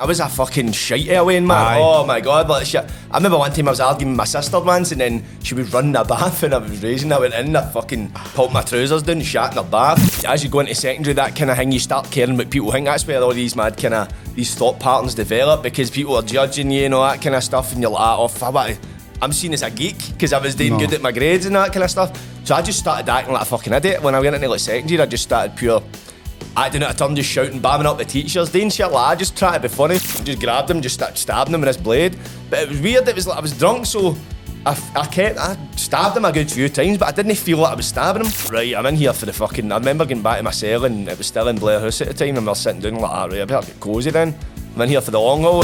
I was a fucking shite away, man. Aye. Oh my god, like shit. I remember one time I was arguing with my sister once, and then she was running a bath, and I was raising. I went in, I fucking pulled my trousers down, shat in the bath. As you go into secondary, that kind of thing, you start caring what people I think. That's where all these mad kind of these thought patterns develop because people are judging you and all that kind of stuff, and you're like, ah, oh, f- I I'm seen as a geek because I was doing No. good at my grades and that kind of stuff. So I just started acting like a fucking idiot when I went into like secondary. I just started pure acting out of turn, just shouting, bamming up the teachers, doing shit like just trying to be funny. Just grabbed him, just started stabbing him with his blade. But it was weird, it was like I was drunk, so I, I kept, I stabbed him a good few times, but I didn't feel like I was stabbing him. Right, I'm in here for the fucking, I remember getting back to my cell and it was still in Blair House at the time and we were sitting down like that, right, I better get cosy then. I'm in here for the long haul.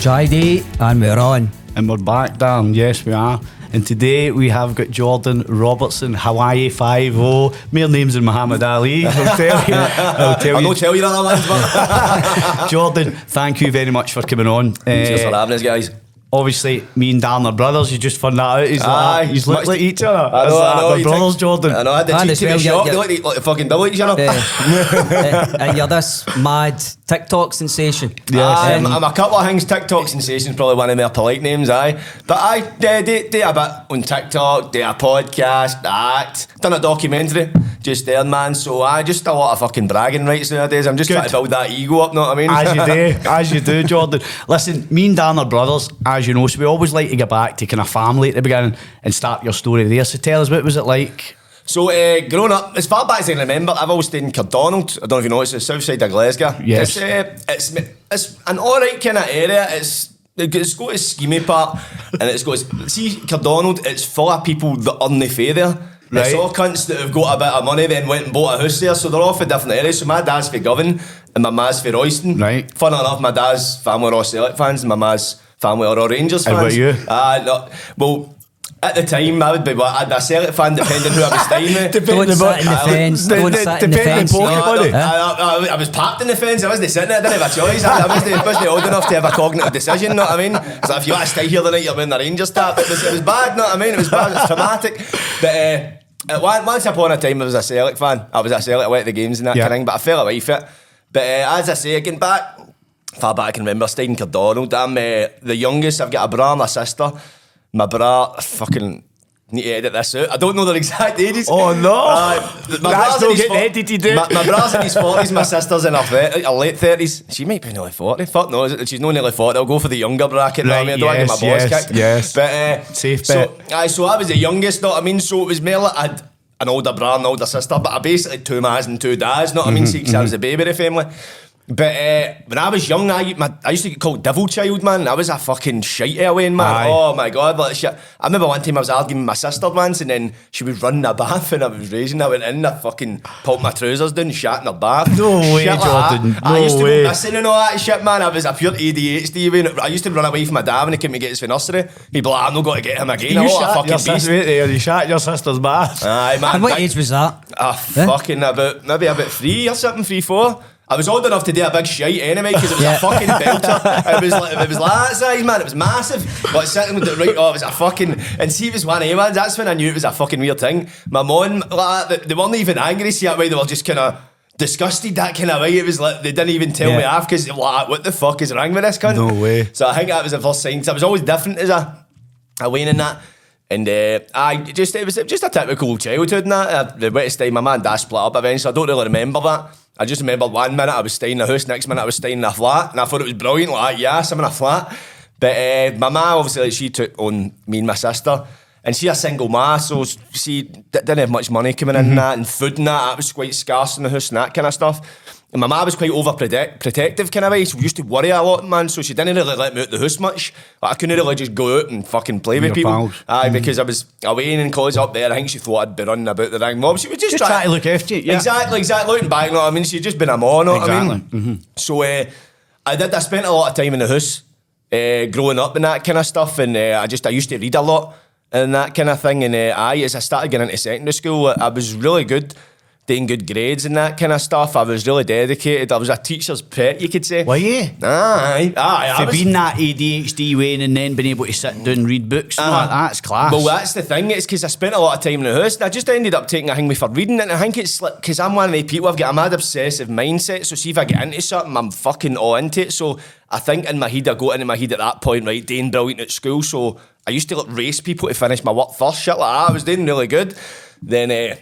Jidey, and we're on. And we're back, Dan. Yes, we are. And today we have got Jordan Robertson, Hawaii Fivo. Mere names than Muhammad Ali. I'll tell you. I'll tell I'll you. tell you that Jordan, thank you very much for coming on. cheers Uh, for having us, guys. Obviously, me and Dan are brothers. You just found that out. He's Aye. like, he's look Much- like each other. I know, I know. We're brothers, think- Jordan. I know, I had the And cheek to well, you're- shocked. They look like, like fucking double each other. Uh, and you're this mad TikTok sensation. Aye, I'm, Um, I'm a couple of things. TikTok sensation's probably one of my polite names, aye. But I do, do, do a bit on TikTok, do a podcast, act, done a documentary just there, man. So I just a lot of fucking bragging rights nowadays. I'm just Good. trying to build that ego up, know what I mean? As you do, as you do, Jordan. Listen, me and Dan are brothers, as you know, so we always like to get back to kind of family at the beginning and start your story there. So tell us, what was it like? So, uh, growing up, as far back as I can remember, I've always stayed in Cardonald. I don't know if you know, it's the south side of Glasgow. Yes. It's, uh, it's, it's an alright kind of area. It's it's got a schemy part and it's got see Cardonald, it's full of people that aren't fair there. It's Right. all cunts that have got a bit of money then went and bought a house there, so they're all for different areas. So my dad's for Govan and my ma's for Royston. Right. Fun enough, my dad's family are all Celtic fans and my ma's family are all Rangers And fans. what you? Uh, no, well, at the time I would be what, I'd be a Celtic fan depending who I was staying with. Don't sit in the I- fence. the- Don't the- sit in the fence. no, buddy. I, I, I was parked in the fence. I wasn't sitting there. I didn't have a choice. I, I wasn't, wasn't old enough to have a cognitive decision. Know what I mean? So if you want to stay here tonight, you're wearing the Rangers top. It was, it was bad. Know what I mean? It was bad. It was traumatic. But uh, at one, once upon a time, I was a Celtic fan. I was a Celtic. I went to the games and that Yeah. kind of thing. But I fell away from it. But uh, as I say, getting back far back I can remember, staying in Cardonald. I'm uh, the youngest. I've got a brother and a sister. My brother, fucking. Need to edit this out. I don't know their exact ages. Oh, no. Uh, my That's brother's not in his getting edited. My, my brother's in his forties. My sister's in her, thir- her late thirties. She might be nearly forty. Fuck no, She's not nearly forty. I'll go for the younger bracket. what I Right, mean, I don't want to yes, get my balls yes, kicked. yes. But uh, Safe so, bet. Aye, so I was the youngest. Know what I mean? So it was more like I had an older brother and an older sister, but I basically two mas and two dads. Know what I mean? Mm-hmm, See, 'cause I was the baby of the family. But uh, when I was young, I, my, I used to get called devil child, man. I was a fucking shite away, man. Aye. Oh my god, like shit. I remember one time I was arguing with my sister once, and then she was running a bath, and I was raising. I went in, I fucking pulled my trousers down, shat in her bath. No way, Shit like that. Jordan, I used to way. go missing and all that shit, man. I was a pure ADHD. man. I used to run away from my dad when he came to get us from nursery. He'd be like, I'm not going to get him again. You I'm not a your fucking beast. sister, wait there, you shot your sister's bath. Aye, man. And what big- age was that? Ah, fucking about maybe about three or something, three, four. I was old enough to do a big shite anyway because it was Yeah. a fucking belter. It was like it was like that size, man. It was massive. But sitting with the right, oh, it was a fucking. And see, it was one of ones. That's when I knew it was a fucking weird thing. My mum, like, they, weren't even angry. See that way, they were just kind of. Disgusted that kind of way. It was like they didn't even tell me Yeah. off because like, what the fuck is wrong with this cunt? No way. So I think that was the first sign. I was always different as a a Wayne in that. And uh, I just it was just a typical childhood and that. Uh, the way to stay, my man and dad split up eventually. I don't really remember that. I just remember one minute I was staying in the house, next minute I was staying in a flat, and I thought it was brilliant. Like, yes, I'm in a flat. But uh, my ma obviously like, she took on me and my sister. And she a single ma, so she didn't have much money coming in and that, and food and that, that was quite scarce in the house and that kind of stuff. And my ma was quite overprotective kind of way. She used to worry a lot, man. So she didn't really let me out the house much. Like, I couldn't really just go out and fucking play with Your people. pals. Aye, because I was away in college up there. I think she thought I'd be running about the ring mob. She was just, Just try to look after you, yeah. Exactly, exactly. Looking back, you know what I mean? She'd just been a mom, know what I mean? Exactly. Mm-hmm. So uh, I did. I spent a lot of time in the house, uh, growing up and that kind of stuff. And uh, I just I used to read a lot and that kind of thing. And uh, I, as I started getting into secondary school, I was really good. Doing good grades and that kind of stuff. I was really dedicated. I was a teacher's pet, you could say. Were you? Aye, aye. I For was- being that ADHD way and then being able to sit down and read books, and all Uh, that, that's class. Well, that's the thing. It's because I spent a lot of time in the house, and I just ended up taking a thing for reading. And I think it's like because I'm one of the people. I've got a mad obsessive mindset. So see if I get into something, I'm fucking all into it. So I think in my head, I got into my head at that point, right, doing brilliant at school. So I used to like race people to finish my work first, shit like that. I was doing really good. Then. Uh,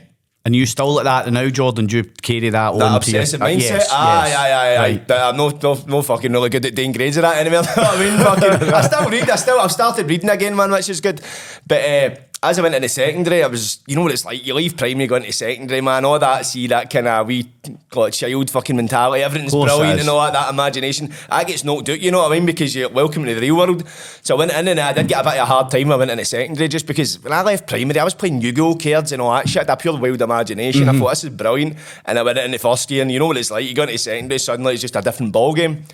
and you still like that and now, Jordan? Do you carry that, that your- obsessive uh, mindset. yes, aye, yes. aye, aye, aye. Right. I'm no, no, no fucking really good at doing grades of that anymore. You know what I mean? Fucking, I still read. I still, I've started reading again, man, which is good. But uh, as I went into secondary, I was, you know what it's like. You leave primary, go into secondary, man. All that, see that kind of wee, it child fucking mentality. Everything's Course brilliant and all that. That imagination, that gets knocked out. You know what I mean? Because you're welcome to the real world. So I went in and I did get a bit of a hard time. I went into secondary just because when I left primary, I was playing Yu-Gi-Oh cards and all that shit. That pure wild imagination. Mm-hmm. I thought this is brilliant. And I went into first year, and you know what it's like. You go into secondary, suddenly it's just a different ball game.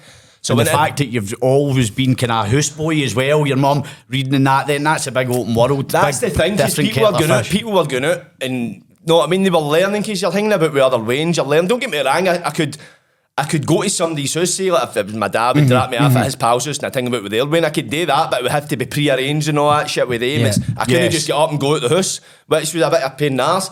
So when the it- fact that you've always been kind of a houseboy as well, your mum reading and that, then that's a big open world. That's big, the thing, people are going out, people were going out and no, I mean they were learning because you're thinking about with other range, you're learning. Don't get me wrong, I, I could I could go to somebody's house, say like if it was my dad Mm-hmm, would drop me off at his pal's house and I think about with their way, I could do that, but it would have to be pre-arranged and all that shit with them. Yeah. I couldn't Yes. just get up and go out the house, which was a bit of a pain in the arse.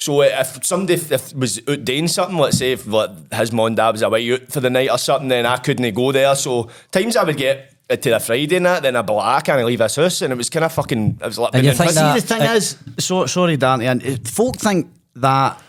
So if somebody if, if was out doing something, let's say if like, his mum and dad was away out for the night or something, then I couldn't go there. So times I would get to the Friday and that, then I'd be like, I can't leave this house, and it was kind of fucking. It was like And being you think prison. See, the thing uh, is, so, sorry, Dante, and uh, folk think that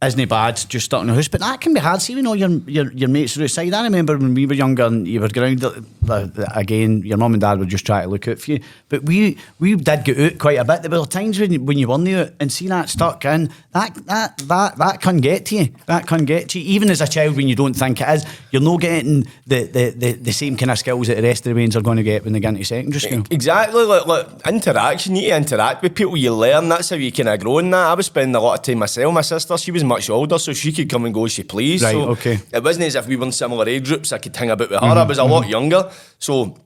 isn't it bad, just stuck in the house, but that can be hard. See, when all your, your, your mates are outside. I remember when we were younger and you were grounded, uh, again, your mum and dad would just try to look out for you. But we we did get out quite a bit. There were times when, you- when you weren't out and see that stuck in, that, that, that, that can get to you. That can get to you. Even as a child, when you don't think it is, you're not getting the, the, the, the same kind of skills that the rest of the Waynes are going to get when they get into secondary school. Exactly, like, like interaction. You need to interact with people. You learn. That's how you kind of grow in that. I was spending a lot of time myself. My sister, she was much older, so she could come and go as she pleased. Right, so okay. It wasn't as if we were in similar age groups. I could hang about with her. I mm-hmm, was a lot mm-hmm. younger, so.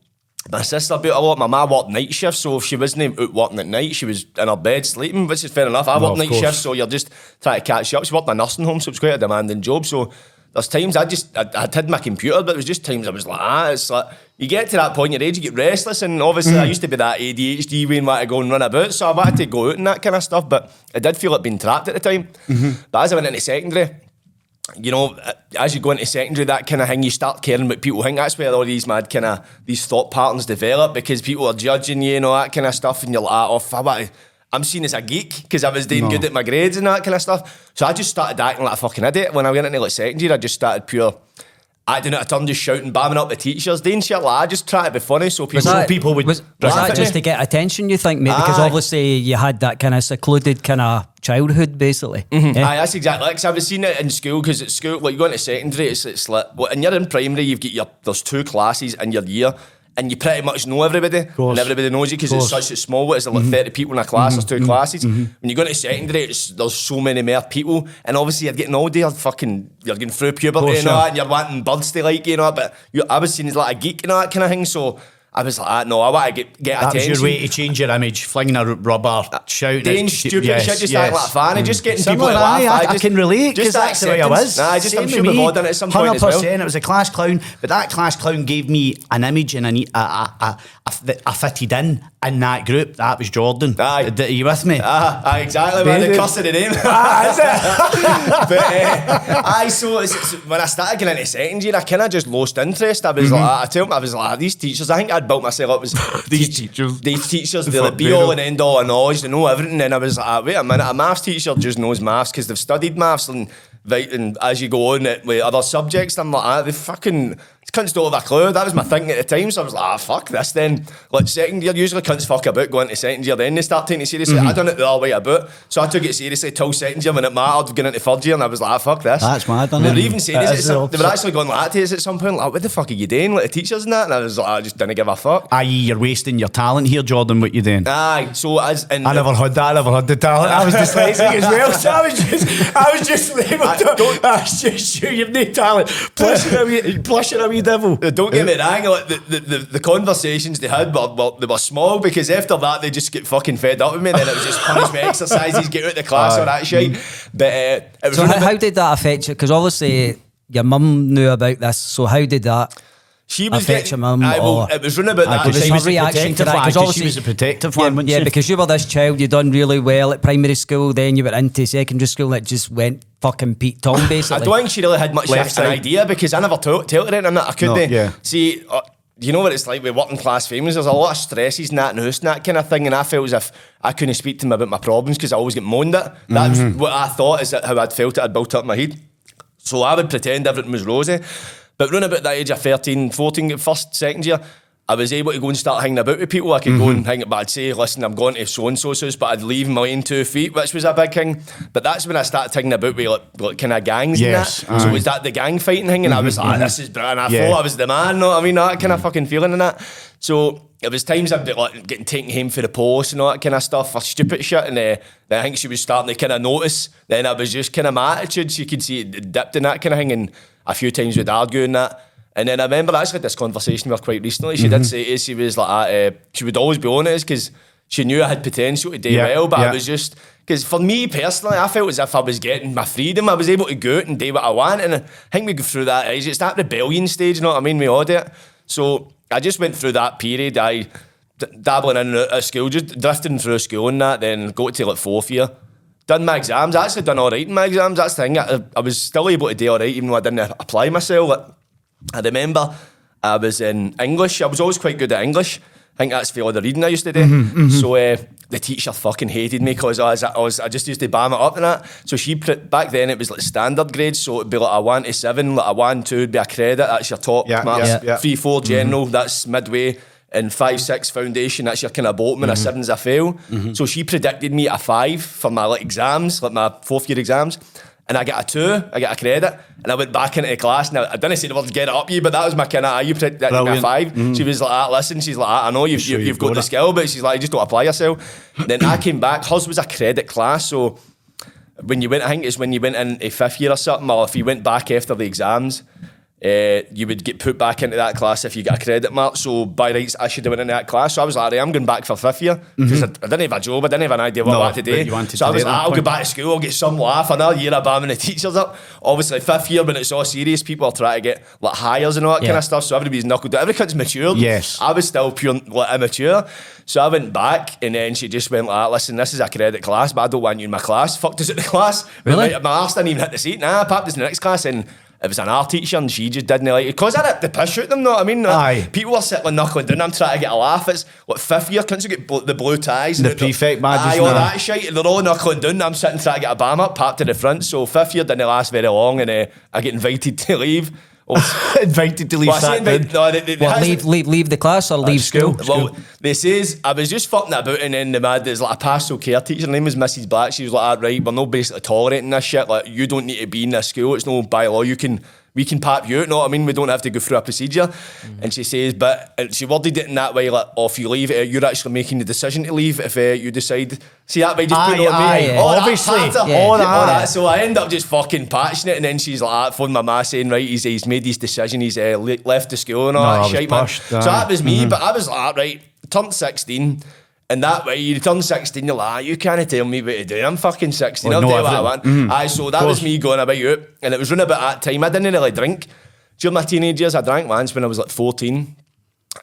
My sister built a lot. My mum worked night shifts, so if she wasn't out working at night, she was in her bed sleeping, which is fair enough. I No, worked night shifts, so you're just trying to catch up. She worked in a nursing home, so it was quite a demanding job. So there's times I just I, I had my computer, but it was just times I was like, ah, it's like you get to that point in your age, you get restless, and obviously I mm. used to be that ADHD way and want to go and run about, so I wanted to go out and that kind of stuff. But I did feel like being trapped at the time. Mm-hmm. But as I went into secondary, you know, as you go into secondary, that kind of thing, you start caring what people think. That's where all these mad kind of these thought patterns develop because people are judging you and all that kind of stuff, and you're like, ah, oh, f- I want to- I'm seen as a geek because I was doing No. good at my grades and that kind of stuff. So I just started acting like a fucking idiot when I went into like second year. I just started pure. acting out of turn, just shouting, bamming up the teachers, doing shit like that. Just try to be funny so people. Was that, people would was, was that just me. to get attention, you think, mate? Because Aye. obviously you had that kind of secluded kind of childhood, basically. Mm-hmm. Yeah? Aye, that's exactly like 'cause I was seeing it in school because at school, like you go into secondary, it's, it's like, well, and you're in primary, you've got your, there's two classes in your year, and you pretty much know everybody, course. and everybody knows you because it's such a small, it's like mm-hmm. 30 people in a class, there's 2 mm-hmm. classes. Mm-hmm. When you go into secondary, it's, there's so many more people, and obviously you're getting older, you're fucking, you're getting through puberty Course, and all yeah. that, and you're wanting birds to like you, you know, but you, I was seen as like a geek and all that kind of thing, so I was like, ah, no, I want to get, get That was attention. your way to change your image, flinging a rubber, shouting. Doing stupid yes, shit, just yes. acting like a fan, and just getting Similar, people to laugh. aye, I, I just- can relate because just that that's the way I was. Nah, just, I'm Same sure with we've all done it at some point as well. It was a class clown, but that class clown gave me an image and a, ne- a, a, a, a, I fitted in in that group. That was Jordan. Aye. Are you with me? Ah, aye, exactly, man. The Baby. cuss of the name. Ah, but uh, aye, so it's, it's- when I started getting into second year, I kind of just lost interest. I was Mm-hmm. like, I tell them, I was like, these teachers. I think I'd built myself up as These teachers. These teachers, they're the be all and end all of knowledge. They know everything. And I was like, wait a minute, a maths teacher just knows maths because they've studied maths and. Right, and as you go on it with other subjects, I'm like, ah, they fucking cunts don't have a clue. That was my thing at the time, so I was like, ah, fuck this then. Like second year, usually cunts fuck about going to second year, then they start taking it seriously. Mm-hmm. I done it the other way about, so I took it seriously till second year when it mattered, going into third year, and I was like, ah, fuck this. That's mad, They were even saying It this, is at the they were actually going like to us at some point, like, what the fuck are you doing, like the teachers and that? And I was like, I just didn't give a fuck. I.e., you're wasting your talent here, Jordan. What you doing? Aye, so as and I never heard that. I never heard the talent. I was dyslexic as well, so I was just, I was just able I I was just sure you've no talent. Plushing away, plushing away wee devil. Don't get me wrong, like, the, the, the, the conversations they had were, were, they were small because after that they just get fucking fed up with me. and Then it was just punishment exercises, get out of the class, all that shit. But uh, it was So how, about- how did that affect you? Because obviously your mum knew about this. So how did that? She was affect getting, your mum aye, well, it was running about Aye, that. but was she her was the reaction to that, one. 'cause 'cause obviously- She was the protective Yeah, one, wasn't yeah, she? because you were this child, you done really well at primary school, then you went into secondary school, and it just went fucking Pete Tong basically. I don't think she really had much Left of an idea because I never told, told her anything that I couldn't. No, yeah. See, uh, you know what it's like with working class families. There's a lot of stresses and that and house and that kind of thing. And I felt as if I couldn't speak to them about my problems because I always get moaned at. That's Mm-hmm. what I thought is that how I'd felt it. I'd built up my head. So I would pretend everything was rosy. But around about the age of 13, 14, first, second year, I was able to go and start hanging about with people. I could go Mm-hmm. and hang, but I'd say, listen, I'm going to so and so's house, but I'd leave my own two feet, which was a big thing. But that's when I started hanging about with like, like kind of gangs Yes, and that. So was that the gang fighting thing? And I was like, this is brilliant. I Yeah. thought I was the man, know what I mean? That kind of fucking feeling and that. So it was times I'd be like getting taken home for the post and all that kind of stuff for stupid shit. And uh, then I think she was starting to kind of notice. Then I was just kind of my attitude. She could see it dipped in that kind of thing. And a few times we'd argue and that. And then I remember I actually had this conversation with her quite recently. She Mm-hmm. did say to us, she was like, uh, she would always be honest because she knew I had potential to do Yeah, well, but yeah. I was just because for me personally, I felt as if I was getting my freedom. I was able to go out and do what I want, and I think we go through that. It's that rebellion stage, you know what I mean? We all do it. So I just went through that period. I d- dabbling in a school, just drifting through school and that. Then got to like fourth year. Done my exams. I actually done all right in my exams. That's the thing. I, I was still able to do all right, even though I didn't apply myself. Like, I remember I was in English. I was always quite good at English. I think that's for all the reading I used to do. Mm-hmm, mm-hmm. So uh, the teacher fucking hated me because I was, I was I just used to bam it up and that. So she put back then it was like standard grades, so it'd be like a one to seven, like a one two would be a credit. That's your top Yeah, marks. yeah, yeah. Three four general, mm-hmm. that's midway. And five six foundation, that's your kind of bottom, and a seven's a fail. So she predicted me a five for my like exams, like my fourth year exams. And I got a two, I got a credit, and I went back into class. Now I didn't say the word "get it up," you, but that was my kind of. You predicted me a five. She was like, ah, "Listen," she's like, ah, "I know you've, you, you've you've got got the skill, but she's like, just don't apply yourself." then I came back. Hers was a credit class, so when you went, I think it's when you went in a fifth year or something, or if you went back after the exams, uh, you would get put back into that class if you got a credit mark. So by rights, I should have went in that class. So I was like, I'm going back for fifth year because I, I didn't have a job. I didn't have an idea what Mm-hmm. No, I wanted to do. wanted so to I was like, I'll go back to school. I'll get some laugh. Another year of bamming the teachers up. Obviously, fifth year when it's all serious, people are trying to get like hires and all that kind of stuff. So everybody's knuckled down. Every kid's matured. Yes. I was still pure like, immature. So I went back and then she just went like, listen, this is a credit class, but I don't want you in my class. Fucked us at the class. Really? My, arse didn't even hit the seat. Nah, I popped us in the next class and it was an art teacher and she just didn't like it. Because I had the piss out them, know what I mean? Aye. People were sitting knuckling down. I'm trying to get a laugh. It's what fifth year, couldn't you get bl- the blue ties? The prefect badges Aye, all that. that shit. They're all knuckling down. I'm sitting trying to get a bam up, packed to the front. So fifth year didn't last very long and uh, I get invited to leave. Oh, Invited to leave well, I sat down. invite- no, they- they- What, that's- leave, leave, leave the class or leave school? well, they says I was just fucking about, and then the mad there's like a pastoral care teacher. Her name was Mrs. Black. She was like, ah, "Right, we're not basically tolerating this shit. Like, you don't need to be in this school. It's no by law. You can." We can pop you out, know what I mean? We don't have to go through a procedure. Mm-hmm. And she says, but and she worded it in that way, like, oh, if you leave, uh, you're actually making the decision to leave if uh, you decide. See that by just Aye, putting it on me? yeah. That obviously. Yeah. all, that, all that. So I end up just fucking patching it, and then she's like, ah, phone my ma saying, right, he's, he's made his decision, he's uh, left the school and all No, I that shit, man. pushed, So that was me, but I was like, right, turned 16. And that way, you turn 16, you're like, "Ah, you can't tell me what to do. I'm fucking 16. Well, I'll no, do what I want. Aye, so that was me going about out. And it was running about that time. I didn't really drink. During my teenage years, I drank once when I was like 14.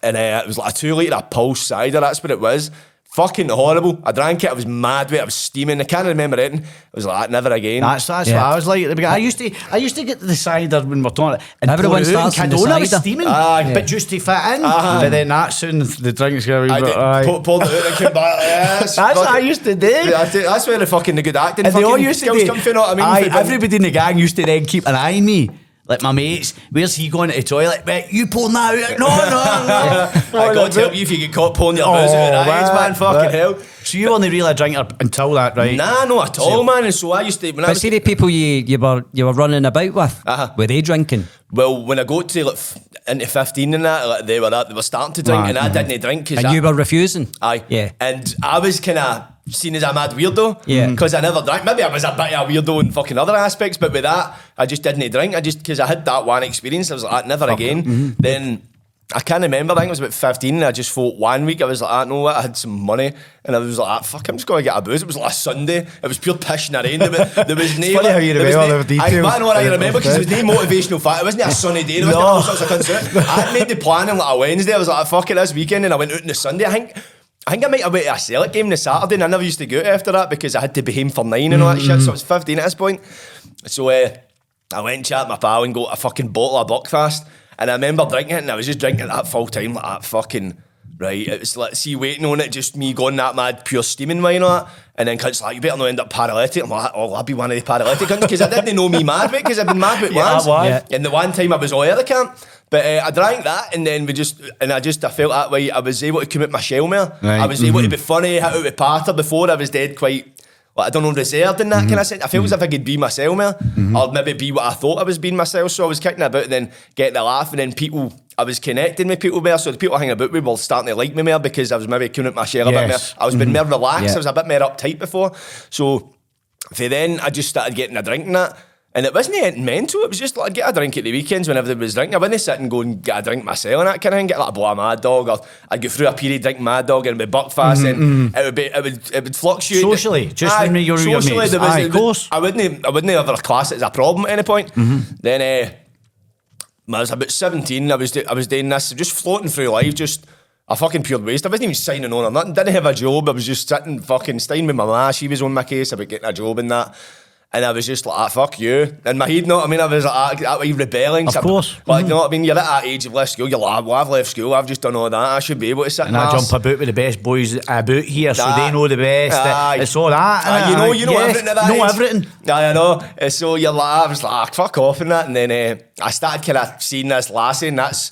And uh, it was like a two litre of pulse cider. That's what it was. Fucking horrible. I drank it. I was mad with it. I was steaming. I can't remember anything. It was like, never again. That's that's Yeah. what I was like at the beginning. I used to I used to get the cider when we're talking and Everyone pour it out in starts in the Cadona, I was cider. steaming, Aye. but just to fit in. Aye. But then that soon the drinks get a wee I did, aye. pull, pulled it out and came back. Yes, That's what I used to do. That's, it. that's where the fucking the good acting And they all fucking used to skills do. come from, you know what I mean? Aye, For- everybody in the gang used to then keep an eye on me. Like my mates, where's he going to the toilet? Mate, you pulling that out? No, no, no. I got to help you if you get caught pulling your booze out at that age, man. Fucking that- hell. So you weren't really a drinker until that, right? Nah, no at all, man. And so I used to when I But was see the people you, you were you were running about with, Uh-huh. were they drinking? well when I got to like f- into fifteen and that, like, they were they were starting to drink, Right, and I didn't drink because And you were refusing? Aye. Yeah. And I was kind of seen as a mad weirdo. Yeah. Because I never drank. Maybe I was a bit of a weirdo in fucking other aspects, but with that, I just didn't drink. I just, because I had that one experience, I was like, never again. Mm-hmm. Then I can't remember, I think it was about 15, and I just thought one week I was like, I know what, I had some money, and I was like, ah, fuck, I'm just going to get a booze. It was like a Sunday, it was pure pish in the rain. There was, there was no. funny how you remember no- all the details. I, I know what I remember because there was no motivational fact. It wasn't a sunny day. There wasn't No. all sorts of cunts out. I had made the plan on like a Wednesday. I was like, fuck it, this weekend, and I went out on the Sunday. I think. I think I might have went a Celtic game on Saturday and I never used to go after that because I had to be home for nine and all that shit. So I was 15 at this point. So uh, I went and chat my pal and got a fucking bottle of Buckfast. And I remember drinking it and I was just drinking that full time, like that fucking, right. It was like, see, waiting on it, just me going that mad, pure steaming wine on it. And then cunts like, you better not end up paralytic. I'm like, oh, I'll be one of the paralytic cunts because I didn't know me mad, mate, because I've been mad with Yeah, once. why? Yeah. And the one time I was all out of camp. But uh, I drank that and then we just, and I just, I felt that way. I was able to come out my shell more. Right. I was able to mm-hmm. be funny, hit out with patter before I was dead quite, like, I don't know, reserved in that mm-hmm. kind of sense. I felt as if I could be myself more, mm-hmm. or maybe be what I thought I was being myself. So I was kicking about and then getting a laugh, and then people, I was connecting with people there, So the people hanging about with were starting to like me more because I was maybe coming out my shell a bit more. I was being mm-hmm. more relaxed, Yeah. I was a bit more uptight before. So for then, I just started getting a drink and that. And it wasn't anything mental, it was just like I'd get a drink at the weekends whenever there was drinking. I wouldn't sit and go and get a drink myself and that kind of thing, get like a of Mad Dog, or I'd go through a period drinking Mad Dog and it'd be Buckfast, mm-hmm, and mm-hmm. it would be, it would, it would fluctuate. Socially, just when you're with your mates. there was- Aye, of course. I wouldn't, I wouldn't ever class it as a problem at any point. Then, uh, I was about 17, I was, do- I was doing this, just floating through life, just a fucking pure waste. I wasn't even signing on or nothing, didn't have a job, I was just sitting fucking staying with my ma, she was on my case about getting a job and that. And I was just like, ah, fuck you. In my head, know what I mean? I was like, that way rebelling. Of course. Like, you know what I mean? You're at that age of left school, you're like, well, I've left school, I've just done all that, I should be able to sit And I jump about with the best boys about here, so they know the best. Aye. It's all that. Aye, you know, you know Yes, everything at that Know age. everything. Aye, I know. So you're like, I was like, ah, fuck off and that. And then uh, I started kind of seeing this lassie and that's,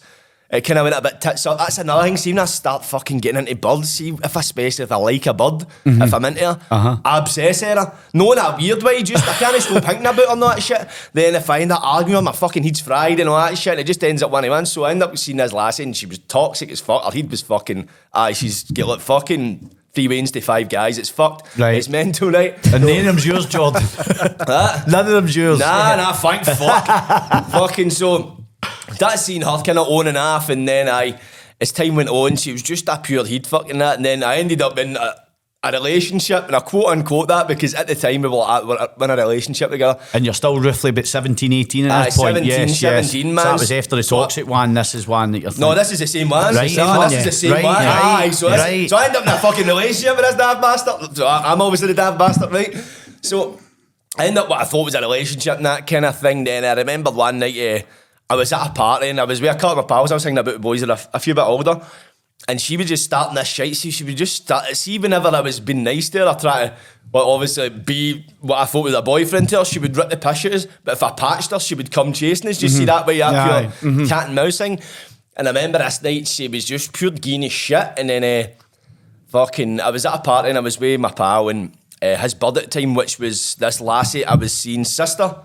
it kind of went a bit tits up. That's another thing. See, when I start fucking getting into birds, see if I especially if I like a bird, mm-hmm. if I'm into her, uh-huh. I obsess her. Not in a weird way, just I can't stop thinking about her and all that shit. Then if I end up arguing, my fucking head's fried and all that shit, and it just ends up one of one. So I end up seeing this lassie and she was toxic as fuck. Her head was fucking, aye, she's got like fucking three Wednesday, five guys. It's fucked. Right. It's mental, right? And none of them's yours, Jordan. None of them's yours. Nah, nah, thank fuck. Fucking so that scene her kind of on and off, and then I, as time went on, she was just a pure heat fucking that, and then I ended up in a, a relationship, and I quote unquote that because at the time we were, at, we were in a relationship together. And you're still roughly about 17, 18 at this point. 17, yes, 17, yes. man. So that was after the toxic one. This is one that you're thinking. No, this is the same one. Right, no, yeah. this is the same Right, one. right, Aye, so, this- right. so I end up in a fucking relationship with this daft bastard. So I- I'm obviously the daft bastard, right? So I end up what I thought was a relationship and that kind of thing. Then I remember one night uh, I was at a party and I was with a couple of my pals. I was hanging about boys that are a, few bit older. And she was just starting this shit. See, she would just start. See, whenever I was being nice to her, I try to, well, obviously be what I thought was a boyfriend to her. She would rip the piss us, but if I patched her, she would come chasing us. Do you see that way? That Aye. pure cat and mouse thing. And I remember this night she was just pure geeny shit. And then uh, fucking, I was at a party and I was with my pal and uh, his bud at the time, which was this lassie I was seeing sister.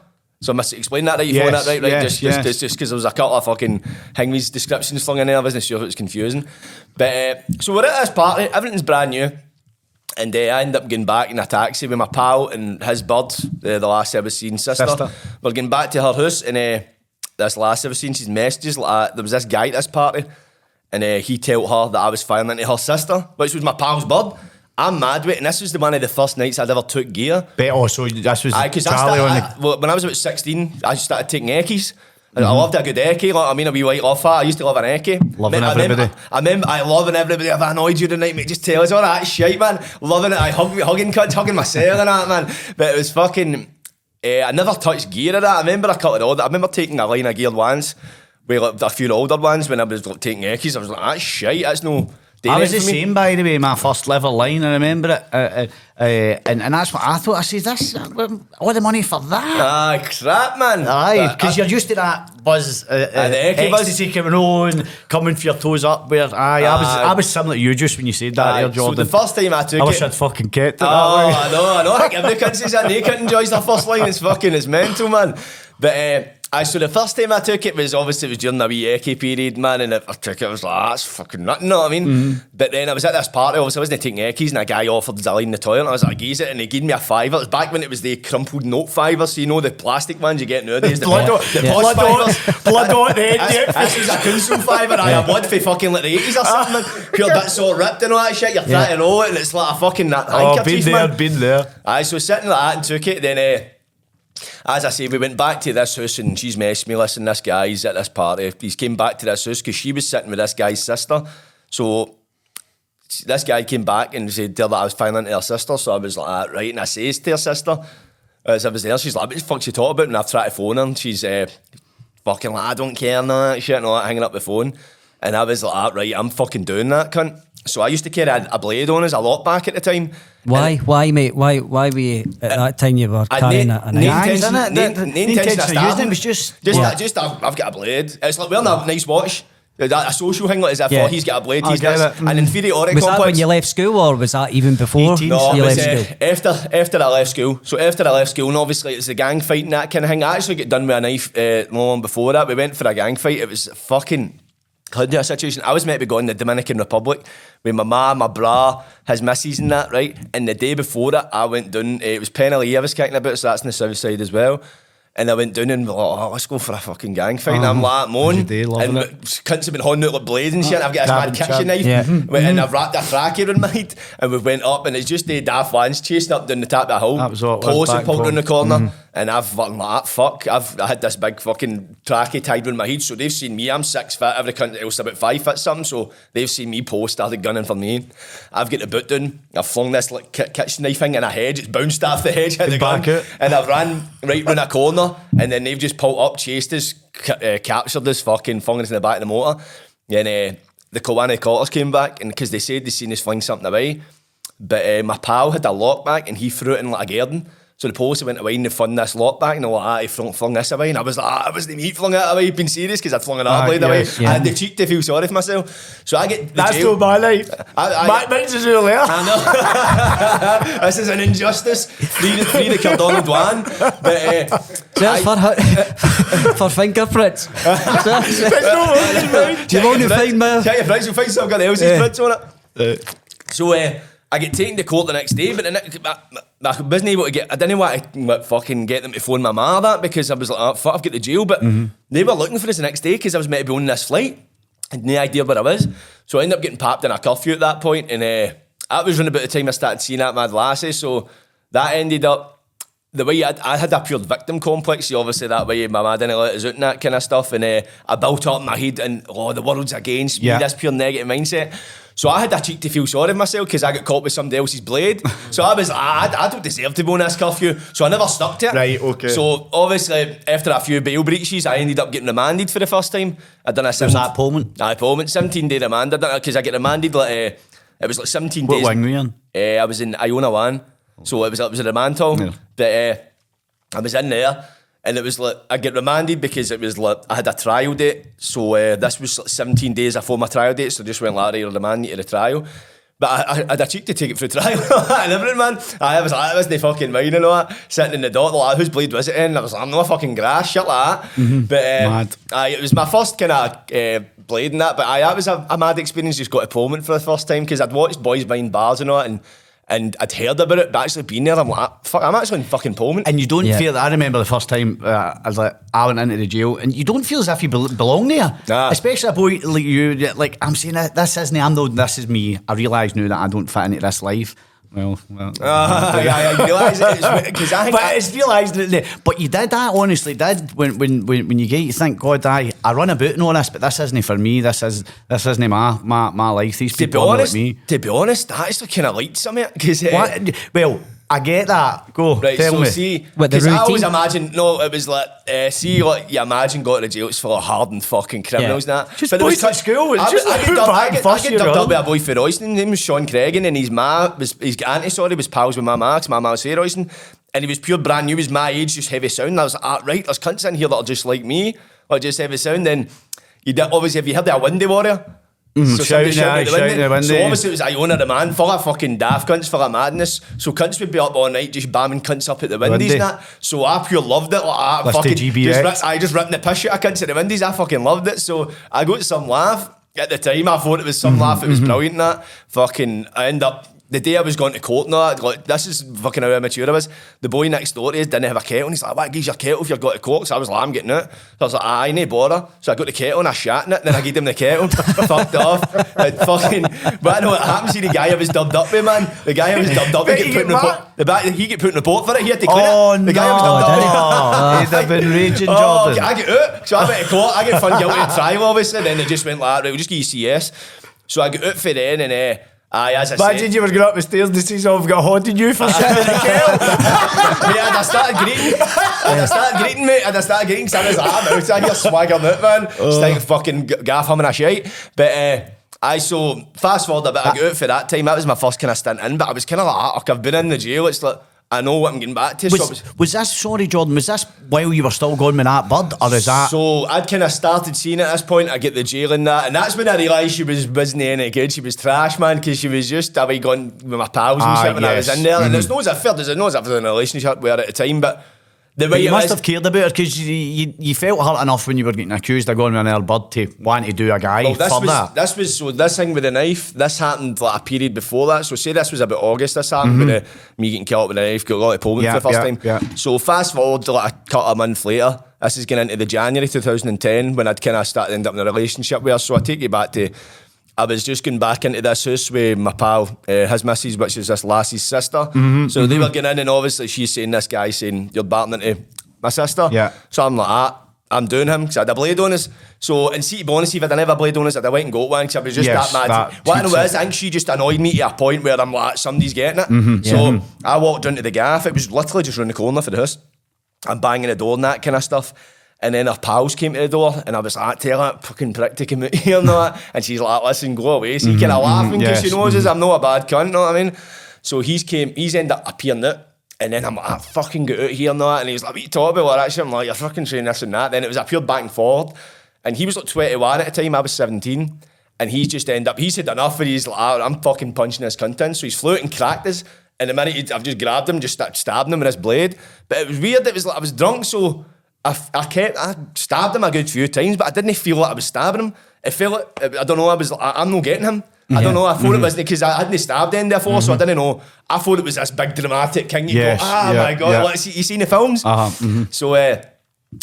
So I must explain that right. You Yes, that right, right? yes, just, yes. just, just because there was a couple of fucking Hingleys descriptions flung in there. I wasn't sure if it was confusing. But uh, so we're at this party, everything's brand new. And uh, I end up getting back in a taxi with my pal and his bird, uh, the last was seeing sister. Sister. We're getting back to her house and uh, this last was seeing, she's messages like uh, there was this guy at this party and uh, he told her that I was firing into her sister, which was my pal's bird. I'm mad with it, and this was the one of the first nights I'd ever took gear. But also, this was because on the. I, well, when I was about 16, I just started taking eckies. Mm-hmm. I loved a good eckie. Like, I mean, a wee white off I used to love an eckie. Loving Mate, I remember- everybody. I remember, I loving everybody. If I annoyed you tonight, mate, just tell us all that shit, man. Loving it. I hug, hugging cunts, hugging myself and that, man. But it was fucking. eh, I never touched gear of that. I remember a couple of older. I remember taking a line of geared ones with like, a few older ones when I was like, taking eckies. I was like, that's shit. That's no. I was the same, by the way, my first level line. I remember it, uh, uh, uh, and and that's what I thought. I said, "This uh, all the money for that." Ah, crap, man. Aye, because you're used to that buzz, uh, uh, the ecky buzz. ecstasy coming on, coming for your toes up. Where aye, I was, I was similar to you just when you said that, Aye, there, so the first time I took I wish it. I'd fucking kept it that Oh. I know, I know. Like, every cunt says that. No cunt enjoys their first line. It's fucking, it's mental, man. But uh, I so the first time I took it was obviously it was during the wee Eki period, man, and I took it. I was like, that's fucking nothing, know what I mean? Mm-hmm. But then I was at this party, obviously I wasn't taking Ekis, and a guy offered Zali in the toilet, and I was like, use it, and he gave me a fiver. It was back when it was the crumpled note fiver, so you know the plastic ones you get nowadays. The Blood po- on- the yeah. blood on- fivers. blood on the head. This is a council fiver, I have blood for fucking like the 80s or something. Pure bits all ripped and all that shit, you're trying to know it, and it's like a fucking that Oh, handkerchief, been there, man. been there. Aye, so sitting like that and took it, then uh, as I say, we went back to this house and she's messed me. Listen, this guy's at this party. He's came back to this house because she was sitting with this guy's sister. So this guy came back and said that I was filing into her sister. So I was like, ah, right. And I says to her sister, as I was there, she's like, what the fuck's you talking about? And I've tried to phone her and she's uh, fucking like, I don't care all that shit and all that, hanging up the phone. And I was like, ah, right, I'm fucking doing that, cunt. So I used to carry a, a blade on us a lot back at the time. Why, why, mate? Why, why were you at that time you were carrying ne- a, a knife? Knives, intention- innit? ne- The- the- ne- the intention intention of of stabbing. it was just- just, Yeah. a- just a, I've got a blade. It's like wearing a nice watch. That a social thing like as if Yeah. oh, he's got a blade, I he's get got it. an inferiority Was that when you left school or was that even before 18. No, you it was, left uh, school? after after I left school. So after I left school, and obviously it's the gang fight and that kind of thing. I actually get done with a knife uh, long before that. We went for a gang fight. It was fucking had a situation. I was meant to be going to the Dominican Republic with my ma, my bra, his missus and that, right? And the day before that, I went down. Uh, it was Penilee I was kicking about, so that's on the south side as well. And I went down and like, oh, let's go for a fucking gang fight. And I'm uh-huh. like, moan. And it. cunts have been holding out like blades and shit. I've got Dabbing mad kitchen knife. Yeah. And mm-hmm. I've wrapped a fracky around my head. And we went up and it's just the daft ones chasing up down the top of the hill. That was what it was Pose and back pulled down the corner. Mm-hmm. And I've fucking like, fuck, I've I had this big fucking tracky tied around my head. So they've seen me, I'm six foot, every cunt else about five foot something. So they've seen me post, started gunning for me. I've got the boot down, I've flung this like ki- kitchen knife thing in a hedge, it's bounced off the hedge, hit the gun. it. And I've ran right round a corner, and then they've just pulled up, chased us, ca- uh, captured us, fucking flung us in the back of the motor. Then uh, the Kiwana Cotters came back, and because they said they seen us fling something away, but uh, my pal had a lockback and he threw it in like a garden. So the police went away and they found this lot back and they were like, ah, he flung, flung this away. And I was like, ah, it wasn't me flung it away, being serious, because I'd flung another Ah, blade yes, away. yeah. I had the cheek to feel sorry for myself. So I get That's jail. still my life. I- I- My, mine's is earlier. I know. this is an injustice. Free the, free the Cardonald One. But uh, Search for, for fingerprints. Do you want to find my... Tell your friends, you'll find something else's Yeah. prints on it. So uh, I get taken to court the next day, but the next, I, I wasn't able to get. I didn't want to like, fucking get them to phone my ma that because I was like, oh, fuck, I've got the jail. But they were looking for us the next day because I was meant to be on this flight. Had no idea where I was. So I ended up getting popped in a curfew at that point, and uh, that was around about the time I started seeing that mad lassie. So that ended up the way I, I had a pure victim complex, see, obviously that way my mum didn't let us out and that kind of stuff, and uh, I built up my head and oh the world's against Yeah. me, this pure negative mindset. So I had a cheek to feel sorry for myself because I got caught with somebody else's blade. so I was I, I don't deserve to be on this curfew, so I never stuck to it. Right, okay. So obviously after a few bail breaches, I ended up getting remanded for the first time. I done a Was that Polmont? Aye, Polmont, seventeen day remand. I done because I get remanded like uh, it was like seventeen What days. wing were you in? Uh, I was in Iona One, so it was it was a remand hall. Yeah. But uh, I was in there, and it was like I get remanded because it was like I had a trial date. So uh, this was like 17 days before my trial date. So I just went Larry, you're remand you to the trial. But I, I, I had a cheek to take it through trial and everything, man. I was like, I wasn't fucking mine and all that. Sitting in the dock, like, whose blade was it in? I was like, I'm not fucking grass, shit like that. But uh, Mad. aye, it was my first kind of uh, blade and that. But I, that was a, a mad experience. Just got to Polmont for the first time because I'd watched Boys Behind Bars and all that, and and I'd heard about it, but actually being there, I'm like, fuck, I'm actually in fucking Polmont. And you don't Yeah. feel. I remember the first time uh, I was like, I went into the jail, and you don't feel as if you bel- belong there. Nah. Especially a boy like you. that, Like I'm saying, that this isn't. I'm no. This is me. I realise now that I don't fit into this life. Well, well. Uh, aye, aye, I realise it because I think but it's realised that. the- But you did that honestly. Did when when when, when you get you think, God, I I run about and all this, but this isn't for me. This is this isn't my my, my life. These to be people are honest, like me. to be honest, I actually kind of liked some of it because What? Uh, well, I get that. Go Right, tell so me. see, because I always imagine, no, it was like, uh, see, like, you imagine going to jail, it's full of hardened fucking criminals Yeah. and that. Just there was boys at tou- school, I, just I, like get dubbed- I get, first I get year dubbed up on. by a boy for Royston, his name was Sean Cregan, and his ma was, his auntie, sorry, was pals with my ma, 'cause my ma was Faye Royston, and he was pure brand new, he was my age, just heavy sound, and I was like, ah, right, there's cunts in here that are just like me, or just heavy sound, then, you did, obviously, if you heard that a Windy Warrior? So somebody shouting shouted at- at the shouting window. the window. So obviously it was Iona the man, full of fucking daft er cunts, for of madness. So cunts would be up all night just bamming cunts up at the windies Windy. and that. So I pure loved it. Like, I to fucking just I just ripped the piss out of cunts at the windies. I fucking loved it. So I got some laugh. At the time, I thought it was some laugh. It was brilliant. and That fucking, I end up the day I was going to court and that, like, this is fucking how immature I was. The boy next door to us didn't have a kettle. And he's like, what gives your kettle if you've got to court? So I was like, I'm getting it. So I was like, aye, no bother. So I got the kettle and I shat in it. Then I gave him the kettle. fucked off. And fucking, but I know what happened. See the guy I was dubbed up with, man. The guy I was dubbed up with Bet get put in the. The back, he get put in the pot for it. He had to clean Oh, it. The guy I was no. dubbed up with. Oh, he'd have been raging, Oh, Jordan. I get out. So I went to court. I get found guilty of trial, obviously. Then they just went like, right, we'll just give you CS. So I got out for then and uh, aye, as I said. Imagine you were going up the stairs to see someone got haunted you for sitting in a kettle. yeah, and I started greeting. And I started greeting, mate. And I started greeting because I was like, I'm out of here, swaggering out, man. Just like fucking gaff and a shite. But uh, I so fast forward a bit. I got out for that time. That was my first kind of stint in. But I was kind of like, "Fuck, I've been in the jail. It's like I know what I'm getting back to. so, Was, was- was this, sorry, Jordan, was this while you were still going with that bird? Or is that. So I'd kind of started seeing at this point. I get the jail and that, and that's when I realised she was wasn't any good. She was trash, man, because she was just away going with my pals and Ah, shit when I was in there. And there's no as if there's no as if there's in a relationship with her at the time, but the way you must have cared about her because you, you, you felt hurt enough when you were getting accused of going with an earl bird to want to do a guy Well, this for was that. this was so this thing with the knife. This happened like a period before that. So say this was about August. This happened with the, me getting killed with a knife. Got a lot of Mm-hmm. Yeah, for the first yeah, time. yeah. So fast forward to like a cut a month later. This is getting into the January 2010 when I'd kind of started end up in a relationship with her. So I take you back to. I was just going back into this house with my pal, uh, his missus, which is this lassie's sister. Mm-hmm, so they were getting in, and obviously she's saying, This guy saying, You're batting into my sister. Yeah. So I'm like, ah, I'm doing him because I had a blade on us. So, and see, to be honest, if I didn't have a blade on us, I'd have went and got one because I was just Yes, that mad. that what I know is, I think she just annoyed me to a point where I'm like, somebody's getting it. So I walked into the gaff. It was literally just around the corner for the house. I'm banging the door and that kind of stuff. And then her pals came to the door and I was like, tell that fucking prick to come out here and that. And she's like, listen, go away. So he kind of laughing because yes, she knows us, I'm not a bad cunt, you know what I mean? So he's came, he's ended up appearing out. And then I'm like, I fucking get out here and that. And he's like, what you talking about? Actually, I'm like, you're fucking saying this and that. Then it was appeared back and forth. And he was like 21 at the time, I was 17. And he's just ended up, he's had enough and he's like, "Ah, I'm fucking punching this cunt in. So he's flew out and cracked us. And the minute I've just grabbed him, just stabbing him with his blade. But it was weird. It was like I was drunk, so I, I kept I stabbed him a good few times, but I didn't feel like I was stabbing him. It felt like I don't know. I was like, I'm not getting him. I don't know. I thought it was because I hadn't stabbed him before, so I didn't know. I thought it was this big dramatic king. You Yes, go, ah yeah, my god, yeah. like, you seen the films? Uh-huh, So uh,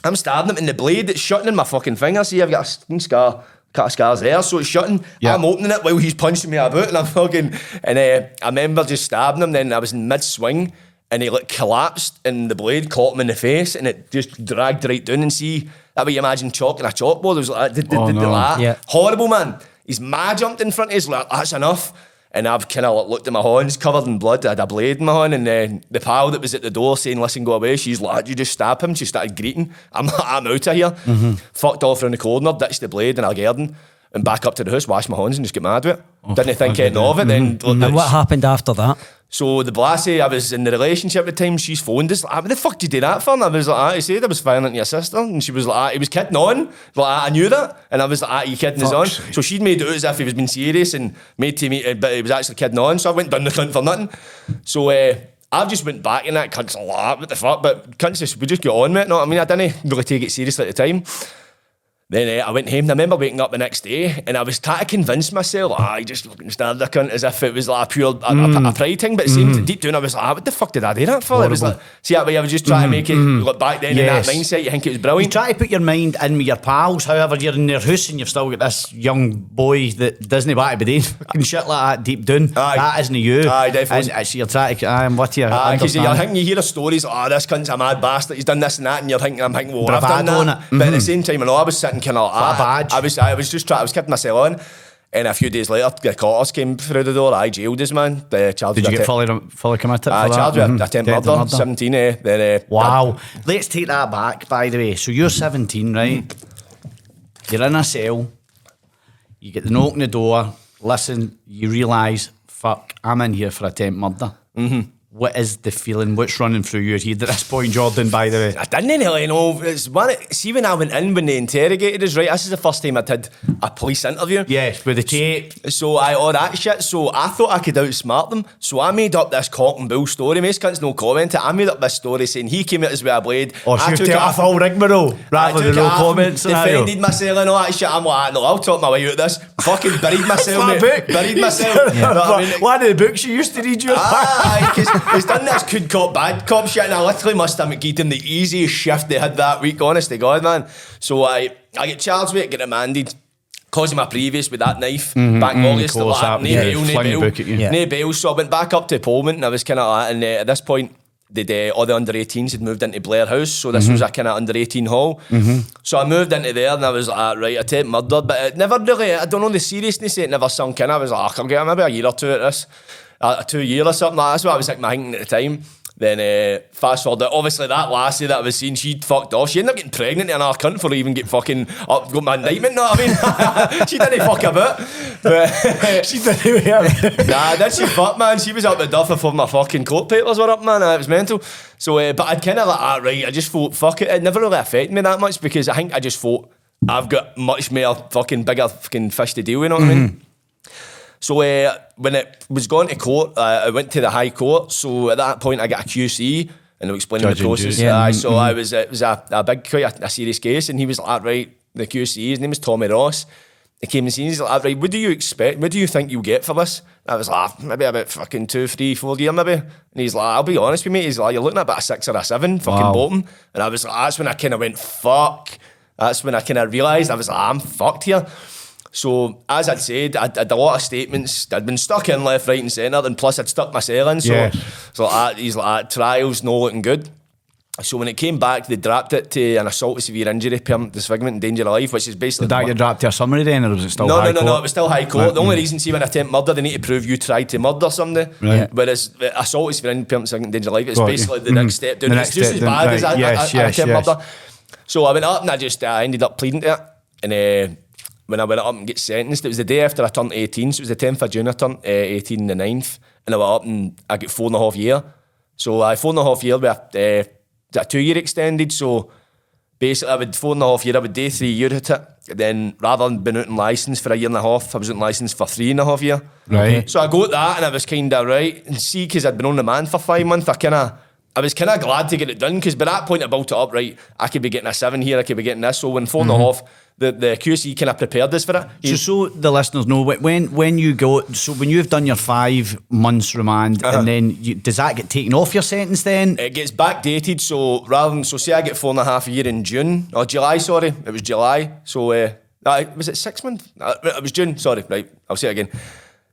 I'm stabbing him in the blade. It's shutting in my fucking finger. See, I've got a skin scar. Cut of scars there, so it's shutting. Yeah. I'm opening it while he's punching me about, and I'm fucking. And uh, I remember just stabbing him. Then I was in mid swing, and he like collapsed, and the blade caught him in the face, and it just dragged right down. And see that way you imagine chalking a chalkboard. It was like, did, did, Oh, did, no. that. Yeah. horrible man. He's mad jumped in front of his like that's enough. And I've kind of like, looked at my hands covered in blood. I had a blade in my hand, and then the pal that was at the door saying, "Listen, go away." She's like, "You just stab him." She started greeting. I'm I'm out of here. Mm-hmm. Fucked off around the corner, ditched the blade in our garden, and back up to the house, washed my hands, and just get mad with it. Didn't think okay, anything of it. Then Mm-hmm. And what happened after that? So the Blassie, I was in the relationship at the time, she's phoned us, like, what the fuck did you do that for? And I was like, ah, he said I was violent to your sister. And she was like, ah, he was kidding on. Like, ah, I knew that. And I was like, ah, you kidding us on? Fuck's sake. So she'd made it out as if he was being serious and made to me, but he was actually kidding on. So I went down the cunt for nothing. So uh, I just went back in that cunt's a lot, what the fuck? But cunts just, we just got on with it, know I mean? I didn't really take it seriously at the time. Then uh, I went home and I remember waking up the next day and I was trying to convince myself, ah, I just fucking stabbed the cunt as if it was like a pure a, a, hmm. a pride thing. But it seemed hmm. deep down I was like, ah, what the fuck did I do that for? It was like, see that way I was just trying to hmm. make it look back then Yes. in that mindset. You think it was brilliant. You try to put your mind in with your pals, however, you're in their house and you've still got this young boy that doesn't want to be doing fucking shit like that deep down. Aye. That isn't you. Aye, definitely. And uh, it's, you're trying to, I'm with you. I Because you understand. think you hear stories, oh, this cunt's a mad bastard, he's done this and that, and you're thinking, I'm thinking, well, I've done that. But at the mm-hmm. same time, I know I was sitting kind of like, badge. I was, I was just trying, I was keeping myself on. And a few days later, the cotters came through the door. I jailed us, man. The charge Did you get fully, fully committed I that? charged with Mhm. a attempt Attempted murder, 17, eh? Then, uh, Wow. Let's take that back, by the way. So you're 17, right? You're in a cell. You get the knock on the door. Listen, you realise, fuck, I'm in here for attempt murder. Mm-hmm. What is the feeling? What's running through your head at this point, Jordan? By the way, I didn't really know. It's one, see, when I went in, when they interrogated us, right, this is the first time I did a police interview. yes, with the tape. So I all that shit. So I thought I could outsmart them. So I made up this cock and bull story. Most cunts no comment. I made up this story saying he came at us with a blade. Oh, or I took it off full rigmarole I rather than no comments. Defended myself and all that shit. I'm like, no, I'll talk my way out of this. Fucking buried myself, mate. book. Buried myself. You know I mean? One of the books you used to read you. Because he's done this good cop, bad cop shit, and I literally must have given him the easiest shift they had that week, honest to God, man. So I, I get charged with it, get remanded. Cause of my previous with that knife back in August, of course, like, yeah, bail, no the bail, book at you. Yeah. no bail. So I went back up to Polmont, and I was kind of like, and uh, at this point, they'd, uh, all the under 18s had moved into Blair House, so this was a kind of under 18 hall. So I moved into there, and I was like, ah, right, I take murder, but it never really, I don't know the seriousness, it never sunk in. I was like, I'll get maybe a year or two at this, uh, two year or something. Like, that's what I was like, my thinking at the time. Then uh, fast forward, obviously that lassie that I was seeing, she'd fucked off. She ended up getting pregnant in our cunt before I even get fucking up, got my indictment, know what I mean? she didn't fuck about. But She did it. nah, did she fuck, man? She was up the duff before my fucking court papers were up, man. It was mental. So, uh, but I'd kind of like, ah, right, I just thought, fuck it. It never really affected me that much because I think I just thought, I've got much more fucking bigger fucking fish to deal with, you know what I mean? So uh, when it was going to court, uh, I went to the High Court. So at that point, I got a QC, and they were explaining Judge the process. Yeah. Aye, so I was it was a, a big, quite a, a serious case, and he was like, right, the QC, his name was Tommy Ross. He came and seen, he's like, right, what do you expect? What do you think you'll get for this? I was like, "Ah, maybe about fucking two, three, four year, maybe. And he's like, I'll be honest with you, mate. He's like, you're looking at about a six or a seven, fucking Wow. bottom. And I was like, that's when I kind of went, fuck. That's when I kind of realised I was like, I'm fucked here. So, as I'd said, I'd, I'd a lot of statements. I'd been stuck in left, right, and centre, and plus I'd stuck my cell in. So, Yeah. so like, he's like, "Ah, trials no looking good. So when it came back, they dropped it to an assault with severe injury, permanent disfigurement, and danger of life, which is basically Did that get dropped to a summary then, or was it still no, high no, no, court? no. It was still high court. Right. The only reason, see, when attempt murder, they need to prove you tried to murder somebody. Right. Whereas assault with severe permanent disfigurement, danger of life, it's Got you. basically the Mhm. next step. Down. The It's just step as down, bad as right. a, Yes, a, a yes, attempt yes. murder. So I went up and I just uh, ended up pleading to it. And uh, when I went up and get sentenced, it was the day after I turned 18. So it was the 10th of June I turned uh, 18 the 9th. And I went up and I got four and a half year. So I four and a half year with a, uh, a two year extended. So basically I would four and a half year, I would do three year at it. Then rather than being out in licence for a year and a half, I was out in licence for three and a half year. Right. So I got that and I was kind of right. And see, because I'd been on the man for five months, I kind of, I was kind of glad to get it done because by that point I built it up, right, I could be getting a seven here, I could be getting this. So when 4 and a half, the, the QC kind of prepared us for it. So, so the listeners know when when you go, so when you've done your five months remand, Uh-huh. and then you, does that get taken off your sentence then? It gets backdated, so rather than so say I get four and a half a year in June or July, sorry, it was July. So uh, uh, was it six months? Uh, it was June. Sorry, right. I'll say it again.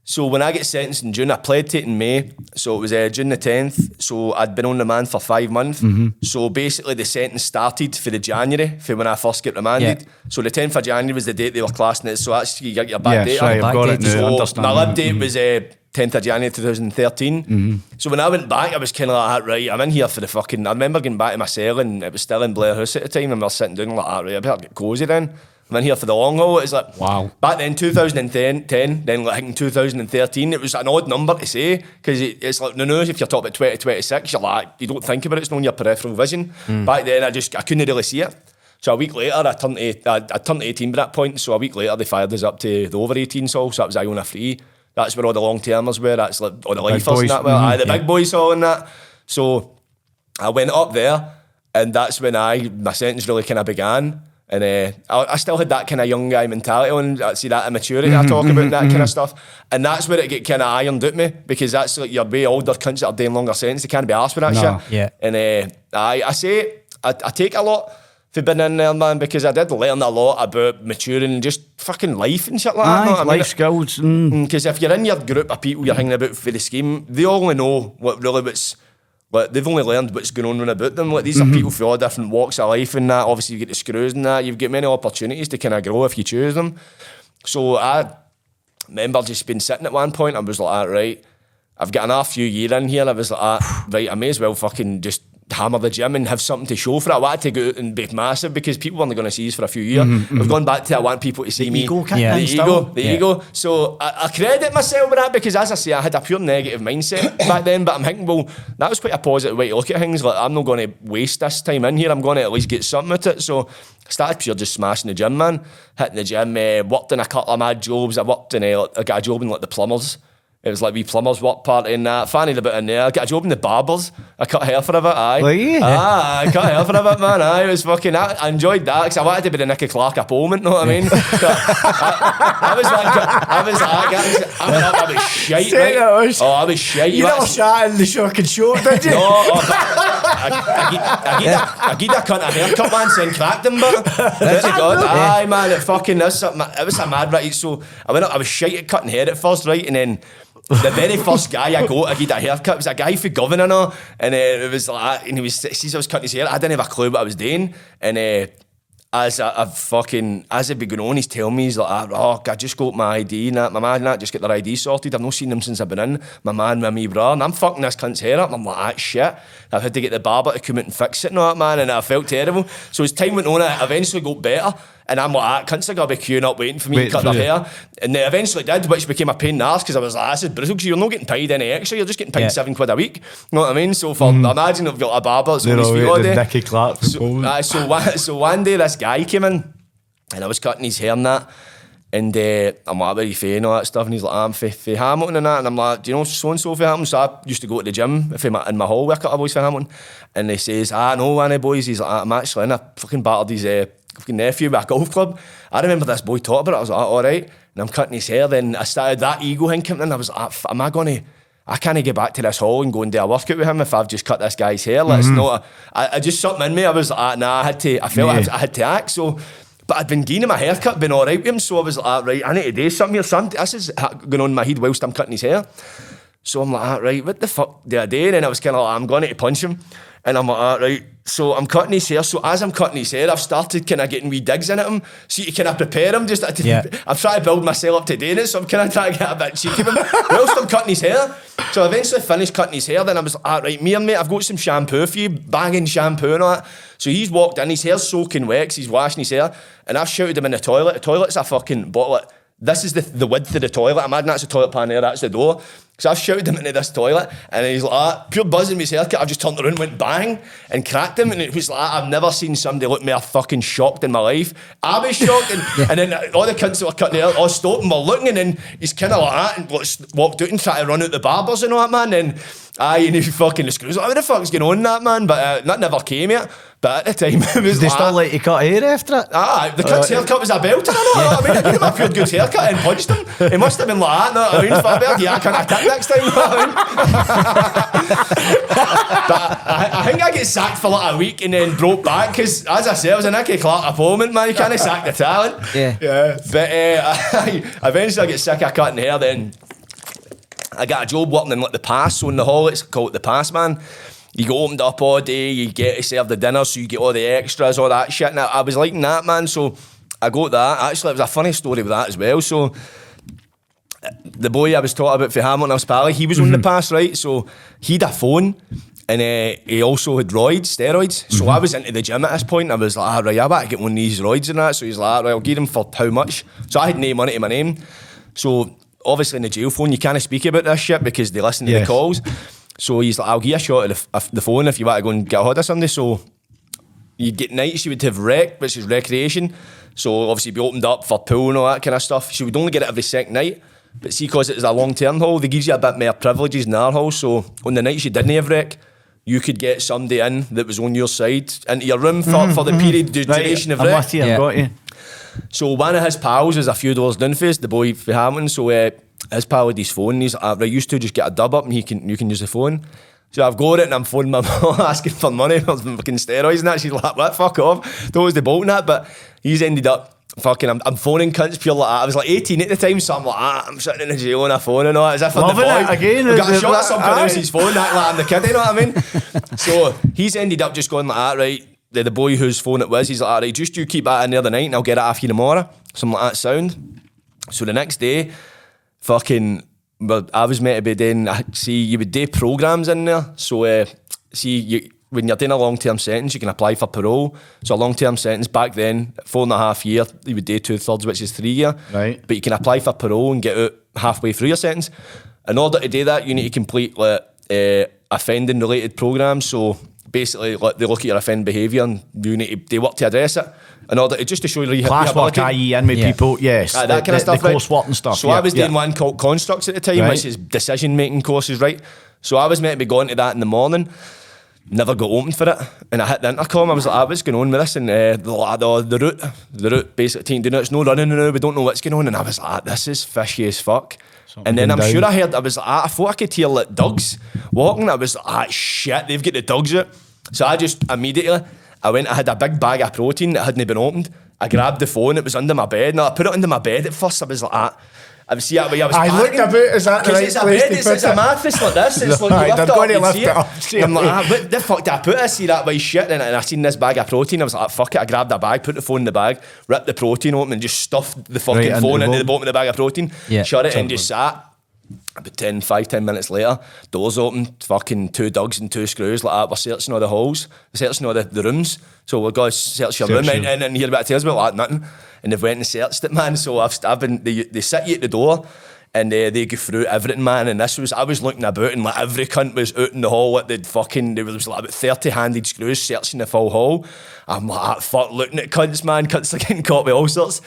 So when I get sentenced in June, I pled to it in May. So it was uh, June the tenth. So I'd been on remand for five months. So basically, the sentence started for the January for when I first get remanded. Yeah. So the tenth of January was the date they were classing it. So that's you get your back Yeah, date. sorry, I've got it now, So my lib date was uh, 10th of January 2013. So when I went back, I was kind of like, right, I'm in here for the fucking. I remember getting back to my cell and it was still in Blair House at the time, and we were sitting down like, right, I better get cosy then. I'm in here for the long haul. It's like, Wow. Back then, 2010, 10, then like in 2013, it was an odd number to say because it, it's like, no, no, if you're talking about 2026, you're like, you don't think about it, it's not on your peripheral vision. Back then, I just, I couldn't really see it. So a week later, I turned, eight, I, I turned 18 by that point. So a week later, they fired us up to the over 18s all. So that was Iona Free. That's where all the long termers were. That's like all the lifers boys. and that were. Mhm, Aye, the yeah. big boys all and that. So I went up there, and that's when I my sentence really kind of began. And uh, I, I still had that kind of young guy mentality on, see that immaturity I talk about, and that kind of stuff. And that's where it get kind of ironed out me because that's like your way older cunts that are doing longer sentences. They can't be asked for that No. shit. Yeah. And uh, I, I say I, I take a lot for being in there, man, because I did learn a lot about maturing and just fucking life and shit like that. Aye, know what I mean? life skills. Mm. Because if you're in your group of people you're hanging about for the scheme, they only know what really what's. Like they've only learned what's going on about them. Like these are people from all different walks of life and that. Obviously, you get the screws and that. You've got many opportunities to kind of grow if you choose them. So I remember just been sitting at one point. I was like, ah, right, I've got enough few year in here. I was like, ah, right, I may as well fucking just hammer the gym and have something to show for it. I wanted to go out and be massive because people weren't going to see us for a few years. We've gone back to I want people to see me. ego Yeah. The ego, the Yeah. ego. So I, I credit myself with that because, as I say, I had a pure negative mindset back then. But I'm thinking, well, that was quite a positive way to look at things. Like I'm not going to waste this time in here. I'm going to at least get something at it. So I started pure just smashing the gym, man. Hitting the gym. Uh, worked in a couple of mad jobs. I worked in. Uh, I got a job in like the plumbers. It was like we plumbers work party and that. Fannied a bit in there. I got a job in the barbers. I cut hair for a bit. Aye. Were you? Ah, I cut hair for a bit, man. Aye, it was fucking. I, I enjoyed that because I wanted to be the Nicky Clarke of Polmont. Know what I mean? I, I was like, I was guys, I. I was shite. Say Right? Oh, I was shite. You never sat in the shock and show, did you? No, oh, I, I, gi- that cunt a haircut, man, saying cracked him, but that's God. Aye, man, it fucking is something. It was a mad right. So I went up, I was shite at cutting hair at first, right, and then. The very first guy I got, I get a haircut It was a guy for governor, and uh, it was like, and he was, sees I was cutting his hair, I didn't have a clue what I was doing, and uh, as I, I've fucking as it been going on, he's telling me he's like, oh, I just got my ID and that. My man and that just get their ID sorted. I've not seen them since I've been in. My man with me, bro, and I'm fucking this cunt's hair up. And I'm like, ah, shit. I've had to get the barber to come out and fix it and that, man, and I felt terrible. So as time went on, I eventually got better. And I'm like, ah, cunts are gonna be queuing up waiting for me Waiting to cut their you. hair. And they eventually did, which became a pain in the ass because I was like, this is brutal because you're not getting paid any extra. You're just getting paid Yeah. seven quid a week. You know what I mean? So for imagine if you've got a barber that's They're his all day. Nicky Clarke So, aye, so, one, so one day this guy came in and I was cutting his hair and that. And uh, I'm like, where are you from and all that stuff? And he's like, I'm from Hamilton and that. And I'm like, do you know what? so and so for Hamilton? So I used to go to the gym if I'm in my hall with a couple of boys for Hamilton. And he says, ah, know one of the boys. He's like, I'm actually in. I fucking battered his uh, nephew with a golf club. I remember this boy talking about it. I was like, all right. And I'm cutting his hair. Then I started that ego thing coming in. I was like, am I going to. I can't get back to this hall and go and do a workout with him if I've just cut this guy's hair. Let's not. I, I just something in me. I was like, ah, nah, I had to. I felt I, had, I had to act. So, but I'd been gaining my haircut, been all right with him. So I was like, right, I need to do something here. Something. This is going on in my head whilst I'm cutting his hair. So I'm like, ah, right, what the fuck do I do? And then I was kind of like, I'm going to punch him. And I'm like, ah, right. So I'm cutting his hair. So as I'm cutting his hair, I've started kind of getting wee digs in at him. So you kind of prepare him. Just to, Yeah. I'm trying to build myself up to doing it. So I'm kind of trying to get a bit cheeky with him. whilst I'm cutting his hair. So I eventually finished cutting his hair. Then I was like, ah, right, me and mate, I've got some shampoo for you, banging shampoo and all that. So he's walked in, his hair's soaking wet he's washing his hair. And I've shouted him in the toilet. The toilet's a fucking bottle. This is the, the width of the toilet. Imagine that's the toilet pan there, that's the door. So I've shouted him into this toilet and he's like, ah, pure buzzing with his haircut. I've just turned around, went bang and cracked him. And it was like, I've never seen somebody look more fucking shocked in my life. I was shocked. And, and then all the cunts that were cutting hair all stopped and were looking. And then he's kind of like that and walked out and tried to run out the barbers and all that, man. And aye, and he fucking the screws. Like, what the fuck's going on, that man? But uh, that never came yet. But at the time, it was They like, still let you cut hair after it? Ah, the cunt's haircut was a belter, I know what I mean? I gave him a pure good haircut and punched him. He must have been like that, what I mean? Fabian, yeah, I can't attack next time, I mean? but I, I think I get sacked for like a week and then broke back because, as I said, I was a Nicky Clarke of Polmont, man. You can't sack the talent. Yeah. Yeah. But uh, eventually I get sick of cutting hair then. I got a job working in like the pass, so in the hall it's called the pass man. You go opened up all day, you get to serve the dinner, so you get all the extras, all that shit. Now I, I was liking that, man. So I got that. Actually, it was a funny story with that as well. So the boy I was talking about for Hamilton Hospitality, he was on the pass, right? So he'd a phone. And uh, he also had roids, steroids. So I was into the gym at this point. I was like, ah, right, I better get one of these roids and that. So he's like, right, I'll give him for how much? So I had no money to my name. So obviously in the jail phone, you can't speak about this shit because they listen to Yes. the calls. So he's like, I'll give you a shot of the, of the phone if you want to go and get a hold of somebody. So you'd get nights you would have rec, which is recreation. So obviously be opened up for pool and all that kind of stuff. So we'd only get it every second night. But see, because it was a long term hall, they give you a bit more privileges in our hall. So on the nights you didn't have rec, you could get somebody in that was on your side into your room for, mm-hmm, for the mm-hmm. period the duration of I'm rec. with you, I've Yeah. got you. So one of his pals is a few doors down for us, the boy for Hamilton. So uh, his pal had his phone. He's like, "Ah, right, used to just get a dub up and he can you can use the phone. So I've got it and I'm phoning my mum asking for money for fucking steroids and that. She's like, what, fuck off. That was the bolt and that. But he's ended up fucking, I'm, I'm phoning cunts pure like that. I was like 18 at the time, so I'm like, ah, I'm sitting in the jail on a phone and all. that. As if I'm the boy. it again, I've got a shot of somebody else's phone, act like I'm the kid, you know what I mean? so he's ended up just going like that, right? The, the boy whose phone it was, he's like, all right, just you keep that in there the night and I'll get it off you tomorrow. Something like that sound. So the next day, fucking, well, I was meant to be doing, see, you would do programs in there. So, uh, see, you, when you're doing a long term sentence, you can apply for parole. So a long term sentence back then, four and a half year, you would do two thirds, which is three year. Right. But you can apply for parole and get out halfway through your sentence. In order to do that, you need to complete like uh, offending related programs. So basically, like, they look at your offend behaviour and you need to, they work to address it. In order to just to show you Class work, IE, in with Yeah. people, yes. Aye, the, that kind the, of stuff. The right? course work and stuff. So yeah, I was doing one called Constructs at the time, Right. which is decision making courses, right? So I was meant to be going to that in the morning. Never got open for it, and I hit the intercom. I was like, "Ah, "What's going on with this?" And uh, the lad, oh, the route, the route, basically, taking doing it. It's no running now. We don't know what's going on. And I was like, "Ah, "This is fishy as fuck." and then I'm going sure. I heard. I was like, ah, "I thought I could hear like dogs walking." I was like, "Ah, shit! They've got the dogs out." So I just immediately, I went. I had a big bag of protein that hadn't been opened. I grabbed the phone. It was under my bed. Now I put it under my bed at first. I was like, ah. I was see that way I was. I looked about, is that the 'Cause right it's a place bed, to it's, put it's a mattress like this. It's like you they're lift it up, to you lift see it up, straight I'm like, ah, what the fuck did I put? I see that way shit, and, and I seen this bag of protein. I was like, fuck it. I grabbed a bag, put the phone in the bag, ripped the protein open, and just stuffed the fucking Right, phone into the bottom of the bag of protein. Yeah. shut it, and just sat. About 10, 5, 10 minutes later, doors open, fucking two dogs and two screws like that. We're searching all the halls, we're searching all the, the rooms. So we're going to search your Search room your- and, and, hear about tells me like nothing. And they've went and searched it, man. So I've, I've been, they, they sit you at the door and uh, they go through everything, man. And this was, I was looking about and like every cunt was out in the hall at the fucking, there was like about 30 handed screws searching the full hall. I'm like, "Ah, fuck, looking at cunts, man. Cunts are getting caught with all sorts.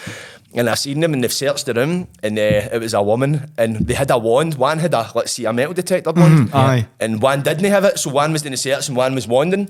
And I seen them and they've searched the room and uh, it was a woman and they had a wand. One had a, let's see, a metal detector wand. aye. And one didn't have it. So one was doing the search and one was wanding.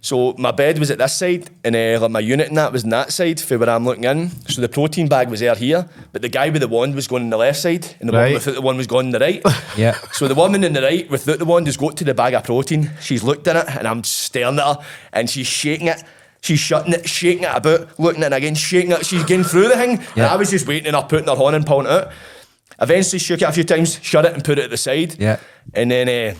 So my bed was at this side and uh, like my unit and that was on that side for where I'm looking in. So the protein bag was there here, but the guy with the wand was going on the left side and the Right. one without the one was going on the right. Yeah. So the woman in the right without the wand has got to the bag of protein. She's looked in it and I'm staring at her and she's shaking it. She's shutting it, shaking it about, looking at it again, shaking it. She's getting through the thing. And I was just waiting and her putting her horn and pulling it out. Eventually shook it a few times, shut it and put it at the side. Yeah. And then uh,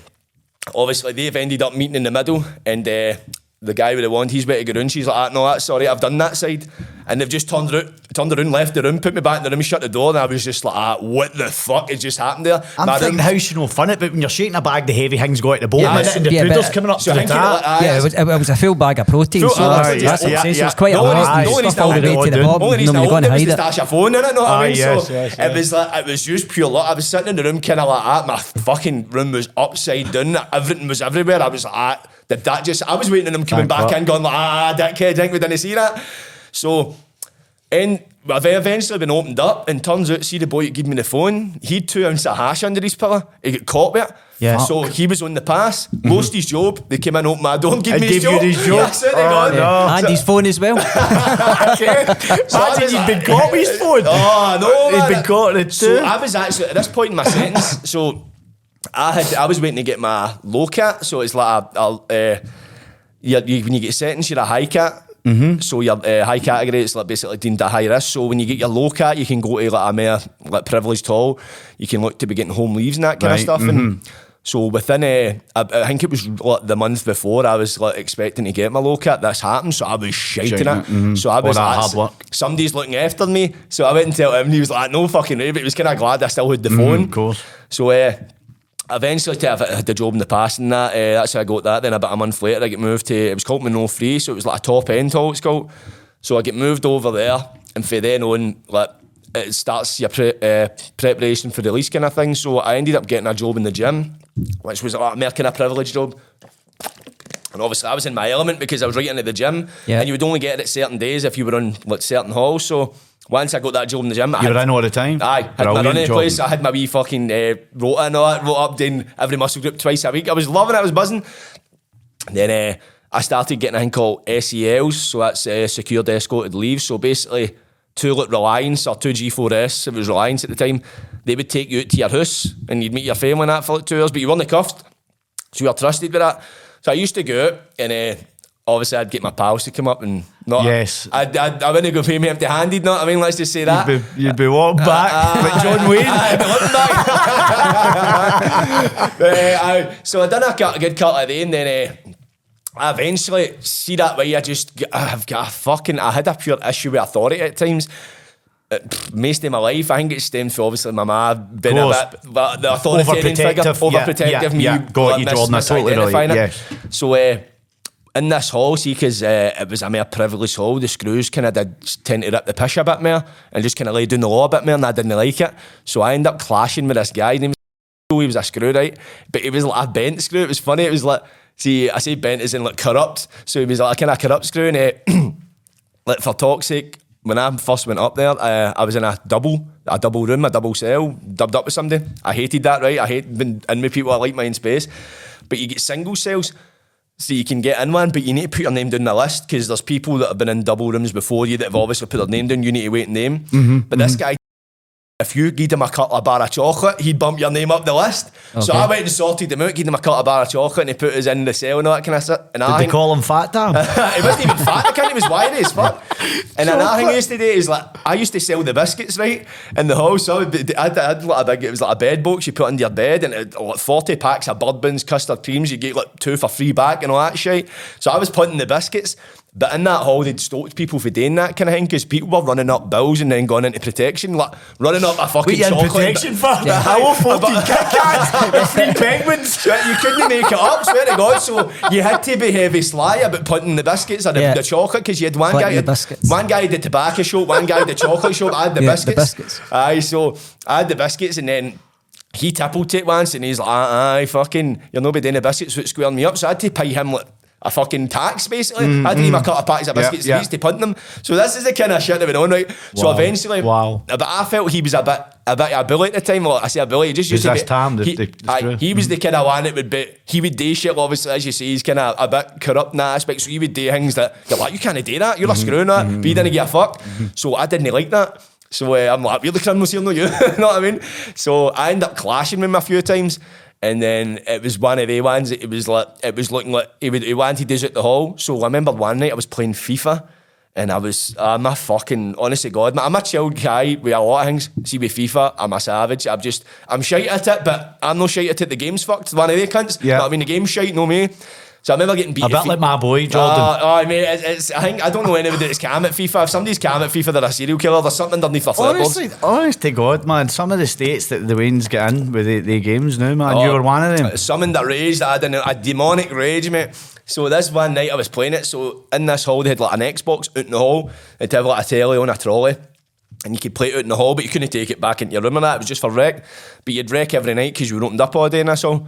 obviously they've ended up meeting in the middle and uh, the guy with the wand, he's better to go round. She's like, ah, no, that's sorry, I've done that side. And they've just turned around, turned around, left the room, put me back in the room, shut the door, and I was just like, ah, what the fuck has just happened there? I'm My thinking, room- how's she no fun it? But when you're shaking a bag, the heavy things go at the bottom Yeah, of and the yeah, but- poodle's coming up So to I the think top. like, ah, yeah, it was, it was a full bag of protein, Full- so oh, that's, right, that's yeah, what I'm saying. yeah, So it's quite a lot. no stuff all the needs to way to the bottom. Only No, reason I you're going opened to it was hide to it. stash your phone in it, know what Ah, I mean? so it was like it was just pure luck. I was sitting in the room kind of like that. My fucking room was upside down. Everything was everywhere. I was like, ah, did that just? I was waiting on them coming Thank back God. in, going like, ah, that kid, I think we didn't see that. So. And I've eventually been opened up, and turns out, see the boy that gave me the phone, he had two ounces of hash under his pillow. He got caught with it. Yeah. So he was on the pass, lost his job. They came in, opened my door, and gave And me his gave you job. his job? That's it, they Oh, got no. And his phone as well. Imagine you'd been caught with his phone. Oh no, He'd man. been caught in it So. I was actually at this point in my sentence. So I had I was waiting to get my low cat. So it's like a, a uh, you, you, when you get sentenced, you're a high cat. Mm-hmm. So your uh, high category is like basically deemed a high risk. So when you get your low cat, you can go to like a more like privileged hall. You can look to be getting home leaves and that kind Right, of stuff. And so within, uh, I, I think it was like the month before, I was like expecting to get my low cat. This happened, so I was Shiting it. mhm. So I was like, hard work. somebody's looking after me. So I went and tell him, and he was like, no fucking way, but he was kind of glad I still had the phone. of course. So uh, eventually, to have had the job in the past and that, uh, that's how I got that. Then about a month later, I get moved to, it was called Minnow Free, so it was like a top end hall, it's called. So I get moved over there, and for then on, like, it starts your pre- uh, preparation for release kind of thing. So I ended up getting a job in the gym, which was like a kind of privileged job. And obviously, I was in my element because I was right into the gym. Yeah. And you would only get it at certain days if you were on like certain halls. So once I got that job in the gym, I You had, were in all the time. Aye, had my running job. place. I had my wee fucking uh, rota and all that, wrote up doing every muscle group twice a week. I was loving it, I was buzzing. And then uh, I started getting a thing called SELs, so that's uh, secured escorted leave. So basically, two like Reliance or two G4S, it was Reliance at the time, they would take you out to your house and you'd meet your family and that for like two hours, but you weren't cuffed. So you were trusted with that. So I used to go out and uh, obviously I'd get my pals to come up and not. Yes. I'd, I'd, I wouldn't go pay me empty handed, what I mean? Let's just say that. You'd be, you'd be walked back like John Wayne. But looking back. Uh, I- so I done a, cut, a good cut at the end, then uh, I eventually see that way. I just I've got a fucking. I had a pure issue with authority at times. Uh, pff, Most of my life, I think it stemmed from obviously my mum being a bit but the authoritarian figure, Overprotective, yeah, yeah, me yeah. Got you, Jordan, I totally it. yes. So uh, in this hall, see, because uh, it was a more privileged hall, the screws kind of did tend to rip the pish a bit more and just kind of lay down the law a bit more, and I didn't like it. So I ended up clashing with this guy. His name was he was a screw, right? But he was like a bent screw. It was funny. It was like, see, I say bent as in like corrupt. So he was like a kind of corrupt screw. And uh, like for talk's sake, when I first went up there, uh, I was in a double, a double room, a double cell, dubbed up with somebody. I hated that, right? I hate being in with people. I like my own space. But you get single cells, so you can get in one, but you need to put your name down the list because there's people that have been in double rooms before you that have obviously put their name down. You need to wait and name. but this guy if you gave him a cut of bar of chocolate, he'd bump your name up the list. So I went and sorted him out, gave him a cut of bar of chocolate, and he put us in the cell and all that kind of stuff. And I Did they think- call him Fat Dam? he wasn't even fat, the cunt, he was wiry as fuck. And another thing I used to do is like, I used to sell the biscuits, right, in the house. So I would I had, I had like a big, it was like a bed box you put under your bed, and it, like 40 packs of bourbons, custard creams, you get like two for free back and all that shit. So I was putting the biscuits. But in that hall, they'd stoked people for doing that kind of thing because people were running up bills and then going into protection, like running up a fucking What chocolate. protection for? Yeah. Hello, 14 But- Kit Kats with three penguins. You couldn't make it up, swear to God. So you had to be heavy sly about putting the biscuits or the, Yeah. the chocolate because you had one guy, the biscuits. one guy had the tobacco shop, one guy had the chocolate shop. I had the Yeah, the biscuits. biscuits. Aye, so I had the biscuits and then. He tippled it once and he's like, aye, aye, fucking, you're not be doing the biscuits, so it's squaring me up. So I had to pay him like a fucking tax, basically. I had to give him mm-hmm. a cut of packs of biscuits yeah. yeah, to punt them. So this is the kind of shit that went on, right? So Wow. eventually, Wow. but I felt he was a bit, a bit of a bully at the time. Well, I say a bully, he just used to be, Tam, the- he, the- the screw? he was mm-hmm. the kind of one that would be, he would do shit, obviously, as you say, he's kind of a bit corrupt in that aspect. So he would do things that you're like, you can't do that, you're a mm-hmm. screw in that, but he didn't give a fuck. So I didn't like that. So uh, I'm like, you're the criminals here, not you. you know what I mean? So I end up clashing with him a few times. And then it was one of the ones it was like, it was looking like he, would, he wanted us at the hall. So I remember one night I was playing FIFA. And I was, I'm a fucking, honestly, God, I'm a chilled guy with a lot of things. See, with FIFA, I'm a savage. I'm just, I'm shite at it, but I'm no shite at it. The game's fucked. One of the cunts. Yeah. But I mean, the game's shite, no me. So I remember getting beat. A bit like my boy, Jordan. Uh, oh, mate, it's, it's, I think I don't know anybody that's cam at FIFA. If somebody's cam at FIFA, they're a serial killer. There's something underneath their flipboards. Honestly, honest to God, man, some of the states that the Wayne's get in with the, the games now, man, Oh, you were one of them. Summoned a rage that I had in a demonic rage, mate. So this one night I was playing it. So in this hall they had like an Xbox out in the hall. They'd have like a telly on a trolley. And you could play it out in the hall, but you couldn't take it back into your room and that. It was just for rec. But you'd rec every night because you were opened up all day and that's all.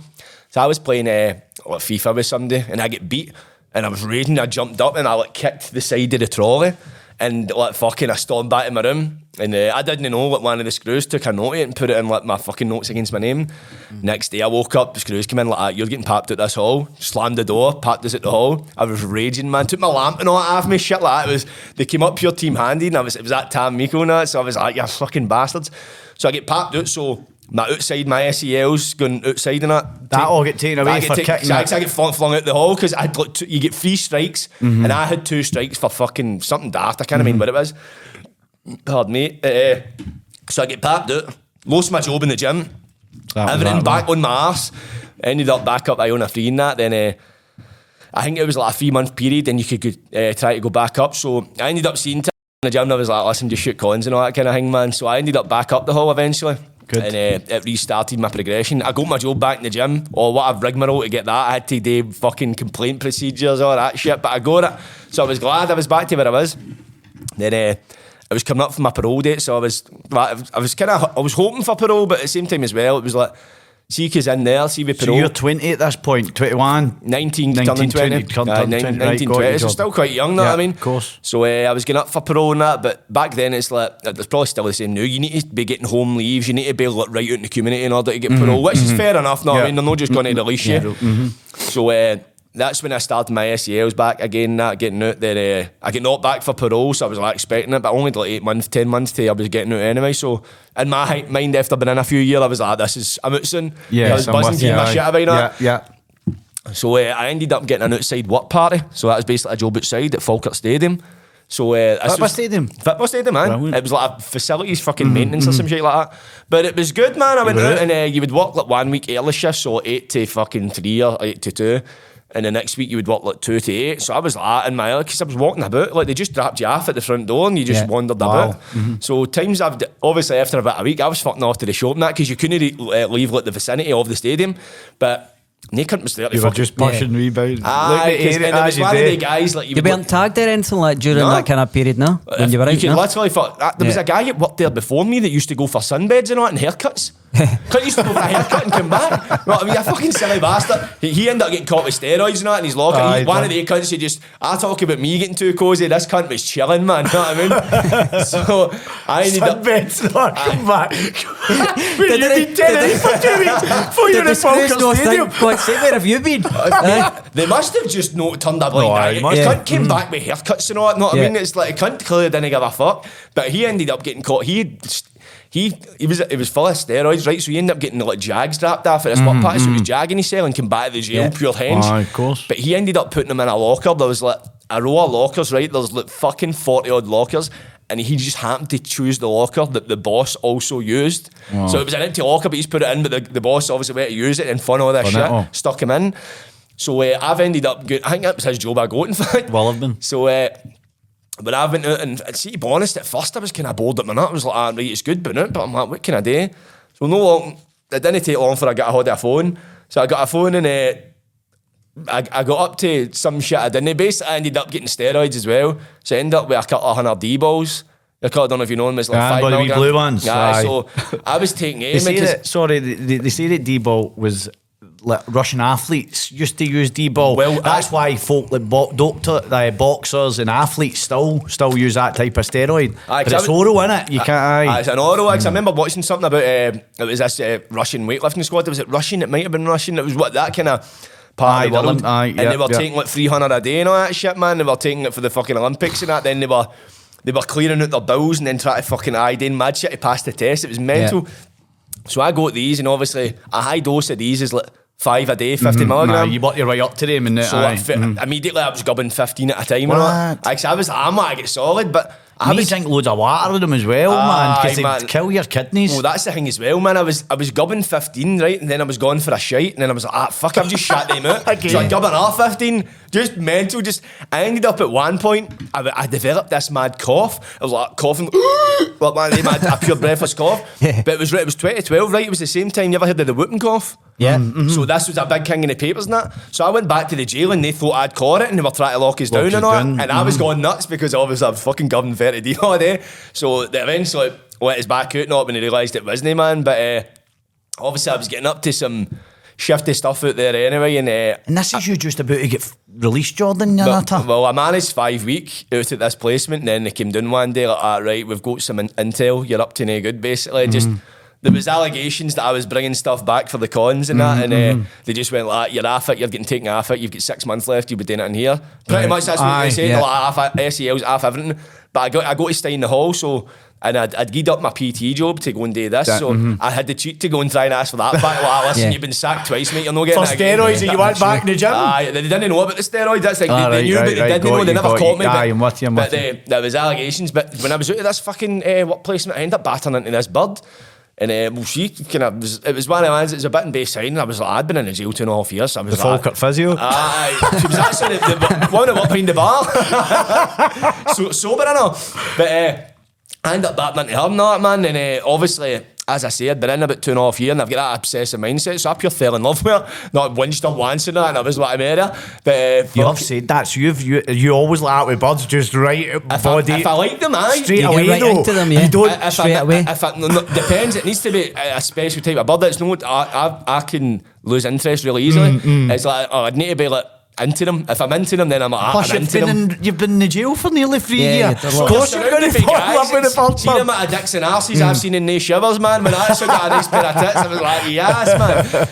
So I was playing uh, like FIFA with somebody and I get beat and I was raging. I jumped up and I like kicked the side of the trolley and like fucking I stormed back in my room and uh, I didn't know what one of the screws took a note of it and put it in like my fucking notes against my name. Next day I woke up, the screws came in like, "Ah, you're getting papped at this hall. Slammed the door, papped us at the hall. I was raging, man. Took my lamp and all that off me, shit like that. It was they came up pure team handy and I was it was that Tam Miko and that, so I was like, you fucking bastards. So I get papped out, so my outside, my SEL's going outside and that. That all get taken away I get for ta- kicking I, I get flung, flung out the hall because two, you get three strikes Mm-hmm. and I had two strikes for fucking something daft. I can't remember what it was. Pardon me. Uh, so I get papped out, lost my job in the gym, That everything back on my arse. Ended up back up I own a free in that. Then uh, I think it was like a three month period, and you could uh, try to go back up. So I ended up seeing t- in the gym. And I was like, listen, just shoot cons and all that kind of thing, man. So I ended up back up the hall eventually. Good. And uh, it restarted my progression. I got my job back in the gym. Or what a rigmarole to get that. I had to do fucking complaint procedures, all that shit. But I got it. So I was glad I was back to where I was. Then uh, I was coming up for my parole date, so I was I was kind of I was hoping for parole, but at the same time as well, it was like see because in there, see So parole. you're 20 at this point, 21. 19, 19, turning 20. 20, turn- turn 19, 20, right, 19, got 20. So still quite young, know Yeah, what I mean? of course. So uh, I was getting up for parole and that, but back then it's like, it's probably still the same now. You need to be getting home leaves, you need to be like, right out in the community in order to get parole, which is fair enough, no? Mm-hmm. Yeah. I mean, they're not just going to release you. Yeah, mhm. So uh, that's when I started my SELs back again, that getting out there. Uh, I get not back for parole, so I was like expecting it, but only like eight months, ten months till I was getting out anyway. So in my mind, after being in a few years, I was like, this is, I'm out soon. I was buzzing, getting my shit about. Yeah, yeah. So uh, I ended up getting an outside work party. So that was basically a job outside at Falkirk Stadium. So uh, Football was- stadium? Football stadium, man. Brilliant. It was like a facilities, fucking maintenance or some shit like that. But it was good, man. I went out out? and uh, you would work like one week early shift, so eight to fucking three or eight to two. And the next week you would work like two to eight. So I was like in my because I was walking about like they just dropped you off at the front door and you just Yeah. wandered Wow. about. So times I've obviously after about a week I was fucking off to the shop and that because you couldn't re- uh, leave like the vicinity of the stadium. But No cunt was 30 You were just pushing rebounds. Aye, Look at 'cause- Eric and it was as you one of the guys like you, You would weren't tagged or anything like during No. that kind of period, no? When you were out, could no? literally fuck, there was a guy that worked there before me that used to go for sunbeds and all that and haircuts. Cunt used to go for a haircut and come back. No, I mean, a fucking silly bastard. He, he ended up getting caught with steroids and that in his locker. Aye, He- one of the cunts who just, I talk about me getting too cosy, this cunt was chilling, man. You know what I mean? so I ended up. Sunbeds, no, come back. Where Did you they- been telling did me for two weeks? Before you're in Falkirk not Stadium. God, say, where have you been? They must have just not turned a blind No, eye. aye, The must cunt came mm. back with haircuts and all that. Know what I mean? It's like a cunt clearly didn't give a fuck. But he ended up getting caught. He he he was he was full of steroids, right? So he ended up getting like jags dropped off at his work party. So he was jagging his cell and came back to the jail, Yeah. pure henge. Aye, of course. But he ended up putting them in a locker. There was like a row of lockers, right? There's like fucking 40 odd lockers. And he just happened to choose the locker that the boss also used. So it was an empty locker, but he's put it in, but the, the boss obviously went to use it and fun all this shit. Stuck him in. So uh, I've ended up, go- I think that was his job I got, in fact. Will have been. So, uh, but I've been out and, and see, to be honest, at first I was kind of bored at my nut. I was like, ah, right, it's good, but not. But I'm like, what can I do? So, no long, it didn't take long for I got a hold of a phone. So I got a phone and uh, I, I got up to some shit I didn't. Basically, I ended up getting steroids as well. So I ended up with a couple of hundred D balls. I don't know if you know them, it's like Aye, five but the wee milligram. blue ones, Yeah, aye. so I was taking They aim say that, sorry, they, they they say that D-ball was like Russian athletes used to use D-ball. Well, that's I- why folk like bo- doctor, uh, boxers and athletes still still use that type of steroid. Aye, but I it's was- oral in it. You can't. Aye, it's an oral. 'cause I remember watching something about um, it was this uh, Russian weightlifting squad. Was it Russian? It might have been Russian. It was what that kind of part Aye, of the the world. Olymp- aye, and yeah, they were yeah. taking like three hundred a day and all that shit, man. They were taking it for the fucking Olympics and that. Then they were they were clearing out their bills and then trying to fucking iodine mad shit to pass the test. It was mental. So I got these, and obviously a high dose of these is like five a day, 50 Aye, milligram. you work your way up to them, and so aye. I fit, immediately I was gubbing 15 at a time. What? Like, I was, I'm like, I get solid, but I was, drink loads of water with them as well, man, because they kill your kidneys. Well, that's the thing as well, man. I was I was gubbing 15, right? And then I was going for a shite. And then I was like, ah, fuck, I've just shut them out. Okay. So I gubbing off 15, just mental. Just I ended up at one point, I, I developed this mad cough. I was like coughing, like man, mad, a pure breathless cough. But it was right, it was 2012, right? It was the same time you ever heard of the whooping cough? Yeah. So this was a big king in the papers and that. So I went back to the jail and they thought I'd caught it and they were trying to lock us Lock down and all down, And I was going nuts because obviously I'm fucking governed 30 D all day. So they eventually let us back out not when they realised it wasn't, man. But uh, obviously I was getting up to some shifty stuff out there anyway. And uh, and this is you just about to get f- released, Jordan. well, Yanata. well, I managed five week out at this placement, and then they came down one day like, ah, right, we've got some in- intel. You're up to no good, basically. Just there was allegations that I was bringing stuff back for the cons and that, and uh, they just went like, you're off it. You're getting taken off it. You've got six months left. You'll be doing it in here. Pretty Right. much that's what Aye, they said. yeah. Like, off SELs, off everything. But I got I got to stay in the hall, so. And I'd, I'd geared up my PT job to go and do this, That- so I had to cheat to go and try and ask for that back. Like, listen, Yeah. you've been sacked twice, mate. You're not getting For steroids and you went back in the gym? Aye, they didn't know about the steroids. That's like Ah, they, they right, knew, right, but they right. didn't know. They never caught me. Aye, but I'm with you, I'm but with you. uh, there was allegations. But when I was out of this fucking uh, work placement, I ended up battering into this bird. And uh, well, she kind of was. It was one of the ones. It was a bit in Bayside, and I was like, I'd been in the jail two and a half years. So I was The like, Falkirk physio. Aye, she was actually the, the one that walked behind the bar. so sober and all. But uh, I ended up battling into her and that, man. And uh, obviously, as I said, been in about two and a half years and I've got that obsessive mindset. So I pure fell in love with her. Not winched her once and that, and I was like, I made her. But uh, You fuck, have said that. So you've you, you always like that with birds, just right out if, body. I, if I like them, aye. Straight You get away right though. into them, yeah. You don't. if straight I, away. If I, no, no, depends. It needs to be a, a special type of bird. It's no, I, I, I can lose interest really easily. Mm, It's like, oh, I'd need to be like into them. If I'm into them, then I'm ah, Plus, I'm you've into been, them. in, you've been in jail for nearly three Yeah, years. Of course, You're going to fall in love with the guys. bird. See them at a dicks and arses I've seen in the shivers, man. When I actually got a nice pair of tits, I was like, yes,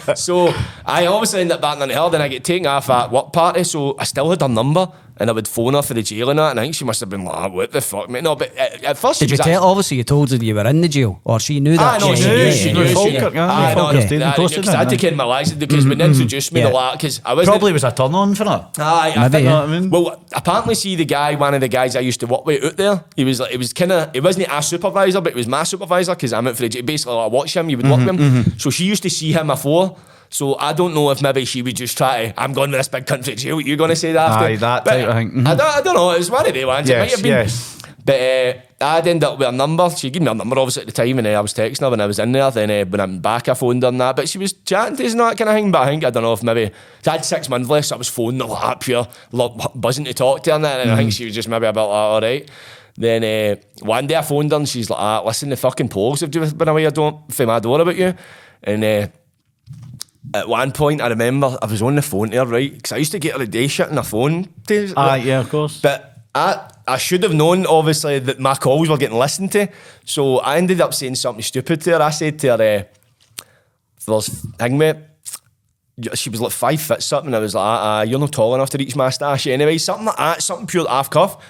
man. So I obviously ended up battling her, then I get taken off at work party, so I still had her number. And I would phone her for the jail and that, and I think she must have been like, ah, what the fuck, mate? No, but at, at first Did she you was tell? Obviously, you told her you were in the jail, or she knew Ah, that. no, she she knew, knew, she she knew. knew. Falkirk, yeah, Aye, no, Falkirk no, Stadium, nah, close because I that, had to yeah. kid my license because when they introduced me Yeah. to that, because I was Probably was a turn on for her. Aye, I think. I mean? Well, apparently, see the guy, one of the guys I used to work with out there. He was like, he was kind of, he wasn't a supervisor, but he was my supervisor because I'm out for the jail. basically. I watch him, you would work mm-hmm, with him. Mm-hmm. So she used to see him before. So I don't know if maybe she would just try. to, I'm going to this big country jail. What you going to say that after? Aye, that But type of thing. Mhm. I, don't, I don't know. It was one of the ones. it Yes, might have been. yes. But uh, I'd end up with a number. She gave me a number obviously at the time, and uh, I was texting her when I was in there. Then uh, when I'm back, I phoned her and that. But she was chatting to us and that kind of thing. But I think I don't know if maybe I had six months left. So I was phoning her pure like, buzzing to talk to her and that. And I think she was just maybe about like, all right. Then uh, one day I phoned her and she's like, ah, "Listen, the fucking Pogues have been away. I don't from my door about you." And uh, at one point, I remember I was on the phone to her, right? Because I used to get her a day shit on the phone. To, Ah, yeah, of course. But I, I should have known, obviously, that my calls were getting listened to. So I ended up saying something stupid to her. I said to her, uh, there's, hang me, she was like five foot something. I was like, uh, you're not tall enough to reach my stash anyway. Something like that, something pure off cuff.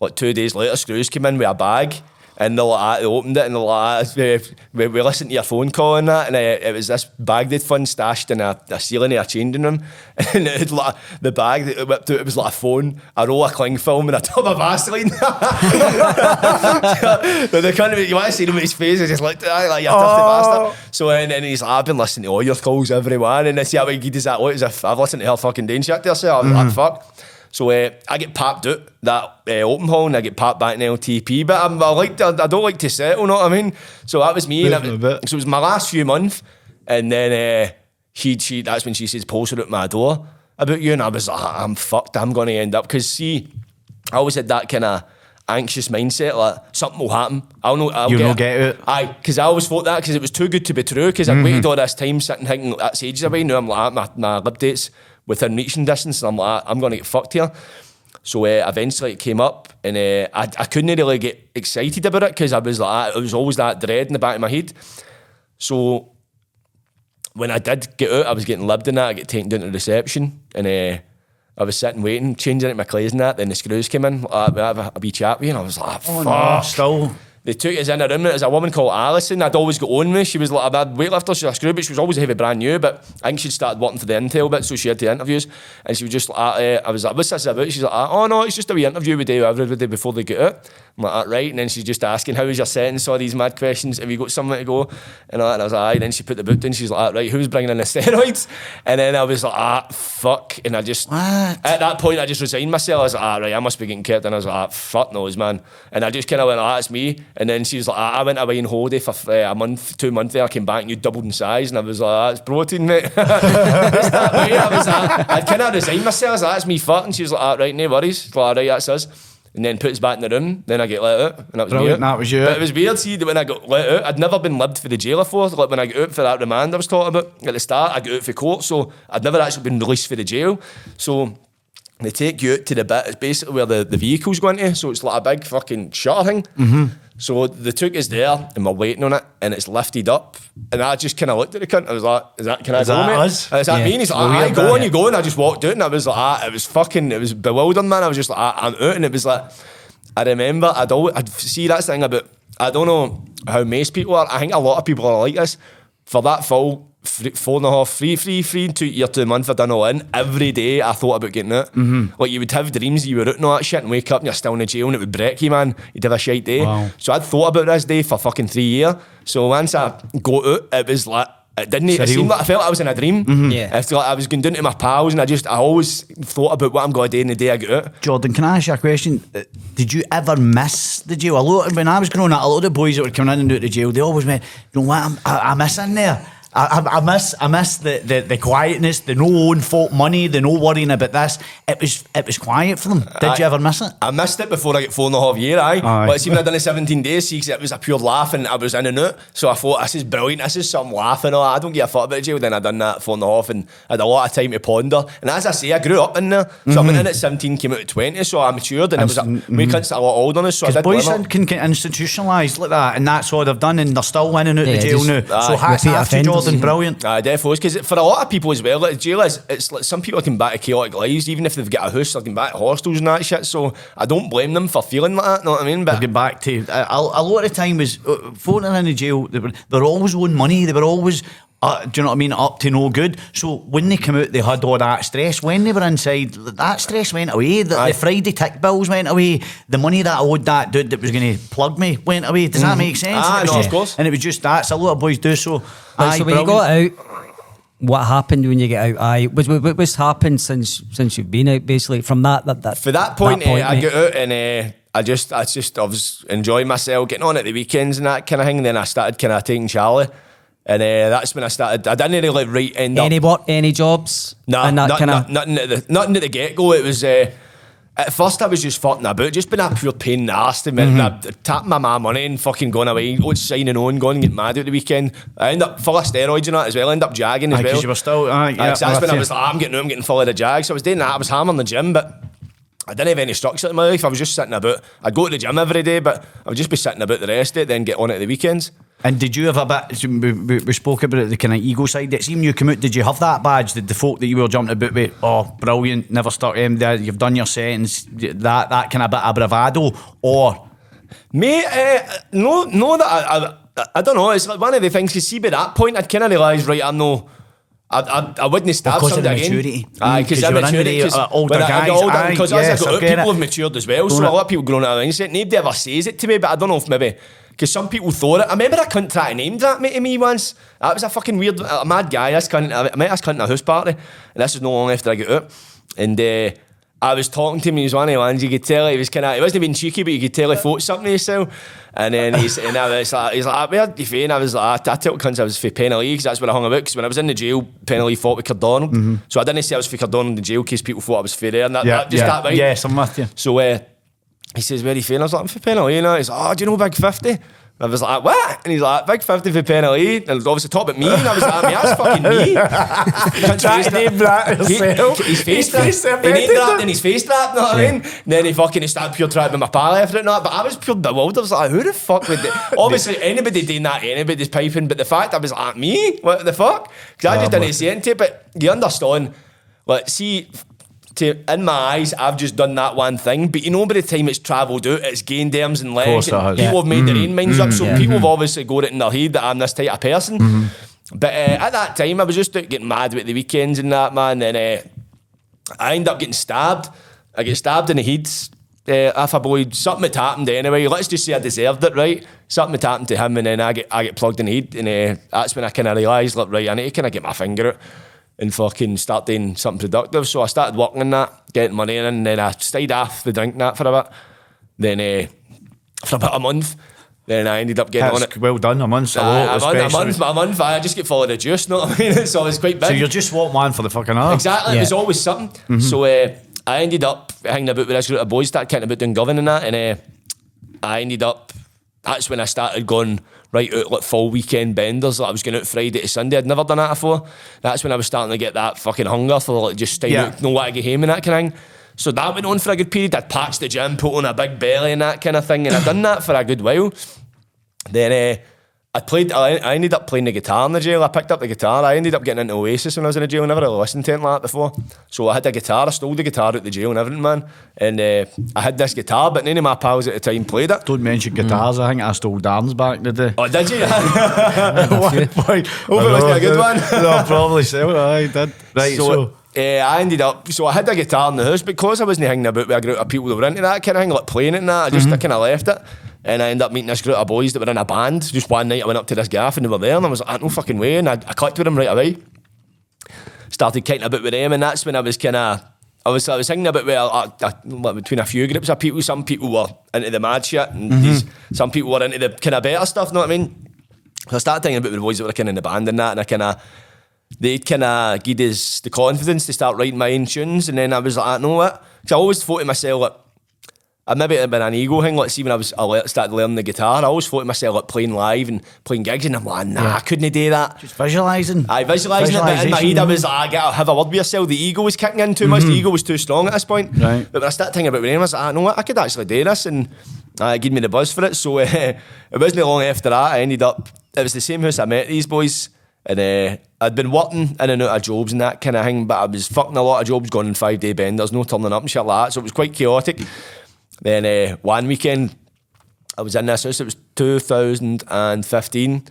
Like two days later, Screws came in with a bag. And like, ah, they opened it and like, ah, we, we listened to your phone call and that. And uh, it was this bag they'd fun stashed in a, a ceiling of a changing room. And it had like, the bag that it whipped out, it was like a phone, a roll of cling film, and a tub of Vaseline. but they couldn't, you want to see him with his face, he just looked at that, like, you dirty bastard. So and, then he's like, I've been listening to all your calls, everyone. And I see how he does that look as if I've listened to her fucking doing shit there. So I'm like, fuck. So uh, I get papped out that uh, open hall and I get papped back in LTP. But I'm, I like to, I don't like to settle, know what I mean? So that was me. And Moving a bit. so it was my last few months. And then uh, she, she, that's when she says, posted at my door about you. And I was like, I'm fucked. I'm going to end up. Because see, I always had that kind of anxious mindset, like something will happen. I'll know. I'll You'll get get it. Aye, because I always thought that because it was too good to be true. Because I'd waited all this time sitting thinking that's ages away. Now I'm like my my lib dates within reaching distance, and I'm like I'm going to get fucked here. So uh, eventually it came up, and uh, I I couldn't really get excited about it because I was like it was always that dread in the back of my head. So when I did get out, I was getting libbed in that. I get taken down to reception, and uh, I was sitting waiting, changing into my clothes and that. Then the screws came in. Uh, we have a, a wee chat with you, and I was like, fuck. Oh, still. They took us in a room. There's a woman called Alison. I'd always got on with. She was like a bad weightlifter. She was a screw, but she was always a heavy brand new. But I think she'd started working for the Intel bit, so she had the interviews. And she was just like, uh, I was like, what's this about? She's like, oh no, it's just a wee interview we do everybody before they get out. I'm like, "Ah, right. And then she's just asking, how was your sentence? All these mad questions. Have you got somewhere to go? And, that. and I was like, aye. Then she put the book down. She's like, "Ah, right, who's bringing in the steroids? And then I was like, ah, fuck. And I just, What? at that point, I just resigned myself. I was like, ah, right, I must be getting kept. And I was like, ah, fuck knows, man. And I just kind of went, ah, it's me. And then she was like, ah, I went away in holiday for uh, a month, two months there. I came back and you doubled in size. And I was like, ah, it's protein, mate. It's that way. I was like, I'd kind of resigned myself. I was like, that's me fucking. She was like, ah, right, no worries. Like, ah, right, that's us. And then put us back in the room. Then I get let out. And that was Brilliant, me out. that was you. But it was weird, see, that when I got let out, I'd never been libbed for the jail before. Like when I got out for that remand I was talking about at the start, I got out for court, so I'd never actually been released for the jail. So they take you out to the bit, it's basically where the, the vehicle's going to, so it's like a big fucking shutter thing. Mm-hmm. So they took us there and we're waiting on it and it's lifted up. And I just kind of looked at the cunt. I was like, is that, can I Is go, that mate? us? Is that Yeah. me? And he's like, aye, bit, go on, you go. And I just walked out and I was like, ah, it was fucking, it was bewildering, man. I was just like, ah, I'm out. And it was like, I remember I'd always, I'd see that thing about, I don't know how most people are. I think a lot of people are like this. For that full three, four and a half, three, three, three, two year, two month I done all in. Every day I thought about getting out. Mm-hmm. Like you would have dreams, you were out and all that shit, and wake up and you're still in the jail, and it would break you, man. You'd have a shite day. Wow. So I'd thought about this day for fucking three years. So once I got out, it was like. It didn't. It Surreal. seemed like I felt like I was in a dream. Yeah. I felt like I was going down to my pals, and I just, I always thought about what I'm going to do in the day I get out. Jordan, can I ask you a question? Uh, Did you ever miss the jail? A lot, when I was growing up, a lot of the boys that were coming in and out of the jail, they always went, you know what, I'm, I, I miss in there. I, I, I miss I miss the, the, the quietness, the no own fault money, the no worrying about this. It was it was quiet for them. Did you ever miss it? I missed it before I get four and a half year, aye. Aye. But see, when I done it 17 days, see, 'cause it was a pure laugh and I was in and out. So I thought, this is brilliant, this is some laughing. I don't give a fuck about jail. Then I done that four and a half and I had a lot of time to ponder. And as I say, I grew up in there. So I went mm-hmm. in at 17, came out at 20, so I matured and, it was a, we mm-hmm. cunts a lot older than us. So I Because did boys learn can, can institutionalise like that, and that's what they've done, and they're still winning out Yeah, the jail just- now. so Aye. hats Repeat off to offenders. Jordan, brilliant. Aye, definitely. Because for a lot of people as well, like jail is, it's like some people can back to chaotic lives, even if they've got a house, they can back to hostels and that shit. So I don't blame them for feeling like that, know what I mean? But Get back to a, a, lot of time was uh, phoning in the jail. They were they're always owing money. They were always. Uh, do you know what I mean? Up to no good. So when they come out, they had all that stress. When they were inside, that stress went away. The, the Friday tick bills went away. The money that I owed that dude that was going to plug me went away. Does that make sense? Aye, And it was no, of just- course. And it was just that. So a lot of boys do so. Aye, so when you brilliant. got out, what happened when you get out? Aye, what, what, what's happened since since you've been out? Basically, from that that that for that point, eh, I mate? got out and uh, I just, I just, I was enjoying myself, getting on at the weekends and that kind of thing. And then I started kind of taking Charlie. And uh, that's when I started. I didn't really right end up. Any work, any jobs? Nah, and that not, kind not, nothing at the nothing at the get go. It was uh, at first I was just fucking about, just been a pure pain in the ass to me. Mm-hmm. I tapping my mum money and fucking going away, going signing on, going and getting mad at the weekend. I end up full of steroids and that as well. end up jagging as Aye, well. you were still- aye, yeah, Aye, that's when I was like, I'm getting, I'm getting full of the jag. So I was doing that. I was hammering the gym, but. I didn't have any structure in my life. I was just sitting about. I'd go to the gym every day, but I would just be sitting about the rest of it, then get on at the weekends. And did you have a bit? We, we, spoke about it, the kind of ego side. It seemed you come out. Did you have that badge? Did the folk that you were jumping about with? Oh, brilliant! Never stuck him there. You've done your sentence. That that kind of bit of bravado, or Mate, uh, no, no, that I, I, I don't know. It's like one of the things. You see, by that point, I'd kind of realised, right? I'm no. I, I, I wouldn't stab Because of the somebody again. maturity. Aye, because 'cause I'm maturity. the, uh, older when I- I guys. older, because yes, as I got out, people it. have matured as well. So a lot of people grown out of mindset. Nobody ever says it to me, but I don't know if maybe because some people thought it. I remember I couldn't try to name that mate to me once. That was a fucking weird, a mad guy. This cunt, I met this cunt at a house party, and this was no long after I got out, and. Uh, I was talking to him, he was one of the ones you could tell he was kind of, he wasn't being cheeky, but you could tell he thought something to himself. And then he's, and I was like, he's like, where you fain? I was like, I, I told cunts I was for Penilee because that's where I hung about. Because when I was in the jail, Penilee fought with Cardonald. So I didn't say I was for Cardonald in the jail because people thought I was for there. And that, that just that right. Yes, I'm with you. So uh, he says, where are you feeling? I was like, I'm for Penilee. You know? He's like, oh, do you know Big 50? And I was like, what? And he's like, Big 50 for Penilee. And obviously talk about me. And I was like, "Mate, that's fucking me. Cunt's Try face to name that he- yourself. He's face He's trapped. face He trapped. name dropped and he's face trapped, know what I mean? Then he fucking started pure trapping my pal after it and that. But I was pure bewildered. I was like, who the fuck would they? Obviously, anybody doing that, anybody's piping. But the fact I was like, me? What the fuck? Because I just didn't say anything to it. But you understand, like, see, to, in my eyes, I've just done that one thing. But you know, by the time it's travelled out, it's gained terms and legs. course it and has. People Yeah. have made their own minds up. So Yeah. people have obviously got it in their head that I'm this type of person. But uh, at that time, I was just out getting mad with the weekends and that, man. And uh, I end up getting stabbed. I get stabbed in the head. Uh, if a boy, something had happened anyway. Let's just say I deserved it, right? Something had happened to him, and then I get I get plugged in the head, and uh, that's when I kind of realised, look, right, I need to kind of get my finger out and fucking start doing something productive. So I started working on that, getting money in, and then I stayed off the drink that for a bit. Then uh, for about a month, then I ended up getting on it. well done. A month's a lot, a, month, a month, a month, I just get full of the juice, know what I mean? so it's quite big. So you're just what man for the fucking hour. Exactly. Yeah. was always something. So uh, I ended up hanging about with this group of boys, started kicking about doing govern and that, and uh, I ended up. That's when I started going right out like full weekend benders. Like I was going out Friday to Sunday. I'd never done that before. That's when I was starting to get that fucking hunger for like just staying Yeah. out, know what I get home and that kind of thing. So that went on for a good period. I'd patched the gym, put on a big belly and that kind of thing, and I'd done that for a good while. Then uh, I played. I, I ended up playing the guitar in the jail. I picked up the guitar. I ended up getting into Oasis when I was in the jail. I never really listened to anything like that before. So I had a guitar. I stole the guitar out of the jail and everything, man. And uh, I had this guitar, but none of my pals at the time played it. Don't mention guitars. I think I stole Dan's back in the day. Oh, did you? One point. Hope it wasn't a good one. no, probably so. I did. Right, so, so, eh, I ended up, so I had a guitar in the house because I wasn't hanging about with a group of people that were into that kind of thing, like playing it and that. I just kind of left it. And I ended up meeting this group of boys that were in a band. Just one night I went up to this gaff and they were there and I was like, "Ah, no fucking way. And I, I clicked with them right away. Started kicking about with them and that's when I was kind of, I was, I was thinking about with, uh, uh, between a few groups of people. Some people were into the mad shit and these, some people were into the kind of better stuff, you know what I mean? So I started thinking about the boys that were kind of in the band and that, and I kind of, they kind of gave us the confidence to start writing my own tunes. And then I was like, I know what? Because I always thought to myself, like, I maybe it had been an ego thing. Like, see, when I was I started learning the guitar, I always thought to myself, like, playing live and playing gigs, and I'm like, nah, I couldn't do that. just visualising. I visualising it, but in my head, I was like, I gotta have a word with yourself. The ego was kicking in too much. The ego was too strong at this point. Right. But when I started thinking about it, I was like, ah, you know what? I could actually do this, and uh, it gave me the buzz for it. So uh, it wasn't long after that. I ended up. It was the same house I met these boys, and uh, I'd been working in and out of jobs and that kind of thing. But I was fucking a lot of jobs going in five day benders, no turning up and shit like that. So it was quite chaotic. Then uh, one weekend, I was in this house. It was 2015,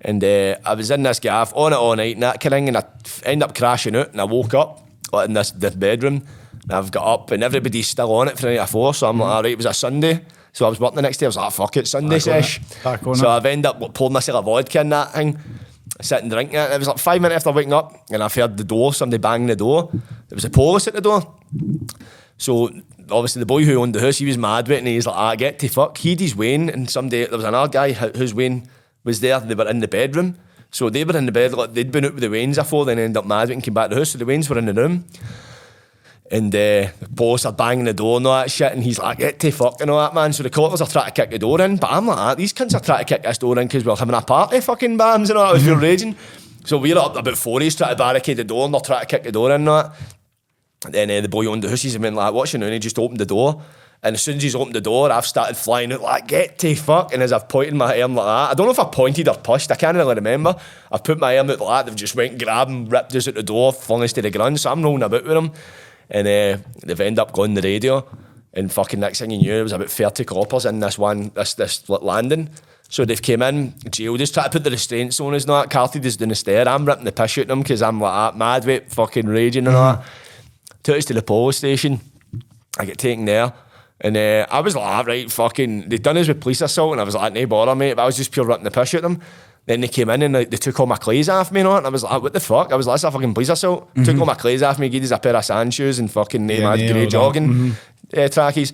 and uh, I was in this gaff on it all night and that kind of thing. And I end up crashing out, and I woke up in this, this bedroom. And I've got up, and everybody's still on it for the night before. So I'm like, all right, it was a Sunday. So I was working the next day. I was like, fuck it, Sunday Back on it. sesh. Back on So it. I've ended up like, pouring myself a vodka in that thing, sitting drinking it. It was like five minutes after waking up, and I've heard the door, somebody banging the door. There was a police at the door. So obviously the boy who owned the house, he was mad with it and he's like, I get to fuck. He'd his Wayne and somebody, there was another guy whose Wayne was there, they were in the bedroom. So they were in the bed, like, they'd been out with the Waynes before, then ended up mad and came back to the house. So the Waynes were in the room. And uh, the boss are banging the door and all that shit, and he's like, get to fuck and all that, man. So the coppers are trying to kick the door in, but I'm like, "Ah, these cunts are trying to kick this door in because we're having a party, fucking bams and all that. I was real raging. So we're up about four days trying to barricade the door and they're trying to kick the door in and all that. And then uh, the boy owned the house, he's been like, what's your name? And he just opened the door. And as soon as he's opened the door, I've started flying out like, get to fuck. And as I've pointed my arm like that, I don't know if I pointed or pushed, I can't really remember. I've put my arm out like that, they've just went, and grabbed him, ripped us out the door, flung us to the ground. So I'm rolling about with them. And uh, they've ended up going the radio. And fucking next thing you knew, there was about 30 coppers in this one, this this landing. So they've came in, jail, just try to put the restraints on us and all that. Carthy is doing the stair. I'm ripping the piss out of them because I'm like that, mad with it, fucking raging and all that. Took us to the police station. I get taken there. And uh, I was like, ah, right, fucking, they'd done us with police assault, and I was like, no bother, mate. But I was just pure ripping the piss at them. Then they came in and like, they took all my clothes off me, and all, and I was like, what the fuck? I was like, that's a fucking police assault. Took all my clothes off me, gave us a pair of sand shoes and fucking name Yeah, had nailed grey jogging uh, trackies.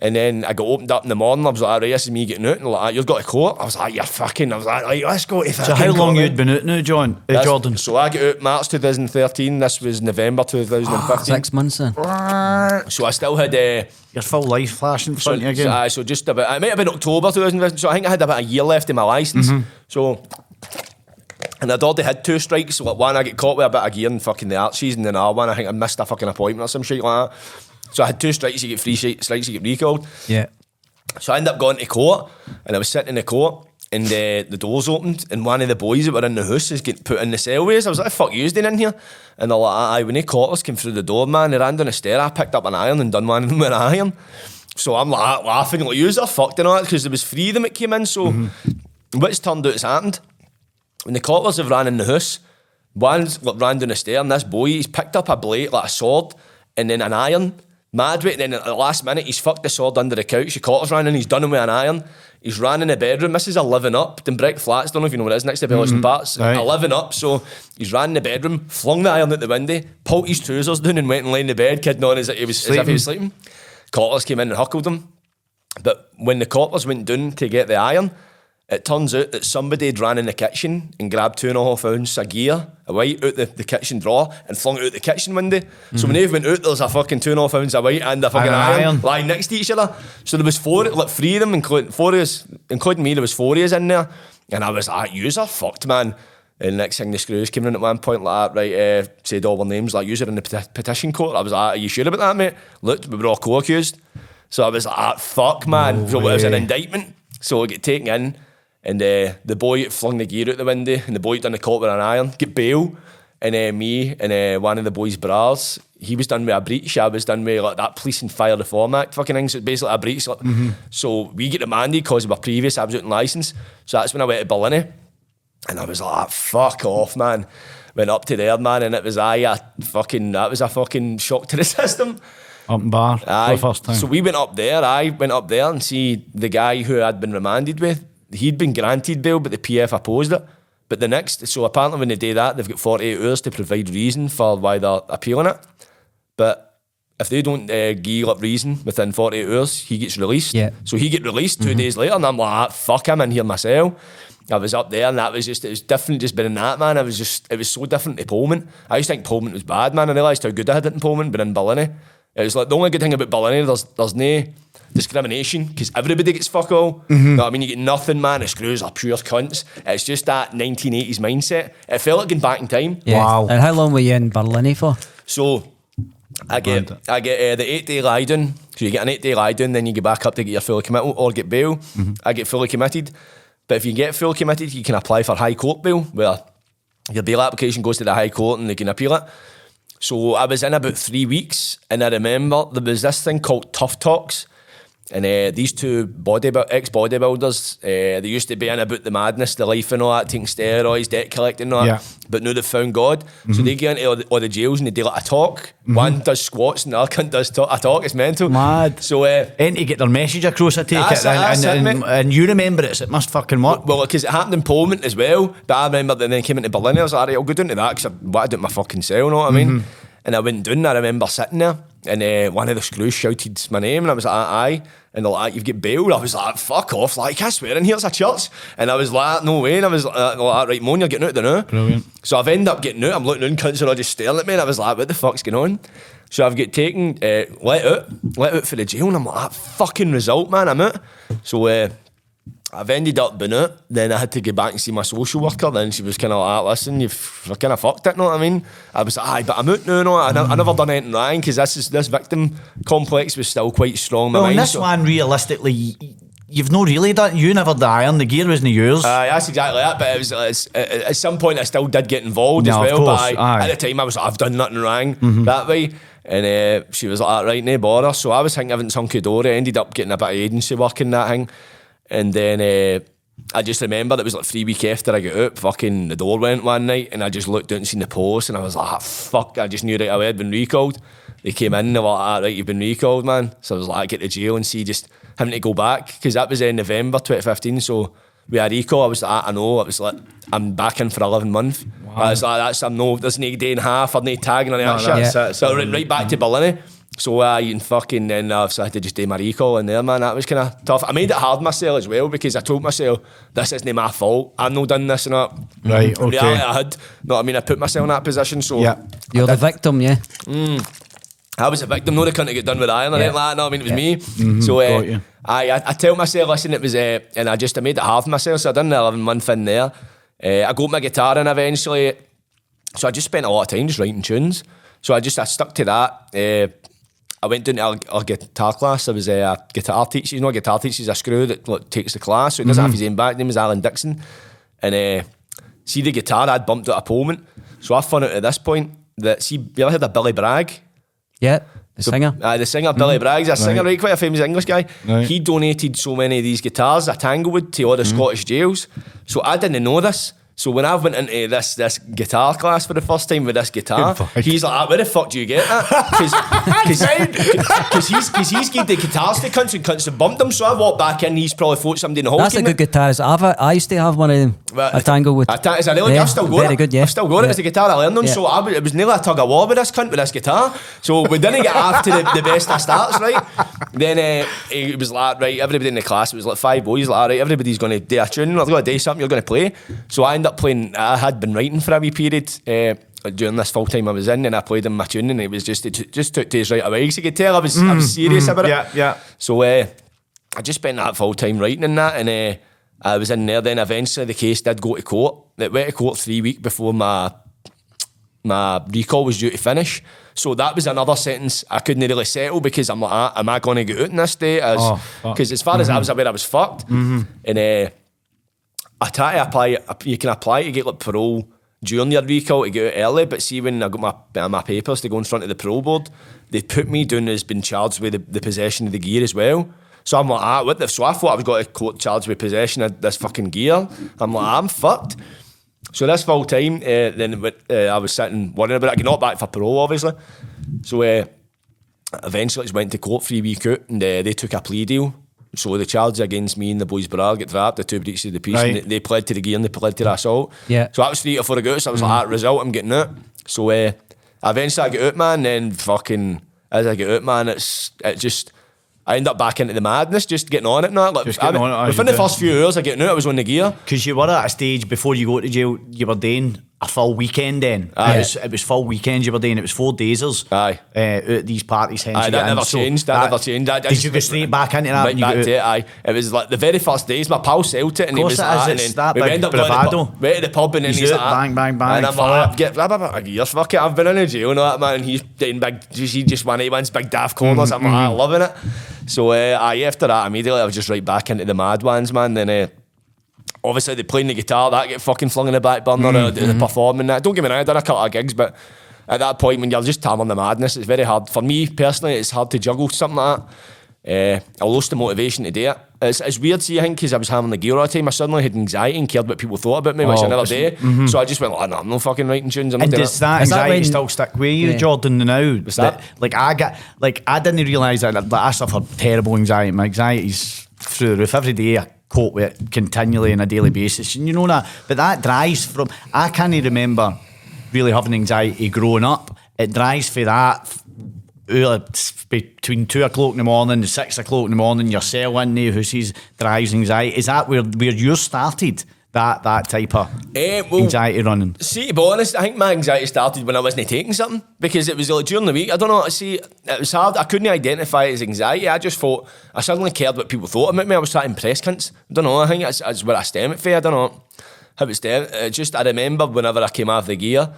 And then I got opened up in the morning. I was like, right, this is me getting out. And like, you've got a court. I was like, you're fucking. I was like, right, let's go to So how long you'd been out now, John? Uh, Jordan? So I got out March 2013. This was November 2015. Six months in. So I still had. Uh, Your full life flashing in so, front of you so, again. aye, so just about. It might have been October 2015. So I think I had about a year left in my license. Mm-hmm. So. And I'd already had two strikes. So like one, I get caught with a bit of gear in fucking the art season, and the other one, I think I missed a fucking appointment or some shit like that. So I had two strikes, you get three strikes, you get recalled. Yeah. So I ended up going to court, and I was sitting in the court, and uh, the doors opened, and one of the boys that were in the house is getting put in the cellways. I was like, "Fuck you, doing in here?" And they're like, "Aye." When they caught us, came through the door, man. They ran down the stair. I picked up an iron and done one of them with an iron. So I'm like laughing, like, "Yous are fucked and all that," because there was three of them that came in. So what's turned out has happened. When the coppers have ran in the house, one's like, ran down the stair, and this boy, he's picked up a blade, like a sword, and then an iron. Mad with it. And then at the last minute, he's fucked the sword under the couch. The coppers ran in, he's done him with an iron. He's ran in the bedroom. This is a living up. Dumbreck Flats, don't know if you know what it is, next to Bellahouston Parts. Mm-hmm. Right. A living up. So he's ran in the bedroom, flung the iron out the window, pulled his trousers down, and went and lay in the bed, kidding on as, if he was, as if he was sleeping. Came in and huckled him. But when the coppers went down to get the iron, it turns out that somebody had ran in the kitchen and grabbed two and a half ounce of gear away out the, the kitchen drawer and flung it out the kitchen window. So when they went out, there's a fucking two and a half ounce of white and a fucking And iron, iron. lying next to each other. So there was four, like three of them, including four of us, including me. There was four of us in there, and I was like, "Yous are fucked, man." And next thing the screws came in at one point like that, right, uh, said all our names, like, user in the peti- petition court. I was like, are you sure about that, mate? Looked, we were all co-accused. So I was like, ah, fuck, man. No so it was an indictment. So I get taken in, and uh, the boy flung the gear out the window, and the boy done the caught with an iron, get bail. And uh, me and uh, one of the boys' bras, he was done with a breach. I was done with like that police and fire reform act fucking thing. So it's basically a breach. Like, So we get remanded because of our previous absolute license. So that's when I went to Barlinnie. And I was like, fuck off, man. Went up to there, man, and it was a fucking that was a fucking shock to the system. Up in bar Aye. for the first time. So we went up there. I went up there and see the guy who I'd been remanded with. He'd been granted bail, but the PF opposed it. But the next, so apparently when they do that, they've got 48 hours to provide reason for why they're appealing it. But if they don't uh, give up reason within 48 hours, he gets released. Yeah. So he get released 2 days later, and I'm like, "Ah, fuck, I'm in here myself. I was up there, and that was just, it was different just being in that, man. I was just, it was so different to Polmont. I used to think Polmont was bad, man. I realised how good I had it in Polmont, but in Barlinnie, it was like the only good thing about Barlinnie, there's, there's no discrimination because everybody gets fuck all. You know what I mean? You get nothing, man. The screws are pure cunts. It's just that 1980s mindset. It felt like going back in time. Yeah. Wow. And how long were you in Barlinnie for? So I get Grand. I get uh, the eight day lie down. So you get an eight day lie down, then you get back up to get your fully committal or get bail. I get fully committed. But if you get fully committed, you can apply for high court bail, where your bail application goes to the high court and they can appeal it. So I was in about three weeks, and I remember there was this thing called Tough Talks. And uh, these two body ex bodybuilders, uh, they used to be in about the madness, the life and all that, taking steroids, debt collecting and all Yeah. that. But now they've found God. So they get into all the, all the jails and they do like a talk. One does squats and the other does to- a talk. It's mental. Mad. So, uh, And to get their message across, I take it. it, And, and, it, and, and you remember it, so it must fucking work. well, because it happened in Polmont as well. But I remember that then came into Barlinnie. I was like, "Alright, I'll go down to that because I wanted to do my fucking cell, you know what I mean? And I went down. there. I remember sitting there and uh, one of the screws shouted my name, and I was like, aye. And they're like, you've got bail. I was like, fuck off. Like, I swear in here it's a church. And I was like, no way. And I was like, like right, Mon, you're getting out there now. Brilliant. So I've ended up getting out. I'm looking in, cunts are just staring at me. And I was like, what the fuck's going on? So I've got taken, uh, let out, let out for the jail. And I'm like, that fucking result, man, I'm out. So uh, I've ended up being out. Then I had to go back and see my social worker. Then she was kind of like, listen, you've kind of fucked it, know what I mean? I was like, aye, but I'm out now, no. I, I never done anything wrong because this, is, this victim complex was still quite strong in my Well, mind. this so- one, realistically, you've not really done. You never the iron. The gear wasn't yours. Aye, that's exactly that. But it was at some point I still did get involved Yeah, as well. course, but I, at the time I was like, I've done nothing wrong that way. And uh, she was like, right, no bother. So I was thinking Hunky Dory. I ended up getting a bit of agency work in that thing. And then uh, I just remember it was like three week after I got up, fucking the door went one night and I just looked out and seen the post and I was like, ah, fuck, I just knew right away I'd been recalled. They came in and they were like, ah, right, you've been recalled, man. So I was like, get to jail and see just having to go back because that was in November 2015. So we had recall. I was like, I know. I was like, I'm back in for 11 months. I was like, that's, I'm no, there's no day and a half, or no tagging any of that No, shit. that's it. So right, right back to Barlinnie. So uh, and fucking then uh, so I had to just do my recall in there, man. That was kind of tough. I made it hard myself as well because I told myself this isn't my fault. I've not done this and that. Right, okay. reality, I had. No, I mean I put myself in that position. So Yeah. You're the victim, yeah. I was a victim. No, they couldn't get done with iron or Yeah. anything like that. No, I mean it was me. So uh. I, I I tell myself, listen, it was, uh, and I just I made it hard myself. So I done the eleven month in there. Uh, I got my guitar in eventually. So I just spent a lot of time just writing tunes. So I just I stuck to that. Uh, I went down to our, our guitar class. There was a, a guitar teacher. You know, a guitar teacher is a screw that like, takes the class. So he doesn't have his own back. His name is Alan Dixon. And uh, see the guitar I'd bumped at a Polmont. So I found out at this point that see you ever heard of Billy Bragg? Yeah, the singer. Uh, the singer Billy Bragg's a singer, right? Quite a famous English guy. Right. He donated so many of these guitars at Tanglewood to all the Scottish jails. So I didn't know this. So when I went into this this guitar class for the first time with this guitar, he's like, ah, "Where the fuck do you get that?" Because he's because he's gave the guitars to cunts and cunts have bumped them. So I walked back in. He's probably thought somebody in the hall. That's a good in. guitarist. I've, I used to have one of them. Well, a Tanglewood. A ta- it's a really, Yeah, I've still got very it. good, yeah. I've still got it. Yeah. It's a guitar I learned on. Yeah. So I, it was nearly a tug of war with this cunt with this guitar. So we didn't get after the, the best of starts, right? Then uh, it was like, right, everybody in the class, it was like five boys, like, right, everybody's going to do a tune. I've got to do something you're going to play. So I ended up playing, I had been writing for a wee period. Uh, during this full time I was in, and I played in my tune, and it was just it just took days right away. So you could tell I was I was serious about it. yeah, yeah. So uh, I just spent that full time writing in that, and uh, I was in there. Then eventually the case did go to court. It went to court three weeks before my my recall was due to finish. So that was another sentence I couldn't really settle because I'm like, ah, am I going to get out in this day? Because Oh, as far as I was aware, I was fucked. And uh, I try to apply. You can apply to get like parole during your recall to get out early. But see, when I got my my papers to go in front of the parole board, they put me down as being charged with the, the possession of the gear as well. So I'm like, ah, what the? So I thought I was got court charged with possession of this fucking gear. I'm like, I'm fucked. So this full time, uh, then uh, I was sitting worrying about it. I got knocked back for parole, obviously. So uh, eventually, just went to court three week out, and uh, they took a plea deal. So the charges against me and the boys Brad get dropped, the two breaches of the peace, and they, they pled to the gear and they pled to the assault. Yeah. So that was three or four ago. So I was like, ah, result, I'm getting out. So uh, eventually I get out, man. Then fucking as I get out, man, it's it just. I end up back into the madness, just getting on it now. Like, Just getting I- on it, within the first few hours I get out, I was on the gear. Because you were at a stage before you go to jail, you were doing a full weekend then. Aye. It, was, it was full weekend you were doing. It was four daysers. Aye. Uh, at these parties. Hence Aye, that never So changed. That, never changed. That, Did you go straight back into that? Right back to it, aye. It was like the very first days, my pal sold it and he was it like, is, and that we went up going to the bravado. went to the pub and then He's he's like, bang, bang, bang, And I'm like, get blah, blah, blah, years, fuck it, I've been in a jail and all that, man. And he's doing big, he just one of ones, big daft corners. Mm-hmm, I'm like, "Ah, loving it. So, uh, aye, after that, immediately I was just right back into the mad ones, man. Then, uh, obviously, they playing the guitar, that get fucking flung in the back burner, uh, Mm-hmm. the performing that. Don't get me wrong, I done a couple of gigs, but at that point, when you're just hammering the madness, it's very hard. For me personally, it's hard to juggle something like that. Uh, I lost the motivation to do it. It's, it's weird, see, I think, because I was having the gear all the time. I suddenly had anxiety and cared what people thought about me, which I Oh, never it's- did. So I just went, oh, no, I'm not fucking writing tunes. I'm And doing does it. that Is that anxiety when- still stick with you, Yeah. Jordan? Now, What's that? like I got, like I didn't realise that. Like, I suffer terrible anxiety. My anxiety's through the roof every day. I cope with it continually on a daily mm-hmm. basis, and you know that. But that drives from. I can't even remember really having anxiety growing up. It drives for that. between two o'clock in the morning and six o'clock in the morning, your cell in there eh, who sees drives anxiety. Is that where, where you started that that type of Eh, well, anxiety running? See, to be honest, I think my anxiety started when I wasn't taking something because it was like during the week. I don't know. I see, it was hard. I couldn't identify it as anxiety. I just thought I suddenly cared what people thought about me. I was trying to impress cunts. I don't know. I think that's, that's where I stem it from. I don't know how it's stem. It just I remember whenever I came out of the gear.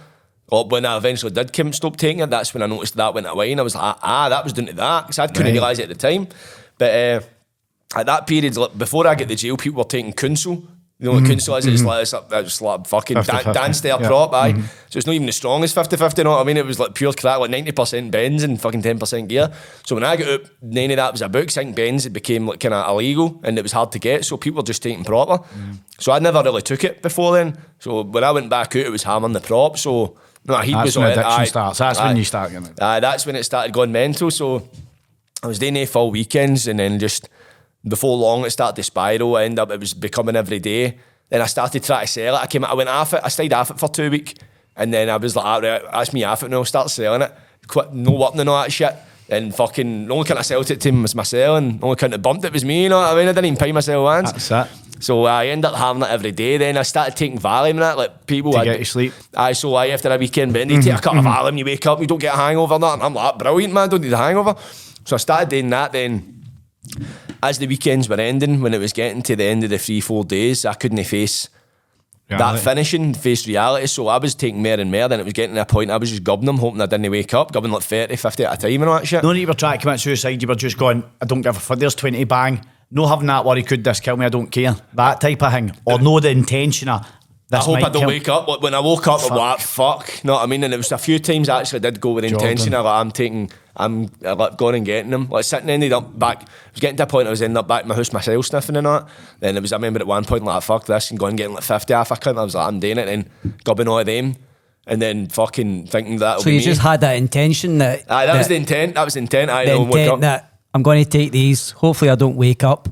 Or when I eventually did come stop taking it, that's when I noticed that went away, and I was like, ah, that was down to that because I couldn't Right. realise it at the time. But uh, at that period, like, before I get the jail, people were taking counsel. You know what counsel is? It's like it's like, it's like fucking dan- 50-50, dance their yeah. prop, aye. Mm-hmm. So it's not even the strongest 50-50, you know what I mean? It was like pure crack, like 90% bends and fucking 10% gear. So when I got up, none of that was a book. Think bends, it became like kind of illegal and it was hard to get. So people were just taking proper. Mm-hmm. So I never really took it before then. So when I went back out, it was hammering the prop. So no, he That's was when on addiction aye. starts. That's when you start getting it. Aye, that's when it started going mental. So I was doing it full weekends, and then just before long, it started to spiral. I ended up it was becoming every day. Then I started trying to sell it. I came, out, I went off it. I stayed off it for two weeks, and then I was like, ah, right, that's me off it now. Start selling it. Quit, no working and all that shit. And fucking, the only kind I sold it to him was myself, and the only kind that bumped it was me. You know what I mean? I didn't even pay myself once. That's it. So I ended up having that every day. Then I started taking Valium and that, like people. To I- get you sleep. Aye, so I after a weekend bend, you take a cup of Valium, you wake up, you don't get a hangover. and. And I'm like, brilliant, man, don't need a hangover. So I started doing that. Then, as the weekends were ending, when it was getting to the end of the three, four days, I couldn't face that finishing, face reality. So I was taking more and more. Then it was getting to a point I was just gubbing them, hoping I didn't wake up, gubbing like 30, 50 at a time and all that shit. No, you were trying to commit suicide. You were just going, I don't give a fuck. There's 20 bang. No having that worry, could this kill me? I don't care. That type of thing. Or no the intention of I hope I don't kill- wake up. When I woke up, I'm like, fuck. Know what I mean? And it was a few times I actually did go with intention. I like, I'm taking, I'm uh, like, going and getting them. Like sitting, ended up back. I was getting to a point I was ending up back in my house myself sniffing and that. Then it was, I remember at one point, like, fuck this, and going and getting like 50 off. I couldn't. I was like, I'm doing it. And gobbing all of them. And then fucking thinking that. So you just had that intention that. Aye, that, was the intent. That was the intent. I the. Wake intent up. that I'm going to take these. Hopefully, I don't wake up.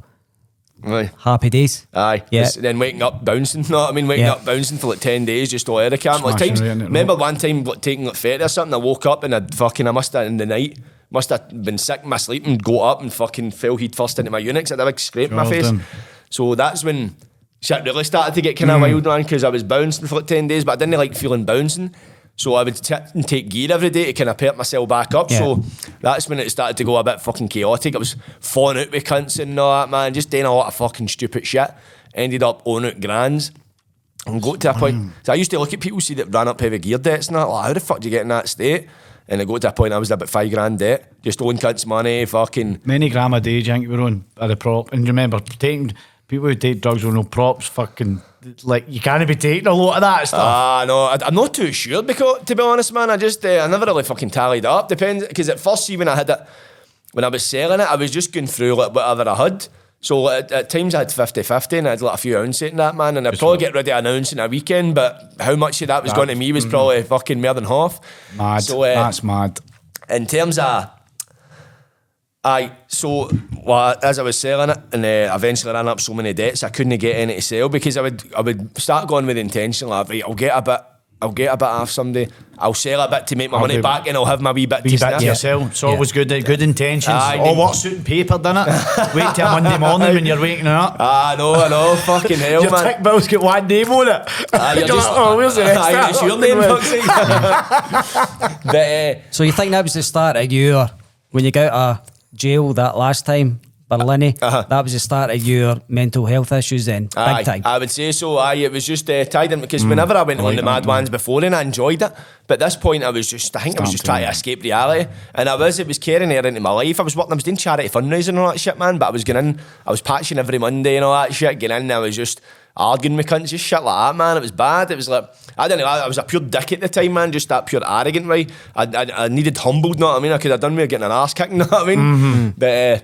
Aye. Happy days. Aye. Yeah. Just Then waking up bouncing. Know what I mean? Waking Yeah. up bouncing for like 10 days just all out of camp. Like times, right in remember one time like, taking like 30 or something, I woke up and I fucking, I must have in the night, must have been sick in my sleep and got up and fucking fell head first into my unix. I had a big scrape in my face. So that's when shit really started to get kind of Mm. wild, man, because I was bouncing for like 10 days, but I didn't like feeling bouncing. So I would and take gear every day to kind of perk myself back up. Yeah. So that's when it started to go a bit fucking chaotic. I was falling out with cunts and all that, man. Just doing a lot of fucking stupid shit. Ended up owning out grands. And got to a point. Mm. So I used to look at people see that ran up heavy gear debts and that. Like, how the fuck do you get in that state? And I got to a point I was about five grand debt. Just owing cunts money, fucking. Many gram a day, do you think you were on at the prop? And remember, taking people who take drugs with no props, fucking like you can't be taking a lot of that stuff. Ah, no, I, I'm not too sure because, to be honest, man, I just, uh, I never really fucking tallied up. Depends, because at first, see, when I had it, when I was selling it, I was just going through like whatever I had. So at, at times I had 50 50 and I had like a few ounces in that, man. And I'd probably get rid of an ounce in a weekend, but how much of that was That- going to me was probably fucking more than half. mad. So, uh, That's mad. in terms of Aye, so well, as I was selling it, and uh, eventually ran up so many debts, I couldn't get any to sell because I would I would start going with the intention like, right, I'll get a bit, I'll get a bit off somebody, I'll sell a bit to make my I'll money do- back, and I'll have my wee bit Wee to bit sniff. to yourself. It's always good. Good intentions. Aye, oh, then- what suit and paper, done it? Wait till Monday morning when you're waking up. Ah, no, I know, fucking hell, Your man. tick bill's got one name on it. Ah, you're You're just, like, oh, where's the next Aye, it's your name, fuck's but uh, So you think that was the start of your when you got out of jail that last time, Barlinnie? Uh-huh. That was the start of your mental health issues then, big Aye, time. I would say so. Aye, it was just uh, tied in because whenever I went I on the Mad man. Ones before, and I enjoyed it. But at this point, I was just, I think I was just trying to escape reality, and I was. It was carrying her into my life. I was working. I was doing charity fundraising and all that shit, man. But I was getting in. I was patching every Monday and all that shit. Getting in, and I was just arguing with cunts, just shit like that, man. It was bad. It was like I don't know. I, I was a pure dick at the time, man. Just that pure arrogant way. I, I, I needed humbled. Know what I mean? I could have done with getting an ass kicked. Know what I mean? Mm-hmm. But. Uh,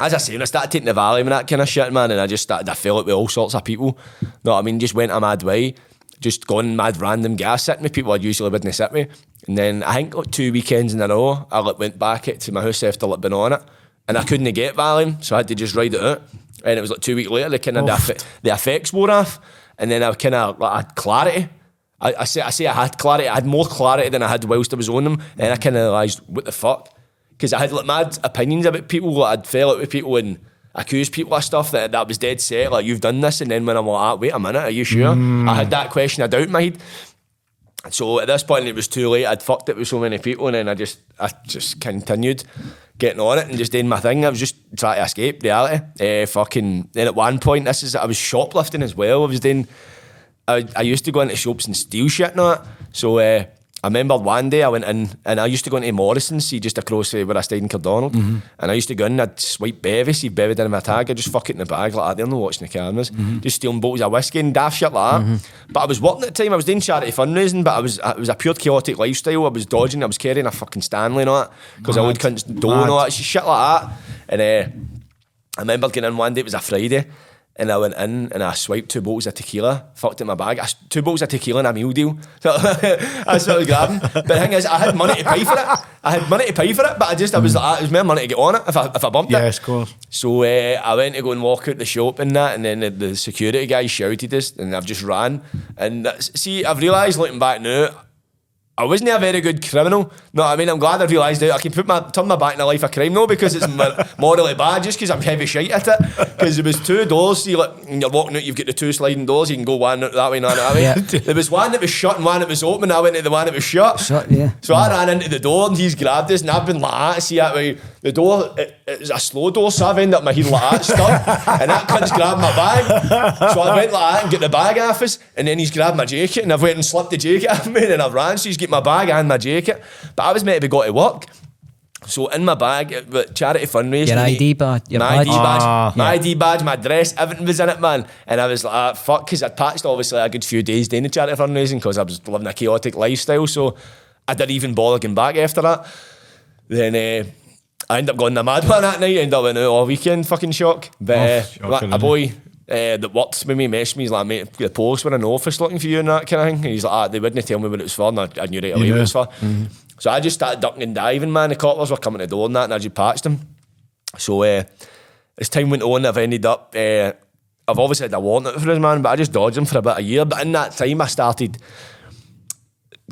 as I say, when I started taking the Valium and that kind of shit, man, and I just started, I fell out with all sorts of people. No, I mean, just went a mad way, just gone mad random gas sitting with people I usually wouldn't sit with. And then I think like two weekends in a row, I like went back to my house after like been on it, and I couldn't get Valium, so I had to just ride it out. And it was like two weeks later, the kind of the, effe- the effects wore off, and then I kind of like, I had clarity. I, I say I say I had clarity. I had more clarity than I had whilst I was on them, and I kind of realised what the fuck. because I had like mad opinions about people. Like I'd fell out with people and accused people of stuff that that was dead set. Like you've done this, and then when I'm like, ah, wait a minute, are you sure? I had that question. I doubt my head. So at this point, it was too late. I'd fucked it with so many people, and then I just, I just continued getting on it and just doing my thing. I was just trying to escape reality. Uh, fucking. Then at one point, this is I was shoplifting as well. I was doing. I, I used to go into shops and steal shit and all that. So uh, I remember one day I went in and I used to go into Morrison's, see just across uh, where I stayed in Cardonald. And I used to go in, I'd swipe Bevy, see Bevy didn't have my tag, I'd just fuck it in the bag like that. They're not watching the cameras. Just stealing bottles of whiskey and daft shit like that. But I was working at the time, I was doing charity fundraising, but I was it was a pure chaotic lifestyle. I was dodging, I was carrying a fucking Stanley and all that. Because I would cunt door and all that shit like that. And uh, I remember getting in one day, it was a Friday, and I went in and I swiped two bottles of tequila, fucked in my bag. I, two bottles of tequila and a meal deal. So that's what I was grabbing. But the thing is, I had money to pay for it. I had money to pay for it, but I just, I was like, it was more money to get on it if I, if I bumped it. Yes, of course. So uh, I went to go and walk out the shop and that, and then the, the security guy shouted this, and I've just ran. And that's, see, I've realised looking back now, I wasn't a very good criminal. No, I mean, I'm glad I realised that I can put my turn my back in a life of crime no, because it's morally bad, just because I'm heavy shite at it. Because there was two doors, see, like you're walking out, you've got the two sliding doors, you can go one out that way and one that way. Yeah. There was one that was shut and one that was open. I went to the one that was shut. Shut, yeah. So I ran into the door and he's grabbed us and I've been like that. See that way, the door, it, it's a slow door, so I've ended up my heel like that, stuck. and that cunt's grabbed my bag. So I went like that and get the bag off us. And then he's grabbed my jacket and I've went and slipped the jacket off me and I've ran. So he's get my bag and my jacket. But I was meant to be got to work. So in my bag, it- charity fundraising. Your ID badge, your my ID badge. badge, Ah. my ID badge, my dress, everything was in it, man. And I was like, ah, fuck, because I'd patched obviously a good few days doing the charity fundraising because I was living a chaotic lifestyle. So I didn't even bother going back after that. Then uh, I ended up going the madman that night, ended up in all weekend fucking shock. But Oh, uh, shocking, a boy uh, that worked with me messaged me, he's like, mate, the post were in the office looking for you and that kind of thing. And he's like, ah, they wouldn't tell me what it was for, and I, I knew right away what it was for. So I just started ducking and diving, man. The copplers were coming to the door and that, and I just patched them. So uh, as time went on, I've ended up. Uh, I've obviously had a warrant for this man, but I just dodged him for about a year. But in that time, I started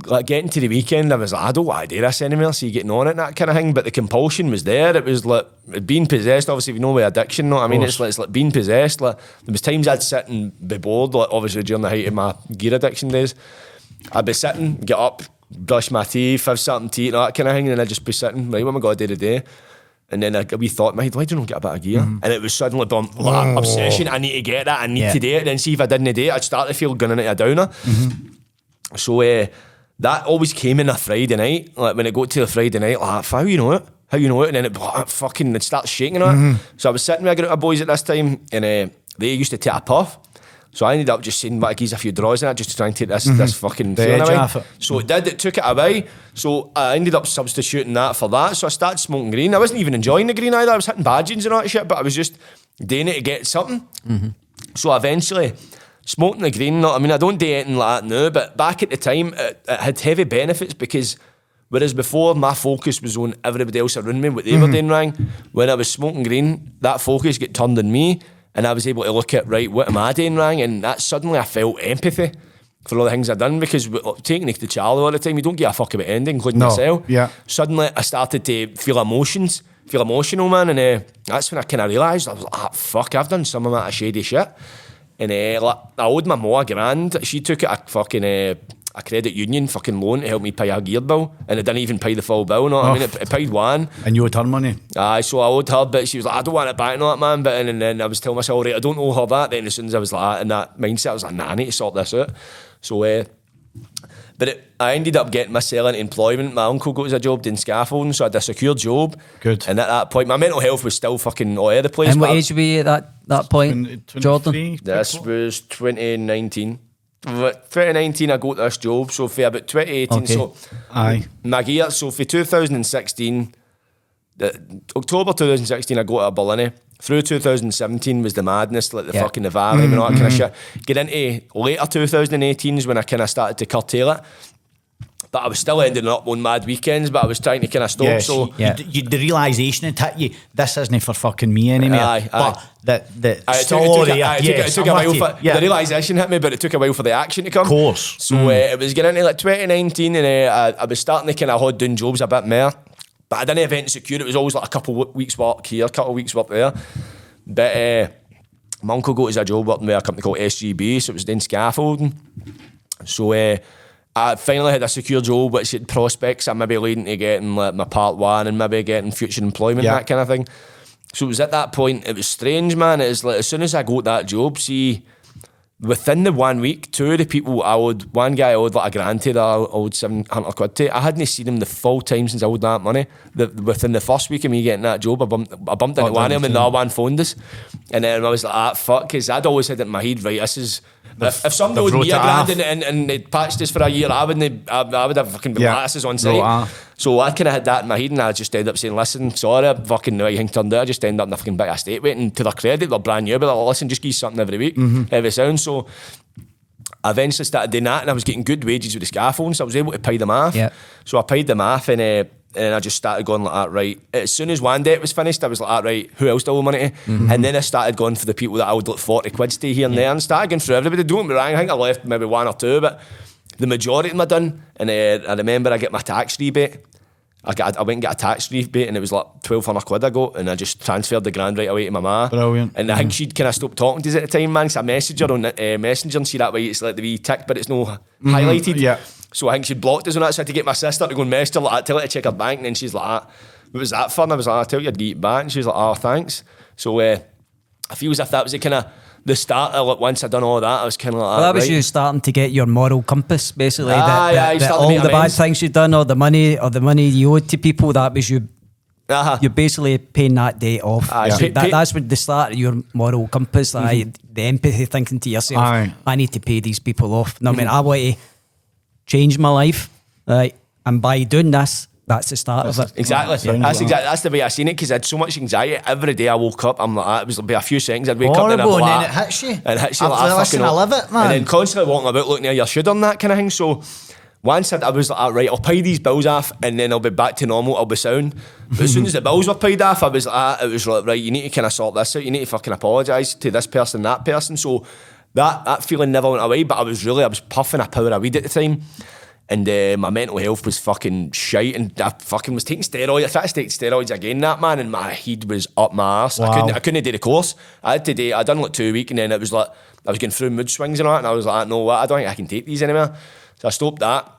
like getting to the weekend. I was like, I don't want to do this anymore. See, getting on it, and that kind of thing. But the compulsion was there. It was like being possessed. Obviously, if you know with addiction, know what I mean? It's like it's like being possessed. Like there was times I'd sit and be bored. Like obviously during the height of my gear addiction days, I'd be sitting, get up, brush my teeth, have something to eat, and that kind of thing, and I'd just be sitting. Right, what am I going to do today? And then a wee thought my head, why do you not get a bit of gear? And it was suddenly boom, like, obsession. I need to get that. I need Yeah. to do it. Then see if I didn't do it, I'd start to feel going into a downer. So uh, that always came in a Friday night. Like when it got to the Friday night, like how you know it? How you know it? And then it fucking it starts shaking on it. Mm-hmm. So I was sitting with a group of boys at this time, and uh, they used to take a puff. So I ended up just saying, "What gives a few draws in it, just to try and take this mm-hmm. this fucking The edge away." it. So it did. It took it away. So I ended up substituting that for that. So I started smoking green. I wasn't even enjoying the green either. I was hitting badgings and all that shit, but I was just doing it to get something. Mm-hmm. So eventually, smoking the green, not, I mean, I don't do anything like that now, but back at the time, it, it had heavy benefits because whereas before my focus was on everybody else around me, what they were doing wrong, when I was smoking green, that focus get turned on me and I was able to look at, right, what am I doing wrong? And that suddenly I felt empathy for all the things I'd done because taking it to Charlie all the time, you don't give a fuck about anything, including No, yourself. yeah. Suddenly I started to feel emotions, feel emotional, man, and uh, that's when I kind of realised, I was like, ah, fuck, I've done some amount of shady shit. And uh, like, I owed my mum a grand. She took it a fucking uh, a credit union fucking loan to help me pay a gear bill, and it didn't even pay the full bill. No, I mean, it, it paid one. And you return money. Aye, so I owed her, but she was like, I don't want it back, and all that man. But and, and then I was telling myself, right, I don't owe her that. Then as soon as I was like in that mindset, I was like, nah, I need to sort this out. So, uh, but it, I ended up getting myself into employment. My uncle got us a job doing scaffolding, so I had a secure job. Good. And at that point, my mental health was still fucking all over the place. And what age were you at that, that point, Jordan? 23, This was 2019. But 2019, I got this job. So for about 2018, Okay. so Aye. my year, so for 2016, the, October 2016, I got to Barlinnie. Through 2017 was the madness, like the Yeah. fucking the valley and all that kind of shit. Get into later 2018s when I kind of started to curtail it. But I was still ending up on mad weekends, but I was trying to kind of stop. Yeah, so so Yeah. You, you, the realisation it hit you, this isn't for fucking me anymore. Aye, but aye. the, the Aye, it took, it took, aye, it took, yes, it took I'm a while you. for yeah. the realization hit me, but it took a while for the action to come. Of course. So uh, it was getting into like 2019, and uh, I, I was starting to kind of hold down jobs a bit more. But I didn't event secure. It was always like a couple of weeks work here, a couple of weeks work there. But uh, my uncle got his a job working with a company called SGB, so it was doing scaffolding. So uh, I finally had a secure job, which had prospects I'm maybe leading to getting like my part one and maybe getting future employment, Yeah. that kind of thing. So it was at that point, it was strange, man. It was like as soon as I got that job, see, within the one week, two of the people I owed, one guy I owed like a grand to that I owed 700 quid to. I hadn't seen him the full time since I owed that money. The, within the first week of me getting that job, I bumped, I bumped into Oh, one of them and the other one phoned us. And then I was like, ah, fuck, because I'd always had it in my head, right, this is. If, if somebody owed me a grand and, and, and they'd patched us for a year, I wouldn't I, I would have fucking been Yeah. this is on site. off. So I kind of had that in my head, and I just ended up saying, "Listen, sorry, I fucking know anything turned out. I just ended up in a fucking big estate waiting. To their credit, they're brand new, but they're like, listen, just give you something every week, every sound." So I eventually started doing that, and I was getting good wages with the scaffolding, so I was able to pay them off. Yeah. So I paid them off, and uh, and I just started going like that. Right, as soon as one debt was finished, I was like, "That right, who else do I owe money to?" And then I started going for the people that I would like forty quid to here and there, and started going through everybody. Don't me wrong, I think I left maybe one or two, but the majority of them I done. And uh, I remember I get my tax rebate. I got, I went and got a tax rebate and it was like twelve hundred quid I got and I just transferred the grand right away to my ma. Brilliant. And I think she'd kind of stopped talking to us at the time, man. Cause I messaged her on uh, Messenger and see that way it's like the wee tick, but it's no highlighted. yeah. So I think she blocked us on that. So I had to get my sister to go and message her like tell her to check her bank. And then she's like, ah, "What was that for?" And I was like, "I tell you, I'd get it back." And she was like, "Oh, thanks." So uh, I feel as if that was the kind of the start. Of, like once I'd done all that, I was kind of like, Well, that was right. you starting to get your moral compass, basically. Ah, that, yeah, that- you that all the bad amends. things you've done, or the money, or the money you owed to people, that was you. Uh-huh. You're basically paying that debt off. Aye, So pay- that, pay- that's what the start of your moral compass. aye, the empathy, thinking to yourself, Aye. I need to pay these people off. No, I mean, I want to change my life, right? And by doing this, that's the start of it. Exactly. That's exactly that's the way I seen it because I had so much anxiety. Every day I woke up, I'm like, that. it was be a few seconds. I'd wake up and I'd Horrible, be and like, then it hits you. and it hits you like, that, I fucking I love it, man. And then constantly walking about looking at your should on that kind of thing. So once I, I was like, "Ah, right, I'll pay these bills off and then I'll be back to normal. I'll be sound. But as soon as the bills were paid off, I was like, ah, it was like, right, you need to kind of sort this out. You need to fucking apologise to this person, that person. So that that feeling never went away. But I was really, I was puffing a power of weed at the time. And uh, my mental health was fucking shite, and I fucking was taking steroids. I tried to take steroids again, that man, and my head was up my arse. I couldn't, I couldn't do the course. I had to do, I done like two weeks, and then it was like I was going through mood swings and all that, and I was like, no, what? I don't think I can take these anymore. So I stopped that.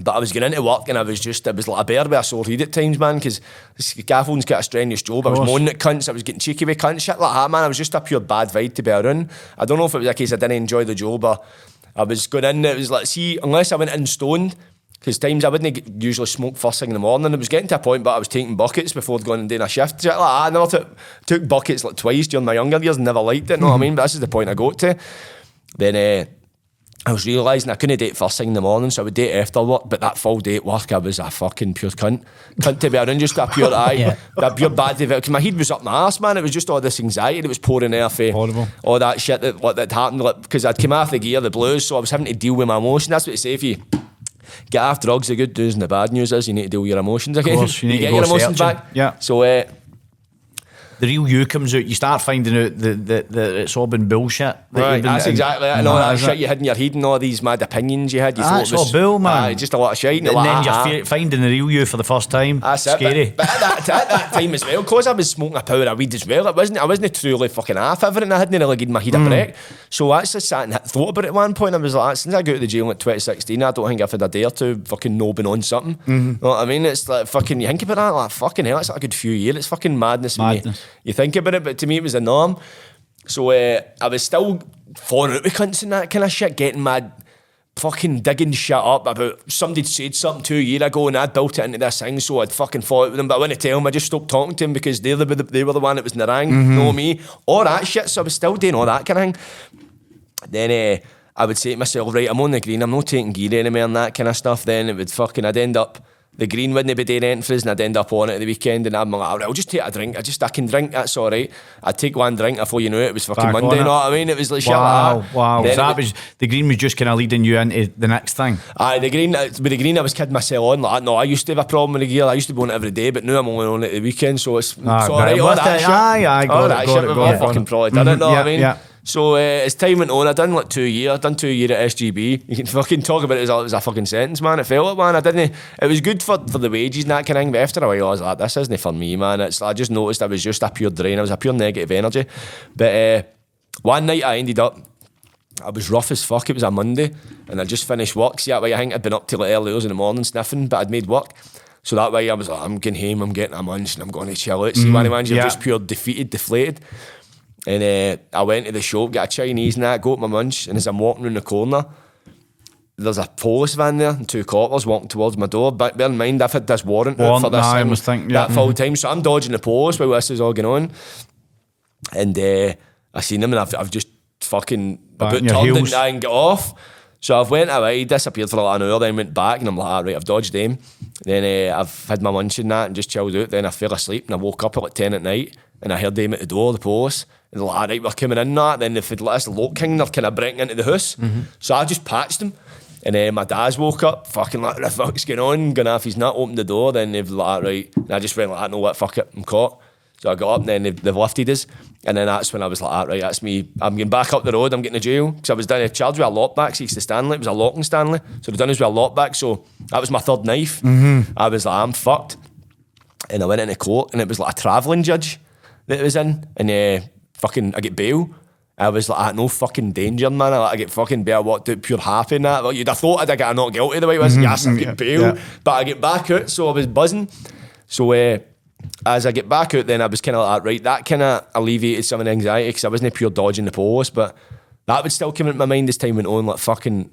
But I was getting into work and I was just, it was like a bear with a sore head at times, man, because scaffolding's got a strenuous job. I was moaning at cunts, I was getting cheeky with cunts, shit like that, man. I was just a pure bad vibe to be around. I don't know if it was a case I didn't enjoy the job or I was going in, it was like, see, unless I went in stoned, because times I wouldn't get- usually smoke first thing in the morning. It was getting to a point, but I was taking buckets before going and doing a shift. Shit like that. I never took, took buckets like twice during my younger years never liked it, you know what I mean? But this is the point I got to. Then, uh, I was realising I couldn't date first thing in the morning, so I would date after work. But that full day at work, I was a fucking pure cunt. Cunt to be around, just a pure eye, Yeah. that pure bad Because my head was up my ass, man. It was just all this anxiety that was pouring there for Horrible. all that shit that, what, that happened. Because I'd come off the gear, the blues, so I was having to deal with my emotion. That's what they say if you get off drugs, the good news and the bad news is you need to deal with your emotions again. course, you need to get your emotions searching. back. Yeah. So, uh, the real you comes out. You start finding out that, that, that it's all been bullshit. that Right, that's exactly it. And all that is shit it? you had in your head and all these mad opinions you had. You Ah, it was, all bull, man. Aye, just a lot of shit. And like, then you're ah, finding the real you for the first time. That's it, Scary. But, but at, that, at that time as well, because I was smoking a power of weed as well, it wasn't, I wasn't truly fucking half everything. I hadn't really given my head Mm. a break. So I actually sat and thought about it at one point. I was like, since I got out of the jail in 2016, I don't think I've had a day or two fucking nobbing on something. Mm-hmm. You know what I mean? It's like fucking, you think about that, like fucking hell, it's like a good few years. It's fucking madness, Madness. You think about it, but to me it was a norm. So uh, I was still falling out with cunts and that kind of shit, getting mad fucking digging shit up about somebody said something two years ago and I'd built it into this thing so I'd fucking out with them. But I wouldn't tell them I just stopped talking to them because they're the, they were the one that was in the ring know me. All that shit so I was still doing all that kind of thing. Then uh, I would say to myself right I'm on the green I'm not taking gear anymore and that kind of stuff. Then it would fucking I'd end up the green wouldn't be doing anything for us and I'd end up on it at the weekend and I'm like "Alright, I'll just take a drink I just I can drink that's alright I'd take one drink before you know it it was fucking Back Monday you know what I mean it was like Wow, like wow. So that was the green was just kind of leading you into the next thing. Aye, the green, uh, with the green, I was kidding myself on. Like, no, I used to have a problem with the gear. I used to be on it every day, but now I'm only on it at the weekend, so it's Ah, so right. alright. All that it, shit, aye, aye, got all it, that shit, it, got all it. fucking probably it, Mhm, know what I yeah, mean? yeah. So uh, as time went on, I done like two years. I done two years at SGB. You can fucking talk about it as a, as a fucking sentence, man. It felt like man. I didn't. It was good for, for the wages and that kind of thing. But after a while, I was like, this isn't for me, man. It's I just noticed I was just a pure drain. I was a pure negative energy. But uh, one night I ended up. I was rough as fuck. It was a Monday, and I just finished work. See that way, I think I'd been up till like early hours in the morning sniffing, but I'd made work. So that way, I was like, I'm getting home. I'm getting a munch, and I'm going to chill out. See, mm, man, you're yeah. just pure defeated, deflated. And uh, I went to the shop, got a Chinese and that, go up my munch, and as I'm walking around the corner, there's a police van there and two coppers walking towards my door. But bear in mind, I've had this warrant, warrant for this nah, I was thinking, yeah. that full time. So I'm dodging the police while this is all going on. And uh, I seen them and I've, I've just fucking Back about turned heels. and, and got off. So I've went away, disappeared for like an hour, then went back and I'm like, ah, right, I've dodged them. Then uh, I've had my lunch and that and just chilled out. Then I fell asleep and I woke up at like 10 at night and I heard them at the door, the police. And they're like, ah, right, we're coming in that. Then they've had like this lock king, they're kind of breaking into the house. So I just patched them. And then my dad's woke up, fucking like, what the fuck's going on? Gonna off, he's not opened the door. Then they've like, right. And I just went like, no, what, fuck it, I'm caught. So I got up and then they've, they've lifted us. And then that's when I was like, ah, right, that's me. I'm getting back up the road, I'm getting to jail. Because I was down a charge with a lockback, so it's the Stanley. It was a locking Stanley. So they done us with a lockback. So that was my third knife. I was like, I'm fucked. And I went into court and it was like a travelling judge that it was in. And uh, fucking, I get bail. I was like, ah, no fucking danger, man. I, like, I get fucking bail. I walked out pure happy and that. Like, you'd have thought I'd get a not guilty the way it was. Yes, I get bail. yeah. But I get back out, so I was buzzing. So uh, as I get back out, then I was kind of like, right, that kind of alleviated some of the anxiety because I wasn't pure dodging the police, but that would still come into my mind as time went on, like fucking,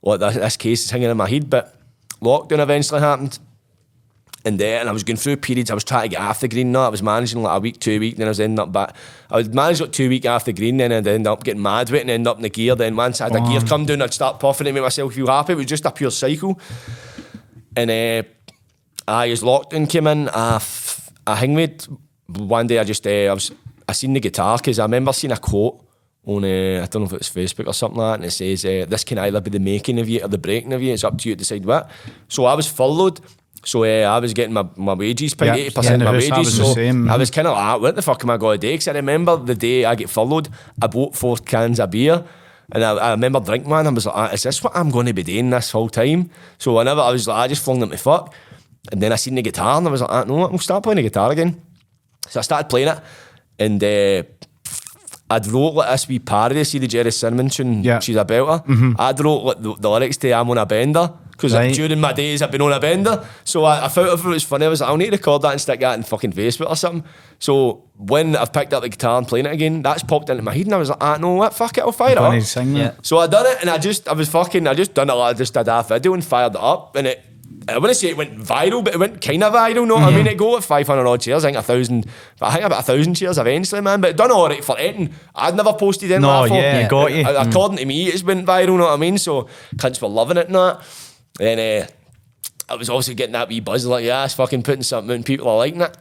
what this, this case is hanging in my head. But lockdown eventually happened. And then and I was going through periods. I was trying to get off the green. No, I was managing like a week, two week. Then I was ending up back. I would manage like two week after green. Then I'd end up getting mad with it and end up in the gear. Then once I had a gear come down, I'd start puffing it, make myself feel happy. It was just a pure cycle. And uh, I locked lockdown came in. I, f- I hang with one day. I just uh, I was I seen the guitar because I remember seeing a quote on uh, I don't know if it was Facebook or something like that, and it says uh, this can either be the making of you or the breaking of you. It's up to you to decide what. So I was furloughed. So uh, I was getting my, my wages paid eighty percent of my the house, I wages. was So same. I was kind of like, what the fuck am I going to do? Because I remember the day I get furloughed, I bought four cans of beer. And I, I remember drinking one. I was like, ah, is this what I'm going to be doing this whole time? So whenever I was like, I just flung them to fuck. And then I seen the guitar and I was like, ah, no, I'll start playing the guitar again. So I started playing it. And uh, I'd wrote like this wee parody, see the Gerry Cinnamon tune, Yeah. She's a Belter. I'd wrote like, the, the lyrics to I'm on a bender. Because Right. during my days I've been on a bender. So I, I thought if it was funny, I was like, I'll need to record that and stick that in fucking Facebook or something. So when I've picked up the guitar and playing it again, that's popped into my head and I was like, ah, no, what, fuck it, I'll fire it up. sing Yeah. So I done it and I just, I was fucking, I just done it like I just did a video and fired it up and it, I want to say it went viral, but it went kind of viral, know what I mean? It go at 500 odd shares, I think a thousand, I think about a thousand shares eventually, man, but it done alright for editing. I'd never posted in No, that yeah, got you. According to me, it's been viral, you know what I mean? So cunts were loving it and that. Then uh, I was also getting that wee buzz like, yeah, it's fucking putting something and people are liking it.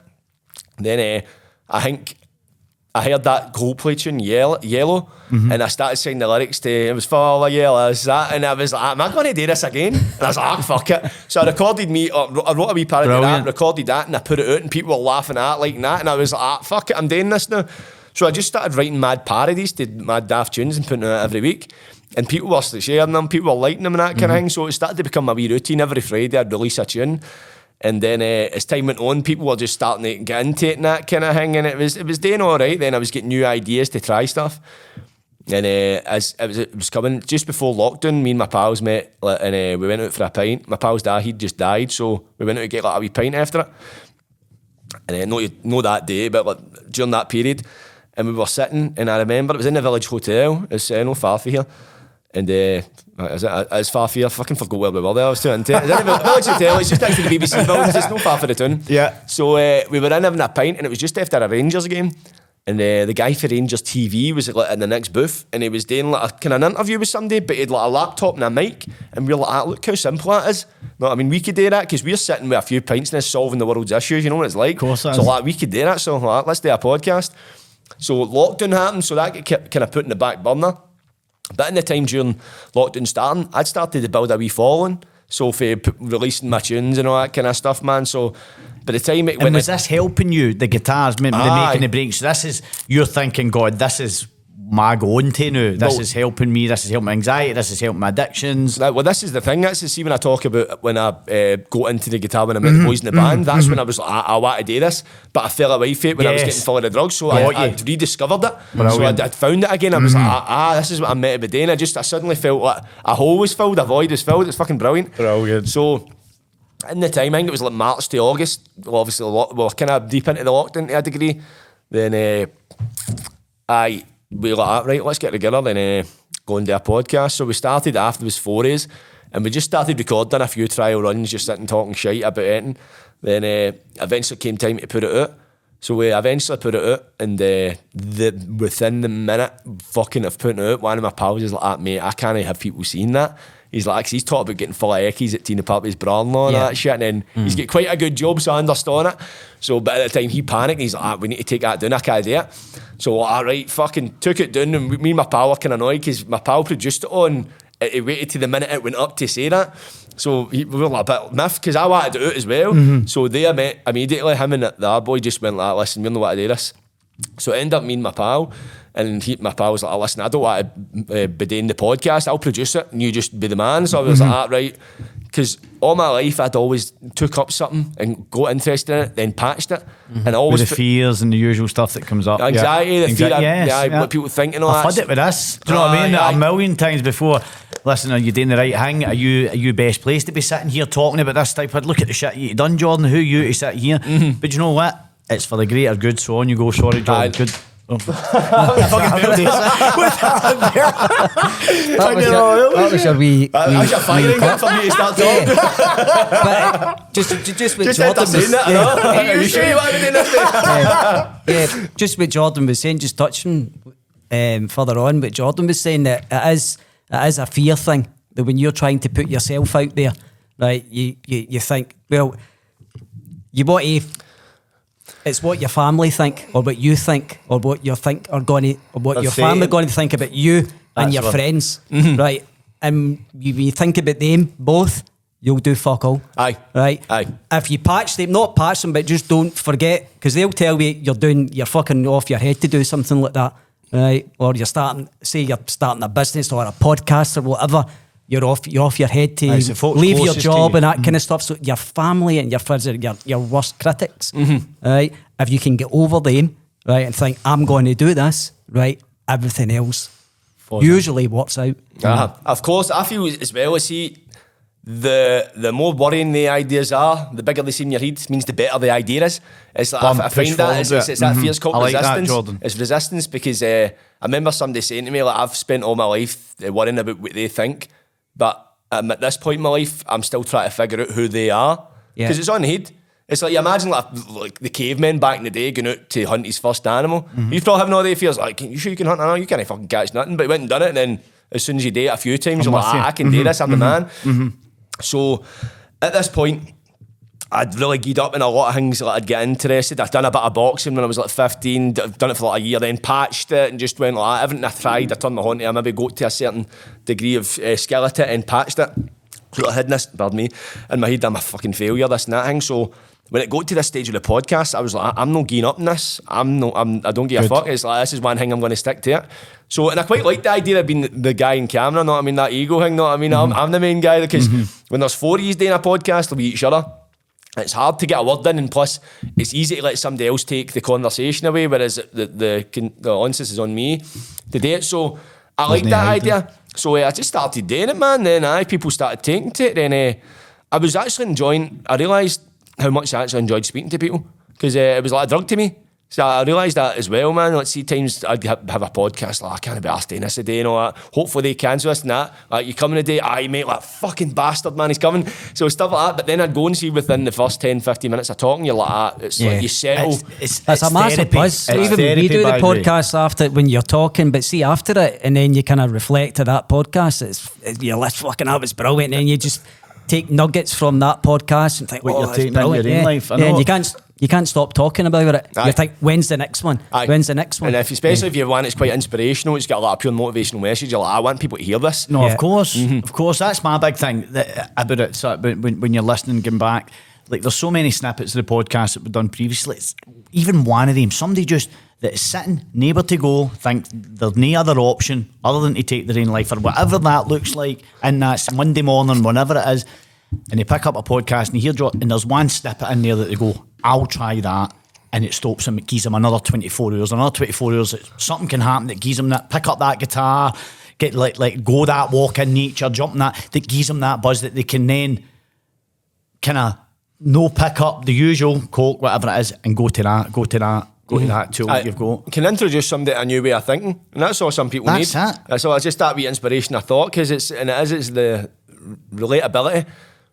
Then uh, I think I heard that Coldplay tune, Yellow, yellow and I started singing the lyrics to it was for all the yellows, that, and I was like, am I going to do this again? And I was like, ah, fuck it. So I recorded me, uh, I wrote a wee parody of that, recorded that, and I put it out, and people were laughing at it like that, and I was like, ah, fuck it, I'm doing this now. So I just started writing mad parodies to mad daft tunes and putting it out every week. And people were sharing them, people were liking them and that kind of thing. So it started to become a wee routine. Every Friday I'd release a tune. And then uh, as time went on, people were just starting to get into it and that kind of thing. And it was it was doing all right. Then I was getting new ideas to try stuff. And uh, as it was, it was coming just before lockdown, me and my pals met like, and uh, we went out for a pint. My pal's dad, he'd just died, so we went out to get like a wee pint after it. And uh, not, not that day, but like, during that period. And we were sitting, and I remember it was in the Village Hotel. It's uh, no far from here. And uh, is it, it's far from here. I fucking forgot where we were there. I was too into it. It's in the Village Hotel. It's just next to the BBC buildings. It's no far from the town. Yeah. So uh, we were in having a pint, and it was just after a Rangers game. And uh, the guy for Rangers TV was like in the next booth, and he was doing like a kind of an interview with somebody, but he had like a laptop and a mic, and we were like, ah, "Look how simple that is." No, I mean we could do that because we're sitting with a few pints and solving the world's issues. You know what it's like. Of course so is. like we could do that. So like, let's do a podcast. So lockdown happened, so that kind of put in the back burner. But in the time during lockdown starting, I'd started to build a wee following. So for releasing my tunes and all that kind of stuff, man. So by the time it And was this helping you, the guitars, the making the breaks? This is, you're thinking, God, this is am I going to now? This Well- is helping me. This is helping my anxiety. This is helping my addictions. That- well, this is the thing. That's the see when I talk about when I uh, got into the guitar when I met the boys in the band. That's when I was like, I, I want to do this, but I fell away from it when I was getting full of the drugs. So Got I. I'd rediscovered it. So I'd, I'd found it again. I was like, ah, ah, this is what I'm meant to be doing. I just, I suddenly felt like a hole was filled, a void was filled. It's fucking brilliant. Brilliant. So. In the time, I think it was like March to August. Well, obviously, a lot, we were kind of deep into the lockdown to a degree. Then, uh, I we like, "Ah, right, let's get together and uh, go and do a podcast. So we started after was four days, and we just started recording a few trial runs, just sitting talking shit about it. Then uh, eventually came time to put it out. So we eventually put it out, and uh, the within the minute fucking of putting it out, one of my pals is like, "Ah, "Mate, I can't have people seeing that." He's like, 'cause he's talking about getting full of eckies at Tina Puppy's brother-in-law and Yeah. that shit, and then he's got quite a good job, so I understand it. So, but at the time he panicked, he's like, ah, "We need to take that down. I can't do it." So, all right, fucking took it down, and me and my pal were kind of annoyed because my pal produced it on. It, it waited to the minute it went up to say that. So he, we were like a bit miffed because I wanted to do it as well. So they met immediately. Him and the other boy just went like, "Listen, we don't want to do this." So it ended up me and my pal, and he, my pal was like, "Listen, I don't want to uh, be doing the podcast. I'll produce it, and you just be the man." So I was like, ah, "Right," because all my life I'd always took up something and got interested in it, then patched it, and I With the fe- fears and the usual stuff that comes up. Anxiety, yeah. the fear of- yes, yeah, what people think and all I've that. had it with this. Do you know what I mean? A million times before. Listen, are you doing the right thing? Are you are you best placed to be sitting here talking about this type of look at the shit you done, Jordan? Who you to sit here? Mm-hmm. But you know what? It's for the greater good. So on you go. Sorry, Jordan. Good. Oh. That was, your, that was your wee. That- wee- That's your firing wee gun clip. for me to start talking. but uh, just, just with Just Jordan after saying was, that, I. Are you sure you want to be doing this? yeah, just what Jordan was saying, just touching um, further on, what Jordan was saying that it is it is a fear thing that when you're trying to put yourself out there, right? You you, you think, well, you want to. It's what your family think, or what you think, or what you think are going to, or what your fate. family going to think about you and That's your what- friends, Mm-hmm. right? And you, when you think about them both, you'll do fuck all. Aye. Right? Aye. If you patch them, not patch them, but just don't forget, because they'll tell you you're doing, you're fucking off your head to do something like that, right? Or you're starting, say you're starting a business or a podcast or whatever. You're off, you're off your head to so leave your job you. and that kind of stuff. So your family and your friends are your, your worst critics, Mm-hmm. right? If you can get over them, right, and think I'm going to do this, right, everything else usually works out. Uh, of course, I feel as well as see the the more worrying the ideas are, the bigger they seem in your head means the better the idea is. It's like, Bump, I, I find that it's, it's, it. it's that Mhm. fear's called I like that, resistance. Jordan. It's resistance because uh, I remember somebody saying to me like I've spent all my life uh, worrying about what they think, but um, at this point in my life, I'm still trying to figure out who they are Yeah. because it's on the head. It's like you imagine like, like the cavemen back in the day going out to hunt his first animal. Mm-hmm. You probably have no idea fears like can you sure you can hunt an animal? You can't fucking catch nothing. But he went and done it, and then as soon as you do it a few times, you're like, ah, I can Mm-hmm. do this. I'm the man. So at this point, I'd really geared up in a lot of things. Like I'd get interested. I'd done a bit of boxing when I was like 15. I've done it for like a year, then patched it and just went like everything I tried. I turned my to. I maybe got to a certain degree of uh, and patched it. So I had this, pardon me, in my head. I'm a fucking failure. This and that thing. So when it got to this stage of the podcast, I was like, I'm not geeing up in this. I'm no. I'm. I don't give a fuck. It's like this is one thing I'm going to stick to it. So and I quite like the idea of being the, the guy in camera. What I mean? That ego thing. What I mean? I'm, I'm the main guy because when there's four of you doing a podcast, there'll be each other. It's hard to get a word in, and plus, it's easy to let somebody else take the conversation away, whereas the the, con- the onus is on me to do it. So I like that it idea. So uh, I just started doing it, man. Then aye, people started taking to it. Then uh, I was actually enjoying. I realised how much I actually enjoyed speaking to people because uh, it was like a drug to me. So I realised that as well, man. Let's see, times I'd ha- have a podcast like I can't be asked doing this today and all that. Hopefully they cancel this and that. Like you coming today, aye mate, like fucking bastard, man, he's coming. So stuff like that. But then I'd go and see within the first 10, 15 minutes of talking, you're like, ah, it's Yeah. like you settle. It's, it's, It's, a massive therapy. buzz. It's Even we therapy, do the by way. podcast after when you're talking, but see after it, and then you kind of reflect to that podcast. It's, it's you're like fucking up. It's brilliant, and then you just take nuggets from that podcast and think, What oh, you're that's taking in your own yeah. life, I yeah, and you can't you can't stop talking about it. Aye. You think, when's the next one? Aye. When's the next one? And if, especially if you have one that's quite inspirational, it's got a lot of pure motivational message. You're like, I want people to hear this. No, Yeah. of course, mm-hmm. of course. That's my big thing that, about it. So when, when- when you're listening, going back, like there's so many snippets of the podcast that we've done previously. It's, even one of them, somebody just that is sitting, neighbour to go, think there's no other option other than to take their own life or whatever that looks like, and that's Monday morning, whenever it is, and they pick up a podcast and you hear drop, and there's one snippet in there that they go, I'll try that. And it stops him, it gives them another 24 hours, another 24 hours. Something can happen that gives them that, pick up that guitar, get like, like go that walk in nature, jump that, that gives them that buzz that they can then kind of no pick up the usual coke, whatever it is, and go to that, go to that, go to mm-hmm. that tool that you've got. Can introduce somebody to a new way of thinking, and that's all some people That's need. That's it. That's all. It's just that wee inspiration I thought because it's and it is it's the relatability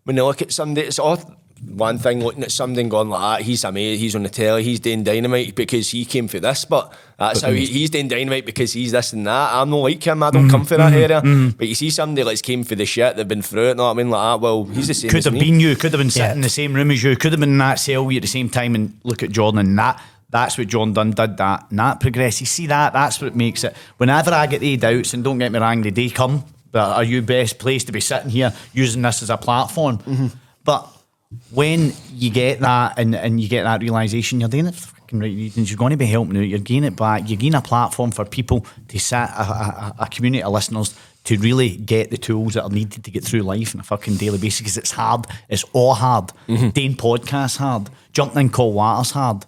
when you look at somebody. It's all one thing looking at somebody and going like, ah, he's amazing, he's on the telly, he's doing dynamite because he came for this, but that's how he, mm-hmm. he's doing dynamite because he's this and that. I'm not like him. I don't mm-hmm. come for that area. But you see somebody that's came for the shit, they've been through it. Know what I mean? Like, ah, well, he's the same. Could have me. been you, could have been sitting Yeah. in the same room as you, could have been in that cell with you at the same time and look at Jordan and that. That's what John Dunn did that. And that progress. You see that? That's what makes it. Whenever I get the doubts, and don't get me wrong, they do come. But are you best placed to be sitting here using this as a platform? Mm-hmm. But when you get that and, and you get that realization, you're doing it for fucking right reasons. You're going to be helping out. You're gaining it back. You're getting a platform for people to sit, a, a, a community of listeners to really get the tools that are needed to get through life on a fucking daily basis because it's hard. It's all hard. Mm-hmm. Doing podcasts hard. Jumping in cold water's hard.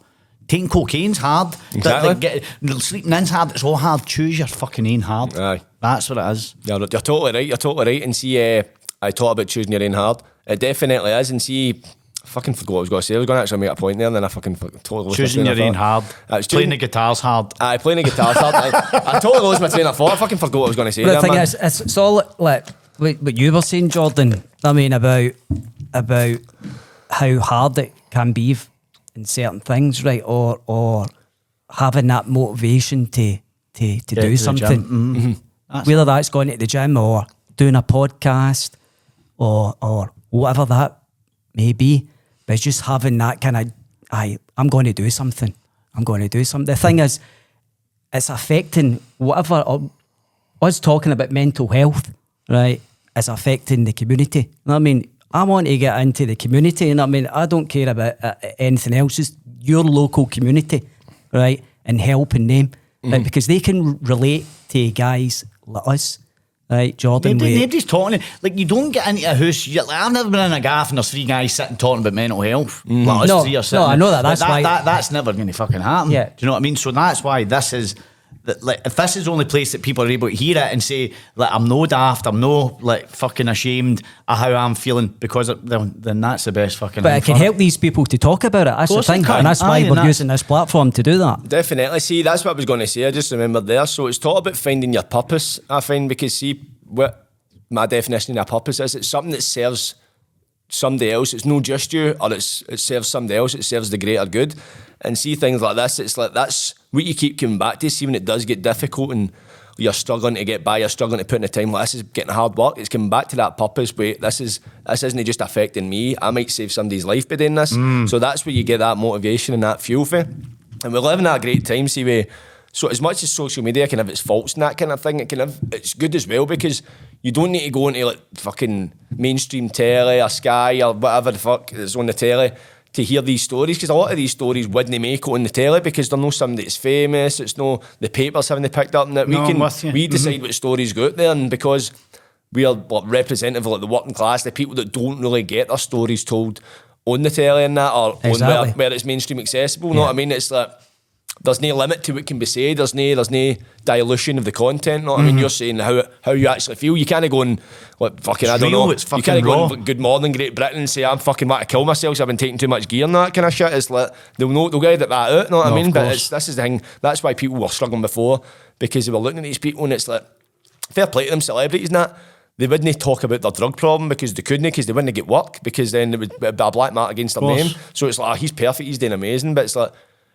Taking cocaine's hard. Exactly. Like, get, sleeping in's hard. It's all hard. Choose your fucking aim hard. Aye. That's what it is. You're, you're totally right. You're totally right. And see, uh, I talk about choosing your own hard. It definitely is. And see, I fucking forgot what I was going to say. I was going to actually make a point there, and then I fucking f- totally lost my Choosing train your of hard. Uh, it's Playing the guitar's hard. Aye, playing the guitars hard. I, I totally lost my train of thought. I fucking forgot what I was going to say. But the there, thing man. is, it's, it's all like what what you were saying, Jordan. I mean about about how hard it can be f- in certain things, right? Or or having that motivation to to, to Get to do the something. Mm-hmm. That's whether that's going to the gym or doing a podcast or or whatever that may be. But it's just having that kind of, I I'm going to do something. I'm going to do something. The thing is, it's affecting whatever or us talking about mental health, right, is affecting the community. You know what I mean? I want to get into the community, and I mean, I don't care about uh, anything else. Just your local community, right, and helping them, right, because they can relate to guys like us, right, Jordan. Nobody, nobody's talking. Like you don't get into a house. Like, I've never been in a gaff and there's three guys sitting talking about mental health. Like us No, no. I know that, Like, that's why- that, that's never going to fucking happen. Yeah. Do you know what I mean? So that's why this is. That, Like if this is the only place that people are able to hear it and say like I'm no daft, I'm no like fucking ashamed of how I'm feeling because of, then, then that's the best fucking. but thing it can for help these people to talk about it. That's the thing, and that's why Aye, and we're that's- using this platform to do that. Definitely. See, that's what I was going to say. I just remembered there. So it's taught about finding your purpose, I find, because see, what my definition of a purpose is it's something that serves somebody else. It's not just you, or it's, it serves somebody else. It serves the greater good. And see things like this, it's like that's what you keep coming back to. See when it does get difficult and you're struggling to get by, you're struggling to put in the time. Like this is getting hard work. It's coming back to that purpose. Wait, this is this isn't just affecting me. I might save somebody's life by doing this. Mm. So that's where you get that motivation and that fuel for. And we're living at a great time. See, we so as much as social media can have its faults and that kind of thing, it can have it's good as well because you don't need to go into like fucking mainstream telly or Sky or whatever the fuck is on the telly to hear these stories because a lot of these stories wouldn't make it on the telly because they're not somebody that's famous. It's no the papers having they picked up and that we No, I'm can you. we Mm-hmm. decide what stories go out there and because we are like, representative of like the working class, the people that don't really get their stories told on the telly and that or on where, where it's mainstream accessible. You know what I mean? It's like there's no limit to what can be said. There's no there's no dilution of the content. You know what I Mm-hmm. mean? You're saying how how you actually feel. You can't go and like fucking I don't real, know. it's you fucking can't go and Good Morning Great Britain and say I'm fucking want to kill myself. So I've been taking too much gear and that kind of shit. It's like they'll know they'll get that out. You know what No, I mean? But it's, this is the thing. That's why people were struggling before because they were looking at these people and it's like fair play to them celebrities and that. They wouldn't talk about their drug problem because they couldn't because they wouldn't get work because then it would be a black mark against their name. So it's like, oh, he's perfect, he's doing amazing. But it's like,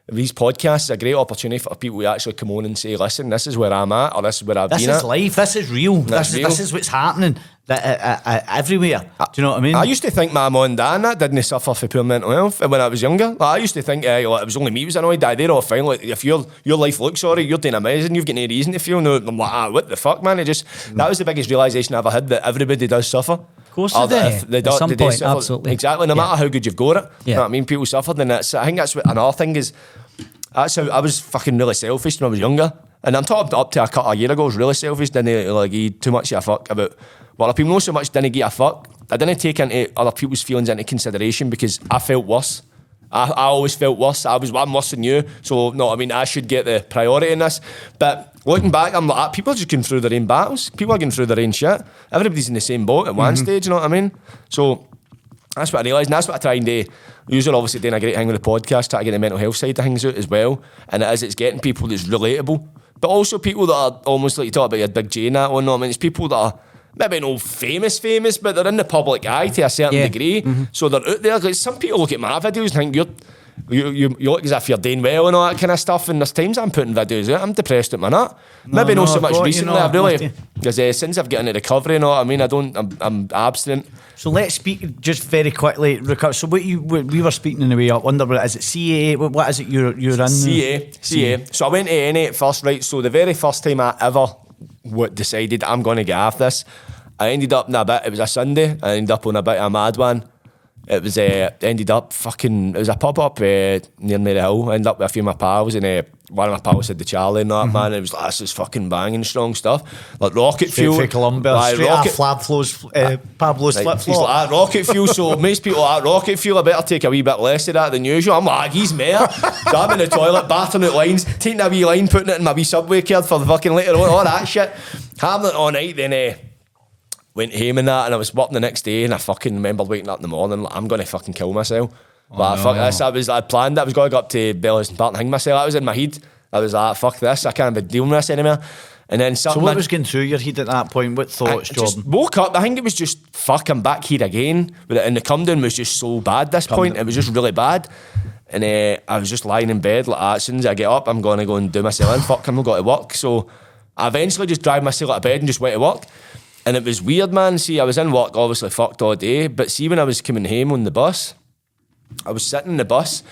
these podcasts are a great opportunity for people to actually come on and say, listen, this is where I'm at or this is where I've This been is at. life. This is real. This is, real. this is what's happening. That, uh, uh, uh, everywhere. Do you know what I mean? I used to think my mum and dad and that didn't suffer for poor mental health when I was younger. Like, I used to think uh, like, it was only me who was annoyed. They're all fine. Like, if your your life looks sorry, you're doing amazing. You've got no reason to feel no. I'm like, ah, what the fuck, man? It just that was the biggest realization I ever had that everybody does suffer. Of course they do. At some point, absolutely. Exactly. No Yeah. matter how good you've got it. You Yeah. know what I mean? People suffered, and that's. I think that's what another thing is. That's how I was fucking really selfish when I was younger. And I'm talking up to a couple of years ago, I was really selfish, didn't like give too much of a fuck about what other people know so much, didn't give a fuck. I didn't take into other people's feelings into consideration because I felt worse. I, I always felt worse. I was I'm worse than you. So no, I mean I should get the priority in this. But looking back, I'm like ah, people are just going through their own battles. People are going through their own shit. Everybody's in the same boat at one stage, you know what I mean? So that's what I realised, and that's what I try and do. Usually, obviously, doing a great thing with the podcast, try to get the mental health side of things out as well. And it is, it's getting people that's relatable, but also people that are almost like you talk about your big J and that one. I mean, it's people that are maybe no famous, famous, but they're in the public eye to a certain Yeah. degree. So they're out there. Like some people look at my videos and think you're. You, you, you look as if you're doing well and all that kind of stuff. And there's times I'm putting videos out, I'm depressed at my nut. Maybe no, not so much you, recently. I've really, because uh, since I've got into recovery and all, I mean, I don't, I'm, I'm abstinent. So let's speak just very quickly. So what you what we were speaking in the way up. Wonder what is it? What, what is it? You're you're in CA, CA. So I went to NA at first, right? So the very first time I ever w- decided I'm going to get off this, I ended up in a bit. It was a Sunday. I ended up on a bit of a mad one. It was uh, ended up fucking. It was a pub up uh, near Maryhill. I ended up with a few of my pals, and uh, one of my pals said the Charlie and that man. It was like this is fucking banging strong stuff, like rocket Straight fuel. Colombia. Like, Straight rocket- off Flab Flow's uh, Pablo's Right, flip he's flop. like, "Ah, rocket fuel. So most people are rocket fuel. I better take a wee bit less of that than usual. I'm like, he's mayor. so I'm in the toilet, bathing out lines, taking a wee line, putting it in my wee subway card for the fucking later on, all that shit. Having it all night, then uh, went home and that, and I was working the next day, and I fucking remember waking up in the morning, like, I'm gonna fucking kill myself. like, fuck this. I was, I planned. I was going to go up to Bellahouston Park and hang myself. That was in my head. I was like, fuck this. I can't be dealing with this anymore. And then So what was going through your head at that point? What I thoughts, just Jordan? woke up. I think it was just fuck. I'm back here again. And the come down was just so bad. At this point, it was just really bad. And uh, I was just lying in bed like that. As soon as I get up, I'm going to go and do myself in. Fuck, I'm not going to work. So I eventually just drive myself out of bed and just went to work. And it was weird, man. See, I was in work, obviously fucked all day. But see, when I was coming home on the bus, I was sitting in the bus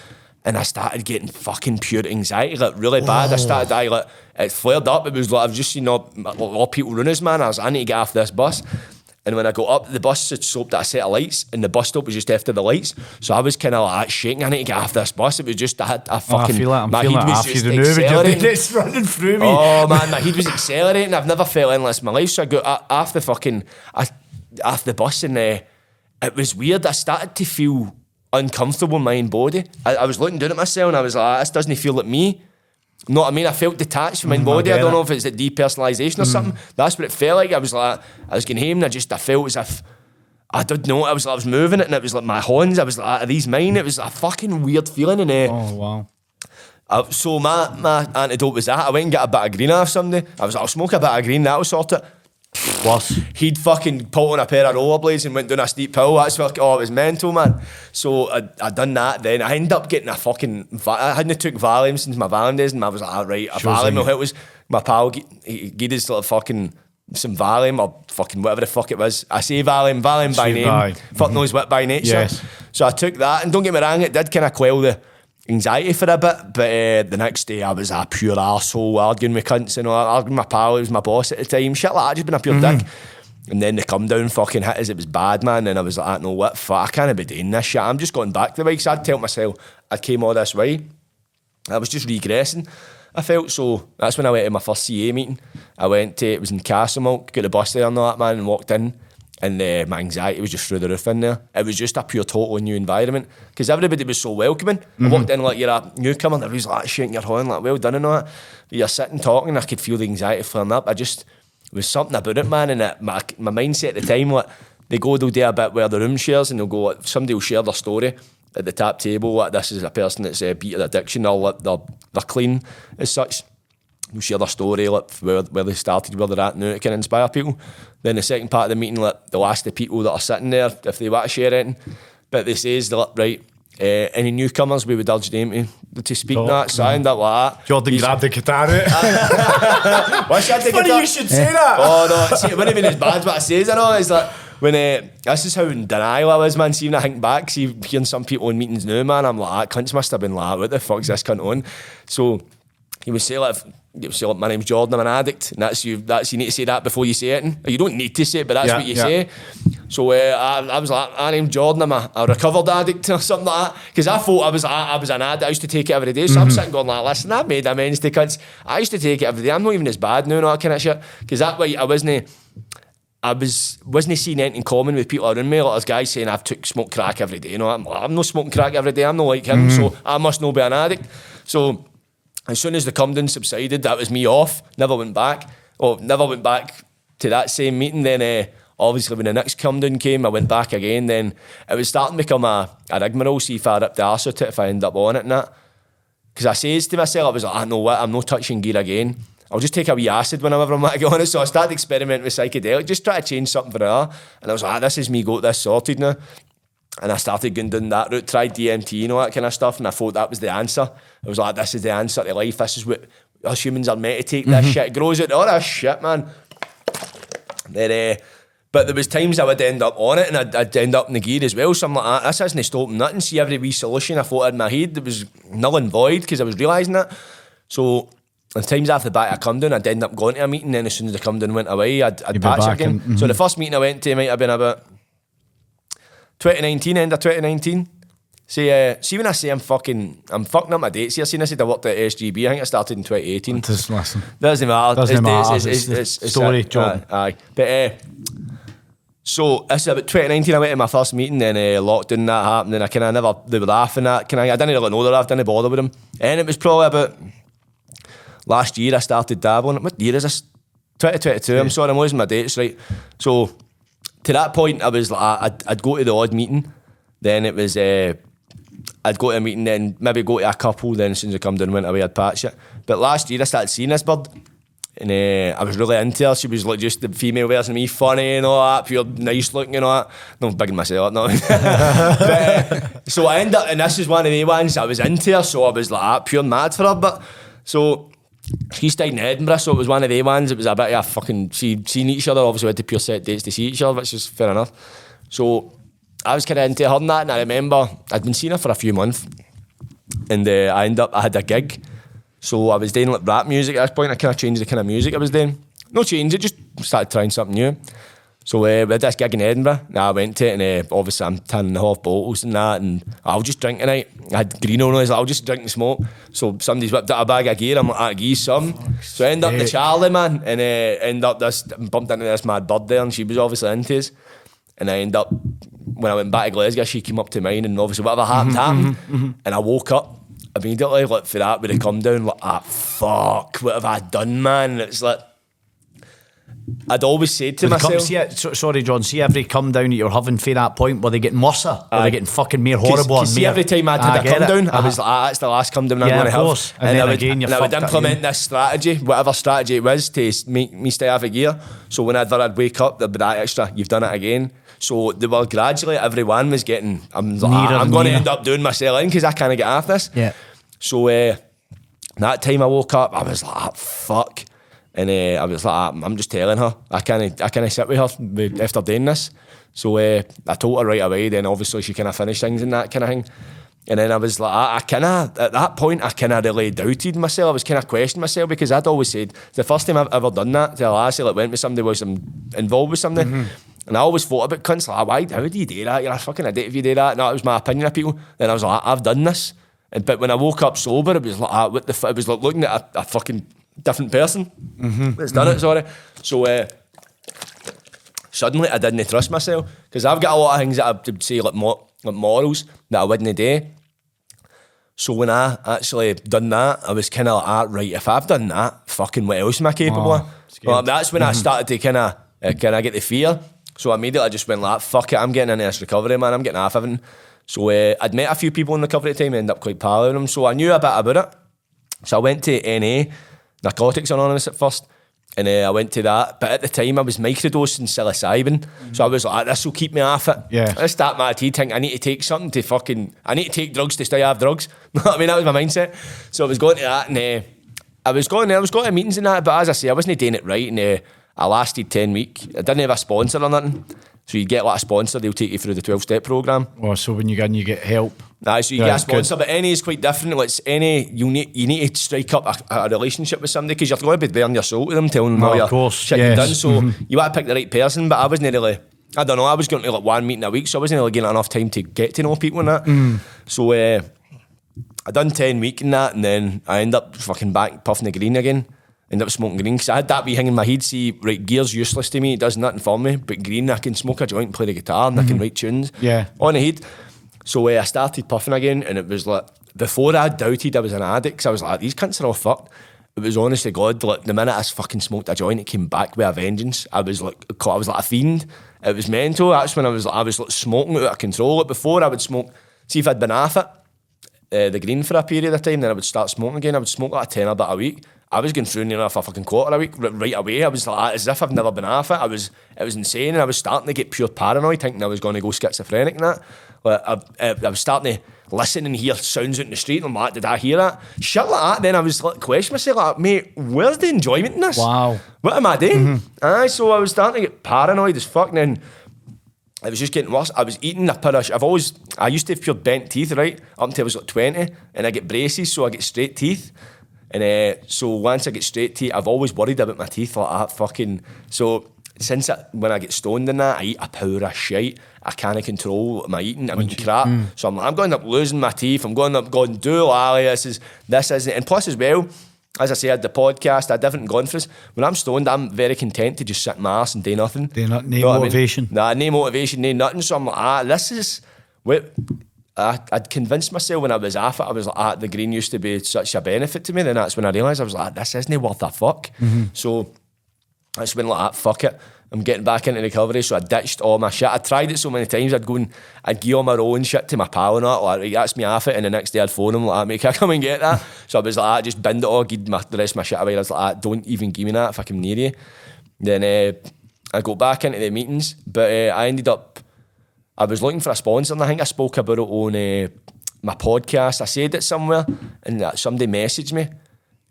and I started getting fucking pure anxiety, like really bad. I started dying, like it flared up. It was like I've just seen all, all people run us, man. I was I need to get off this bus. And when I got up, the bus had stopped at a set of lights, and the bus stop was just after the lights. So I was kind of like shaking. I need to get off this bus. It was just I had a Oh, I fucking. feel it. I'm my feeling head was just the move. and you're accelerating. It's running through me. Oh man, my head was accelerating. I've never felt endless in my life. So I got off the fucking I, off the bus and uh, it was weird. I started to feel uncomfortable in my own body. I, I was looking down at myself and I was like, this doesn't feel like me. You know what I mean? I felt detached from my own body. I, get don't it. know if it's a depersonalization or something. That's what it felt like. I was like, I was getting home and I just I felt as if I didn't know. I was I was moving it and it was like my horns. I was like, are these mine? It was a fucking weird feeling and uh, Oh wow. uh, so my, my antidote was that. I went and got a bit of green off somebody. I was like, I'll smoke a bit of green, that'll sort it. Worse. He'd fucking pulled on a pair of rollerblades and went down a steep hill. That's fucking, oh, it was mental, man. So I, I done that then. I ended up getting a fucking, I hadn't took Valium since my Valium days and I was like, all right, a Sure Valium will help us. My pal, he gave us like fucking some Valium or fucking whatever the fuck it was. I say Valium, Valium by name. aye. Fuck knows what by nature. Yes. So I took that, and don't get me wrong, it did kind of quell the anxiety for a bit. But uh, the next day, I was a pure asshole arguing with cunts and all, arguing with my pal, who was my boss at the time. Shit like that, just been a pure dick. And then the come down fucking hit us, it was bad, man. And I was like, no, what fuck, I can't be doing this shit. I'm just going back the way, 'cause I'd tell myself I came all this way. I was just regressing. I felt so. That's when I went to my first CA meeting. I went to it was in Castlemilk, got the bus there and all that man, and walked in, and uh, my anxiety was just through the roof in there. It was just a pure total new environment because everybody was so welcoming. I walked in like you're a newcomer, and everybody's like shaking your hand, like well done and all that. But you're sitting talking, I could feel the anxiety flaring up. I just it was something about it, man, and it, my my mindset at the time like they go they'll do a bit where the room shares and they'll go like, somebody will share their story at the tap table like this is a person that's uh, beat addiction or like, they're, they're clean as such share their story like where, where they started where they're at now it can inspire people then the second part of the meeting like they'll ask the people that are sitting there if they want to share anything but they says they're like right uh, any newcomers, we would urge them to, to speak Oh, that. So I end up like that. Jordan He's- grabbed the guitar out. Wish I had the Funny guitar. you should say that. Oh no, see, it wouldn't have been as bad what I says, I know. It's like when uh, this is how in denial I was, man. See, when I think back, see, hearing some people in meetings now, man, I'm like, ah, cunts must have been like, what the fuck's this cunt on? So he would say like, say like, my name's Jordan, I'm an addict, and that's you. That's you need to say that before you say it. You don't need to say it, but that's Yeah, what you yeah. say. So uh, I, I was like, my name's Jordan, I'm a, a recovered addict or something like that. Because I thought I was I, I was an addict. I used to take it every day. So I'm sitting going like, listen, I've made amends to cunts. I used to take it every day. I'm not even as bad now and all that kind of shit. Because that way I wasn't. I was wasn't seeing anything in common with people around me. Like there's guys saying I've took smoke crack every day. You know, I'm, I'm not smoking crack every day. I'm not like him, so I must not be an addict. So as soon as the come down subsided, that was me off. Never went back. Oh, never went back to that same meeting. Then uh, obviously when the next come down came, I went back again. Then it was starting to become a, a rigmarole. See if I up the arse if I end up on it and that. Because I says to myself, I was like, I know what, I'm not touching gear again. I'll just take a wee acid whenever I'm go on it. So I started experimenting with psychedelic, just try to change something for her. And I was like, ah, this is me got this sorted now. And I started going down that route, tried DMT and all that kind of stuff, and I thought that was the answer. I was like, this is the answer to life. This is what us humans are meant to take this shit. Grows out all this shit, man. Then, uh, but there was times I would end up on it and I'd, I'd end up in the gear as well. So I'm like, this hasn't stopped nothing. See every wee solution I thought in my head, it was null and void because I was realising that. So the times after the back I come down, I'd end up going to a meeting. Then as soon as the come down went away, I'd, I'd patch again. in, So the first meeting I went to might have been about 2019, end of 2019. See, uh, see when I say I'm fucking, I'm fucking up my dates here. See, I said I worked at SGB. I think I started in 2018. Just listen. Doesn't matter. Doesn't It's- matter. it's- It's it's- it's- story, it's- John. Aye, aye. But uh, so is about 2019. I went to my first meeting, then uh, lockdown that happened, and I kind of never they were laughing at. Kind of, I didn't really know that. I didn't bother with them, and it was probably about last year I started dabbling. What year is this? 2022. I'm sorry, I'm losing my dates. Right. So to that point, I was like, I'd, I'd go to the odd meeting. Then it was. Uh, I'd go to a meeting, then maybe go to a couple, then as soon as I come down, went away, I'd patch it. But last year I started seeing this bird, and uh, I was really into her. She was like just the female version of me, funny and all that, pure nice looking and all that. No, I'm bigging myself up, no. but, uh, so I ended up, and this is one of the ones I was into her, so I was like ah, pure mad for her. But so she stayed in Edinburgh, so it was one of the ones. It was a bit of a fucking, she seen each other, obviously we had to pure set dates to see each other, which is fair enough. So I was kind of into her and that, and I remember I'd been seeing her for a few months, and uh, I ended up, I had a gig. So I was doing like rap music at this point. I kind of changed the kind of music I was doing. No change it, just started trying something new. So uh, we had this gig in Edinburgh. And I went to it, and uh, obviously I'm turning half bottles and that, and I'll just drink tonight. I had green on, I was like, I'll just drink and smoke. So somebody's whipped out a bag of gear. I'm like, I give you some. So I end up the Charlie man, and uh, end up this bumped into this mad bird there, and she was obviously into us. And I end up when I went back to Glasgow, she came up to mine, and obviously whatever happened happened. And I woke up immediately like for that with it come down like ah fuck what have I done man and it's like I'd always said to When myself comes to it, so, sorry, John. See every come down that you're having for that point, were they getting worse, or were they getting fucking more 'Cause- horrible? 'cause and see, every time I'd I had a come it. down, I was like, ah, that's the last come down I'm going to have. course. And then I would, again, you're and I would implement this strategy, whatever strategy it was, to make me stay off a gear. So whenever I'd wake up, there'd be that extra, you've done it again. So they were gradually, everyone was getting, I'm like, ah, I'm going to end up doing myself in because I can't get off this. Yeah. So uh, that time I woke up, I was like, ah, fuck. And uh, I was like, ah, I'm just telling her. I can't, I can't sit with her after doing this. So uh, I told her right away. Then obviously she kind of finished things and that kind of thing. And then I was like, I, I kind of, at that point, I kind of really doubted myself. I was kind of questioning myself because I'd always said, the first time I've ever done that, to a lassie, like went with somebody, was um, involved with somebody. And I always thought about cunts, like, why, how do you do that? You're a fucking idiot if you do that. No, it was my opinion of people. Then I was like, I've done this. And, but when I woke up sober, it was like, ah, what the f-? it was like looking at a, a fucking different person that's done it, sorry. So, uh, suddenly I didn't trust myself because I've got a lot of things that I would say like, mo- like morals that I wouldn't do. So when I actually done that, I was kind of like, ah, right, if I've done that, fucking what else am I capable of? Well, that's when I started to kind of uh, kind of get the fear. So immediately I just went like, fuck it, I'm getting into this recovery, man. I'm getting off everything. So uh, I'd met a few people in the recovery time, ended up quite pal with them. So I knew a bit about it. So I went to NA, Narcotics Anonymous at first. And uh, I went to that. But at the time, I was microdosing psilocybin. So I was like, this will keep me off it. Yeah. I start my tea think I need to take something to fucking, I need to take drugs to stay have drugs. I mean? That was my mindset. So I was going to that and uh, I was going there, I was going to meetings and that, but as I say, I wasn't doing it right. And uh, I lasted 10 weeks. I didn't have a sponsor or nothing. So you get like a sponsor, they'll take you through the 12 step program. Oh, so when you get in, you get help. Nah, so you Yeah, get a it's good. but any is quite different. Like it's any, you need you need to strike up a, a relationship with somebody because you're going to be bearing your soul to them, telling them Oh, all of your course, shit yes. you've done. So Mhm. you want to pick the right person. But I wasn't really. I don't know. I was going to like one meeting a week, so I wasn't really getting enough time to get to know people and that. Mm. So uh, I done ten week in that, and then I end up fucking back puffing the green again. End up smoking green because I had that wee hanging in my head. See, right, gear's useless to me; it does nothing for me. But green, I can smoke a joint, play the guitar, and I can write tunes. Mm-hmm. Yeah. on the head. So uh, I started puffing again, and it was like before I doubted I was an addict. 'cause I was like, these cunts are all fucked. It was honest to God, like the minute I fucking smoked a joint, it came back with a vengeance. I was like, I was like a fiend. It was mental. That's when I was, like, I was like smoking out of control. Like before, I would smoke. See if I'd been off it, uh, the green for a period of time, then I would start smoking again. I would smoke like a ten a bit a week. I was going through near enough a fucking quarter a week right away. I was like, as if I've never been off it. I was, it was insane, and I was starting to get pure paranoid, thinking I was going to go schizophrenic and that. Like, I, I, I was starting to listen and hear sounds out in the street. And I'm like, did I hear that? Shit like that. Then I was like, question myself, like, mate, where's the enjoyment in this? Wow. What am I doing? Aye, so I was starting to get paranoid as fuck. And then it was just getting worse. I was eating a pair of. I've always. I used to have pure bent teeth, right? Up until I was like twenty, and I get braces, so I get straight teeth. And uh, so once I get straight teeth, I've always worried about my teeth like that. Fucking. So since I, when I get stoned in that, I eat a power of shite. I can't control my eating. I'm eating crap. So I'm, I'm going up losing my teeth. I'm going up going, do lally. This is this isn't. And plus as well. As I said, the podcast, I haven't gone for this. When I'm stoned, I'm very content to just sit in my ass and do nothing. Do not- no what I mean? motivation. Nah, no motivation, no nothing. So I'm like, ah, this is what I, I'd convinced myself when I was off it. I was like, ah, the green used to be such a benefit to me. Then that's when I realised I was like, this isn't worth a fuck. So that's when like, ah, fuck it. I'm getting back into recovery, so I ditched all my shit. I tried it so many times. I'd go and I'd give all my own shit to my pal and that. Like, that's me off it. And the next day I'd phone him like, "Ah, mate, can I come and get that? so I was like, I just bend it all, give my, the rest of my shit away. I was like, ah, don't even give me that if I come near you. Then uh, I got back into the meetings, but uh, I ended up I was looking for a sponsor, and I think I spoke about it on uh, my podcast. I said it somewhere, and somebody messaged me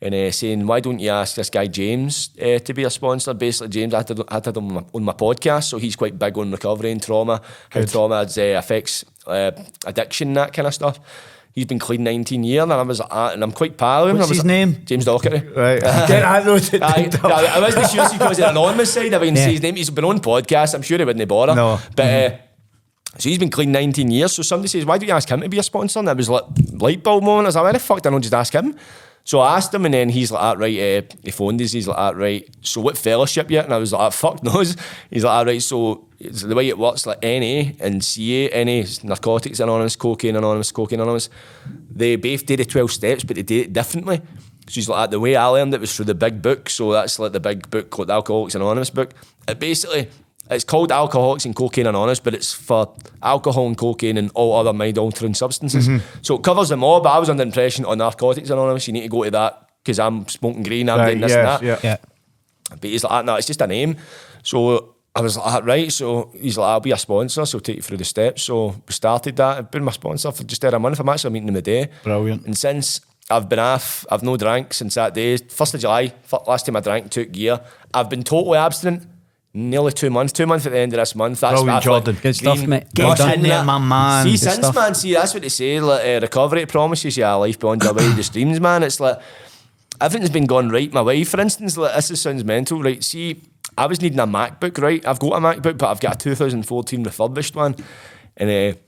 and uh, saying, "Why don't you ask this guy James uh, to be a sponsor?" Basically, James I had, I had him on my, on my podcast, so he's quite big on recovery and trauma, how trauma uh, affects uh, addiction, that kind of stuff. He's been clean 19 years, and I was ah, and I'm quite proud of him. What's I was his name? James Docherty. Right. That noted. I, I, I wasn't sure because of the anonymous side. I wouldn't Yeah. say his name. He's been on podcast. I'm sure he wouldn't bother. No. But uh, so he's been clean 19 years. So somebody says, why don't you ask him to be a sponsor? And I was like, light bulb moment. As I was like, why the fuck don't I just ask him? So I asked him, and then he's like, ah, right, uh, he phoned us. He's like, ah, right, so what fellowship yet? And I was like, ah, fuck knows. He's like, ah, right, so the way it works, like NA and CA, NA Narcotics Anonymous, Cocaine Anonymous, Cocaine Anonymous. They both did the 12 steps, but they did it differently. So he's like, the way I learned it was through the big book. So that's like the big book called the Alcoholics Anonymous book. It basically, it's called Alcoholics and Cocaine Anonymous, but it's for alcohol and cocaine and all other mind altering substances. So it covers them all, but I was under impression on Narcotics Anonymous, you need to go to that because I'm smoking green, I'm Right, doing this yes, and that. yeah. Yeah. But he's like, no, it's just a name. So I was like, "Ah, right. So he's like, I'll be a sponsor, so take you through the steps. So we started that. I've been my sponsor for just over a month. I'm actually meeting him a day. Brilliant. And since I've been off, I've no drank since that day. First of July, last time I drank, took gear. I've been totally abstinent. Nearly two months, two months at the end of this month. That's Brilliant, I feel like Jordan. Good stuff, mate. Get Well done. in there, my man. See, Good since stuff. man, see, that's what they say. Like, uh, recovery promises you a life beyond your wildest dreams, man. It's like everything's been going right. My wife, for instance, like this is, sounds mental, right? See, I was needing a MacBook, right? I've got a MacBook, but I've got a 2014 refurbished one, and uh,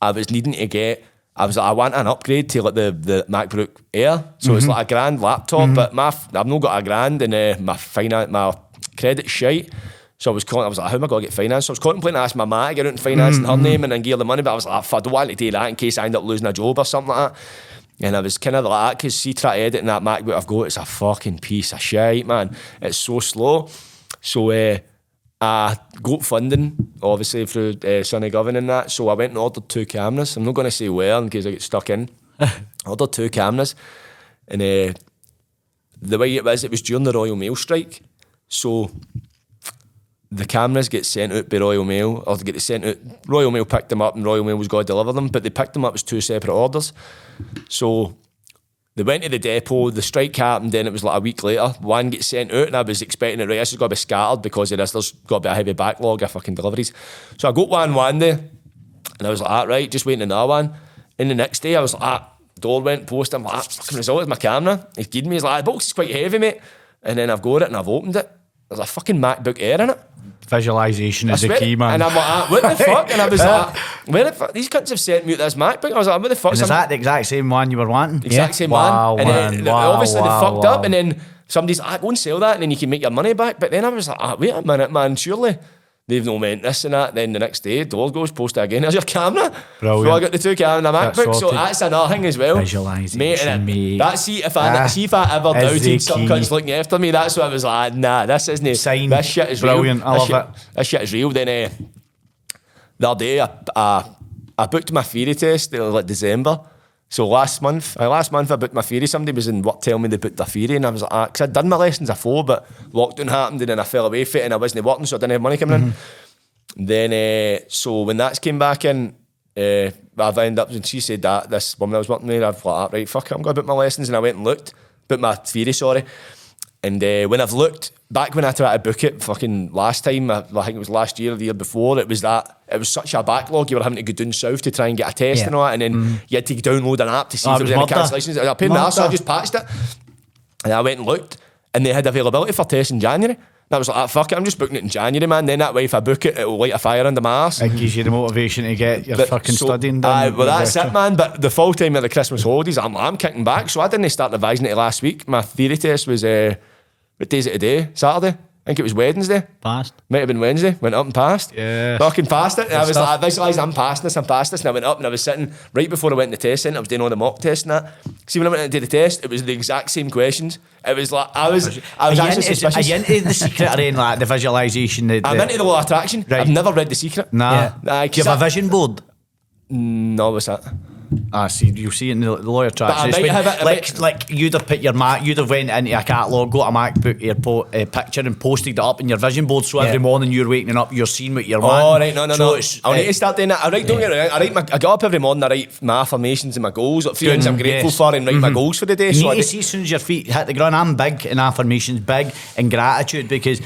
I was needing to get. I was like, I want an upgrade to like the, the MacBook Air. So it's like a grand laptop, but my f- I've not got a grand and uh, my finance my credit shite. So I was calling, I was like, how am I going to get finance? So I was contemplating asking my ma to get out and finance in her name and then give her the money, but I was like, "Fuck, I don't want to do that in case I end up losing a job or something like that. And I was kind of like that because see, try to edit in that MacBook I've got, it's a fucking piece of shit, man. It's so slow. So uh, I got funding, obviously, through uh, Sunny Govan and that. So I went and ordered two cameras. I'm not going to say where in case I get stuck in. I ordered two cameras. And uh, the way it was, it was during the Royal Mail strike. So the cameras get sent out by Royal Mail, or they get sent out. Royal Mail picked them up, and Royal Mail was going to deliver them, but they picked them up as two separate orders. So they went to the depot, the strike happened, then it was like a week later. One gets sent out, and I was expecting it, right, this has got to be scattered because of this, there's got to be a heavy backlog of fucking deliveries. So I got one one day, and I was like, ah, right, just waiting another one. And the next day, I was like, ah, door went post, I'm like, ah, fucking result is my camera. He's giving me, he's like, the box is quite heavy, mate. And then I've got it and I've opened it. There's a fucking MacBook Air in it. Visualization I is the key, man. And I'm like, ah, what the fuck? And I was like, where the fuck? These cunts have sent me this MacBook. I was like, what the fuck? And is that the exact same one you were wanting? exact same wow, one. man. And then wow, obviously wow, they fucked wow. up, and then somebody's like, ah, go and sell that, and then you can make your money back. But then I was like, ah, wait a minute, man, surely they've no meant this and that. Then the next day, door goes, post it again. There's your camera. Brilliant. So I got the two cameras and a That's MacBook. So sorted. that's another thing as well. Visualisation, mate. and it- mate. That's see if I Ah, see if I ever doubted some cunts looking after me. That's what I was like, nah, this isn't Sign. This shit is Brilliant. real. I This love shit- it. This shit is real. Then uh, the other day, I, I, I booked my theory test in like December. So last month, uh, last month I booked my theory. Somebody was in work telling me they booked their theory, and I was like, ah, because I'd done my lessons before, but lockdown happened, and then I fell away from it, and I wasn't working, so I didn't have money coming in. Then, uh, so when that came back in, uh, I've ended up, and she said that this woman I was working with, I've like, right, fuck it, I'm going to book my lessons, and I went and looked, booked my theory, sorry. And uh, when I've looked back when I tried to book it, fucking last time, I, I think it was last year or the year before, it was that it was such a backlog. You were having to go down south to try and get a test Yeah. and all that, and then you had to download an app to see Oh, if there was was any cancellations. A in the arse, so I just patched it. And I went and looked, and they had availability for tests in January. And I was like, ah, fuck it, I'm just booking it in January, man. Then that way, if I book it, it'll light a fire under my ass. It gives you the motivation to get your But fucking so- studying done. Aye, well, that's it, man. But the full time of the Christmas holidays, I'm, I'm kicking back. So I didn't start revising it last week. My theory test was, uh, what day is it today? Saturday? I think it was Wednesday. Passed. Might have been Wednesday. Went up and passed. Yeah. Fucking passed it. And I was stuff. like, I visualised I'm passing this, I'm passing this. And I went up and I was sitting right before I went to the test centre. I was doing all the mock tests and that. See, when I went and did the test, it was the exact same questions. It was like, I was, I was Are actually into, are you into the secret or anything like the visualization? The, I'm the- into the law of attraction. Right. I've never read The Secret. Nah. Yeah. Aye, Do you have a I- vision board? Mm, no, what's that? Ah, see, you'll see it in the, lawyer tracks. I might when- have it- like, like you'd have put your Mac, you'd have went into a catalogue, got a MacBook Airport uh, picture and posted it up in your vision board. So every morning you're waking up, you're seeing what you're Oh, wanting. right, no, no, so no. it's, I'll uh, need to start doing that. I write, don't get me wrong, I write my, I get up every morning, I write my affirmations and my goals, like things I'm grateful yes. for, and write my goals for the day. You So I need to see as soon as your feet hit the ground. I'm big in affirmations, big in gratitude because.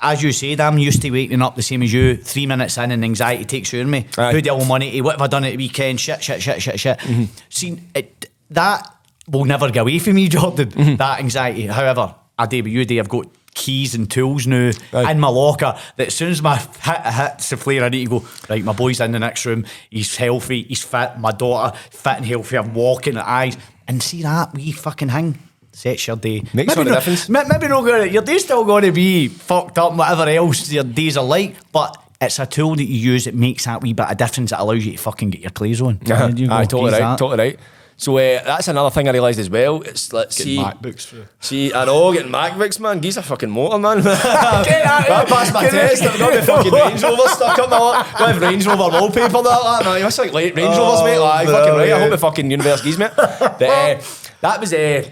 As you said, I'm used to waking up the same as you. Three minutes in, and anxiety takes over me. Aye. Who the hell money to? What have I done at the weekend? Shit, shit, shit, shit, shit. Mm-hmm. See, it, that will never go away from me, Jordan. Mm-hmm. That anxiety. However, I do with you, Dave. I've got keys and tools now in my locker that as soon as my hit hits the flare, I need to go, right, my boy's in the next room. He's healthy, he's fit. My daughter, fit and healthy. I'm walking at eyes. And see that wee fucking thing. Sets your day. Makes all the no- difference. Maybe not gonna, your day's still going to be fucked up and whatever else your days are like, but it's a tool that you use that makes that wee bit of difference that allows you to fucking get your clothes on. Uh-huh. There you go. Aye, totally Use right, that. totally right. So uh, that's another thing I realised as well. It's like see, MacBooks through. see, I know getting MacBooks, man. These are fucking motor, man. Get out I passed my Get out. test. I've got the fucking Range Rover stuck up my wall. Got have Range Rover wallpaper and that. Man, that's like late Range Rovers, mate. Aye, fucking right. I hope the fucking universe gives me it. But, uh, that was a. Uh,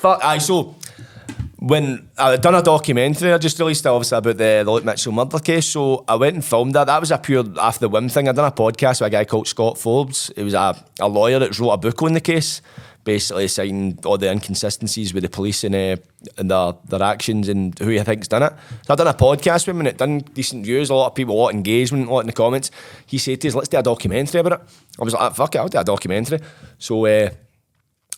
fuck. Aye, so when I done a documentary, I just released it obviously about the, the Mitchell murder case. So I went and filmed that. That was a pure after the whim thing. I done a podcast with a guy called Scott Forbes. He was a, a lawyer that wrote a book on the case, basically citing all the inconsistencies with the police and, uh, and their, their actions and who he thinks done it. So I done a podcast with him and it done decent views, a lot of people, a lot of engagement, a lot in the comments. He said to us, let's do a documentary about it. I was like, "Ah, fuck it, I'll do a documentary. So uh,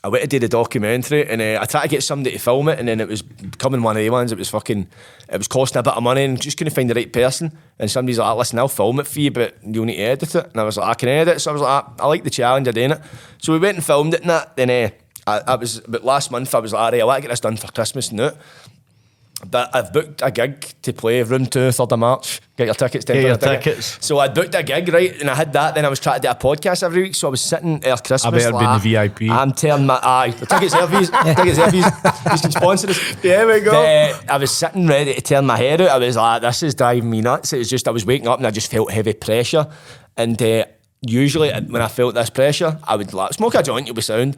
I went to do the documentary and uh, I tried to get somebody to film it and then it was coming one of the ones. It was fucking, it was costing a bit of money and just couldn't find the right person. And somebody's like, listen, I'll film it for you, but you'll need to edit it. And I was like, I can edit. So I was like, I, I like the challenge of doing it. So we went and filmed it and that. Then uh, I, I was, but last month I was like, all right, I want to get this done for Christmas now. But I've booked a gig to play room two, 3rd of March. Get your tickets, Get your $10 ticket. tickets. So I booked a gig, right? And I had that. Then I was trying to do a podcast every week. So I was sitting there Christmas. I better be in the VIP. I'm telling my aye. The tickets these. tickets these. These can sponsor us. There we go. Uh, I was sitting ready to turn my head out. I was like, this is driving me nuts. It was just, I was waking up and I just felt heavy pressure. And uh, usually uh, when I felt this pressure, I would like smoke a joint, you'll be sound.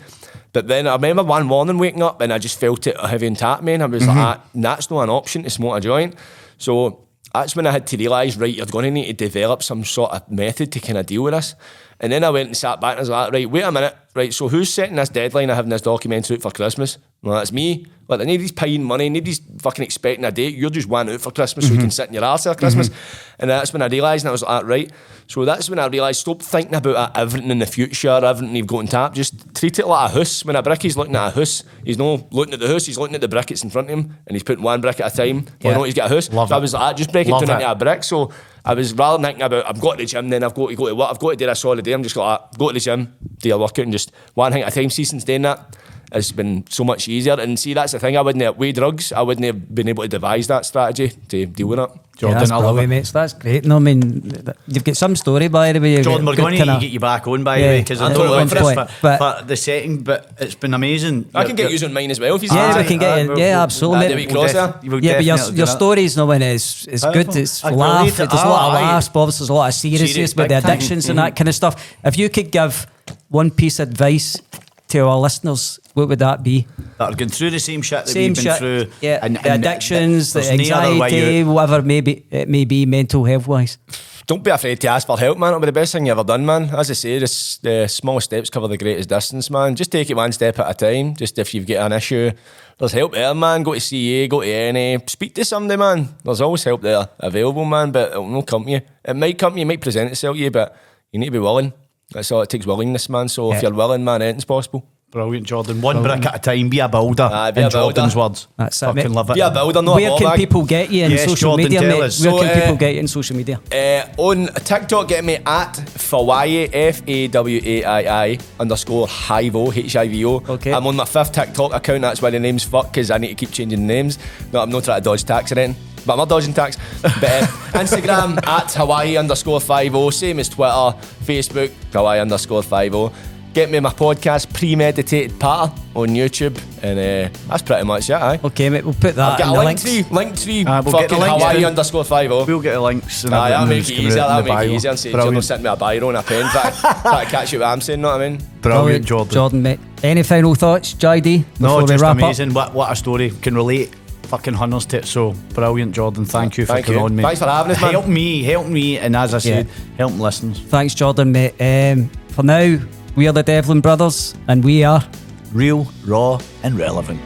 But then I remember one morning waking up and I just felt it heavy and tap me, and I was like, ah, that's not an option to smoke a joint. So that's when I had to realise, right, you're going to need to develop some sort of method to kind of deal with this. And then I went and sat back and I was like, right, wait a minute, right, so who's setting this deadline of having this documentary out for Christmas? Well, that's me. Like, nobody's paying money, Need nobody's fucking expecting a date. You're just one out for Christmas so you can mhm. sit in your arse at Christmas. Mhm. And that's when I realised, and I was like, ah, right. So that's when I realised, stop thinking about everything in the future, everything you've got on tap. Just treat it like a house. When a brickie's looking at a house, he's not looking at the house, he's looking at the brickets in front of him, and he's putting one brick at a time. Yeah. Yeah. know he's got a house. Love so I was like, ah, just break it Love down it. into a brick. So I was rather thinking about I've got to the gym, then I've got to go to work, I've got to do this all the day. I'm just like, ah, go to the gym, do a workout, and just one thing at a time. See, since doing that, it's been so much easier. And see, that's the thing. I wouldn't have with drugs. I wouldn't have been able to devise that strategy to deal with it. Jordan, yeah, that's I love it. mate. That's great. No, I mean, you've got some story by the way. you've Jordan, got we're going to get you back on by the way because I yeah. don't know for, point, this, for, but- for the setting, but it's been amazing. I can You're- get you're- you on mine as well if you Yeah, say. we can get in. we'll- Yeah, we'll- absolutely. That'd we'll def- yeah, but your, definitely your do that. story's no when it's it's Aye, good. well, It's I laugh. relate to- There's a lot of laughs, but obviously there's a lot of seriousness Serious, with the addictions and mm-hmm. that kind of stuff. If you could give one piece of advice to our listeners, what would that be? that are going through the same shit that Same we've been shit. through. Yeah, the addictions, the there's no other way anxiety, out. whatever maybe it may be, mental health wise. Don't be afraid to ask for help, man. It'll be the best thing you ever done, man. As I say, the, s- the small steps cover the greatest distance, man. Just take it one step at a time. Just if you've got an issue, there's help there, man. Go to CA, go to NA, speak to somebody, man. There's always help there available, man, but it'll not come to you. It might come to you, it might present itself to you, but you need to be willing. That's all it takes willingness, man. So if you're willing, man, anything's possible. Brilliant, Jordan. One brick at a time. Be a builder. Aye, be in a builder. Jordan's words. That's it, Fucking love it. Be a builder, not a Where ball can bag. people get you in Yes, social Jordan, media, mate? Where So, can uh, people get you in social media? Uh, on TikTok, get me at Fawaii, F A W A I I underscore Hivo, H I V O. Okay. I'm on my fifth TikTok account, that's why the name's fuck, because I need to keep changing the names. No, I'm not trying to dodge tax or anything. But I'm not dodging tax. But uh, Instagram at Hawaii underscore 50, same as Twitter, Facebook, Hawaii underscore 50. Get me my podcast, Premeditated Patter, on YouTube. And uh, that's pretty much it, aye. Okay, mate, we'll put I'll that get in a the link links. tree, link tree, Aye, we'll get the fucking links Hawaii in. underscore 50. We'll get the links and Aye, that'll everything make that's it coming easier. out that'll the make it bio. easier. Instead of you're Brilliant. sitting with a biro and a pen, try, try to catch you what I'm saying. Know what I mean? Brilliant, Jordan. Jordan, mate. Any final thoughts, JD? Before No, we just wrap amazing. What, what a story. Can relate fucking hundreds to it. So brilliant, Jordan. Thank you for Thank coming you. on, mate. Thanks for having us, man. Help me, help me, and as I said, help listeners. up? Thanks, Jordan, mate. Um, for now, we are the Devlin Brothers, and we are. Real, raw, and relevant.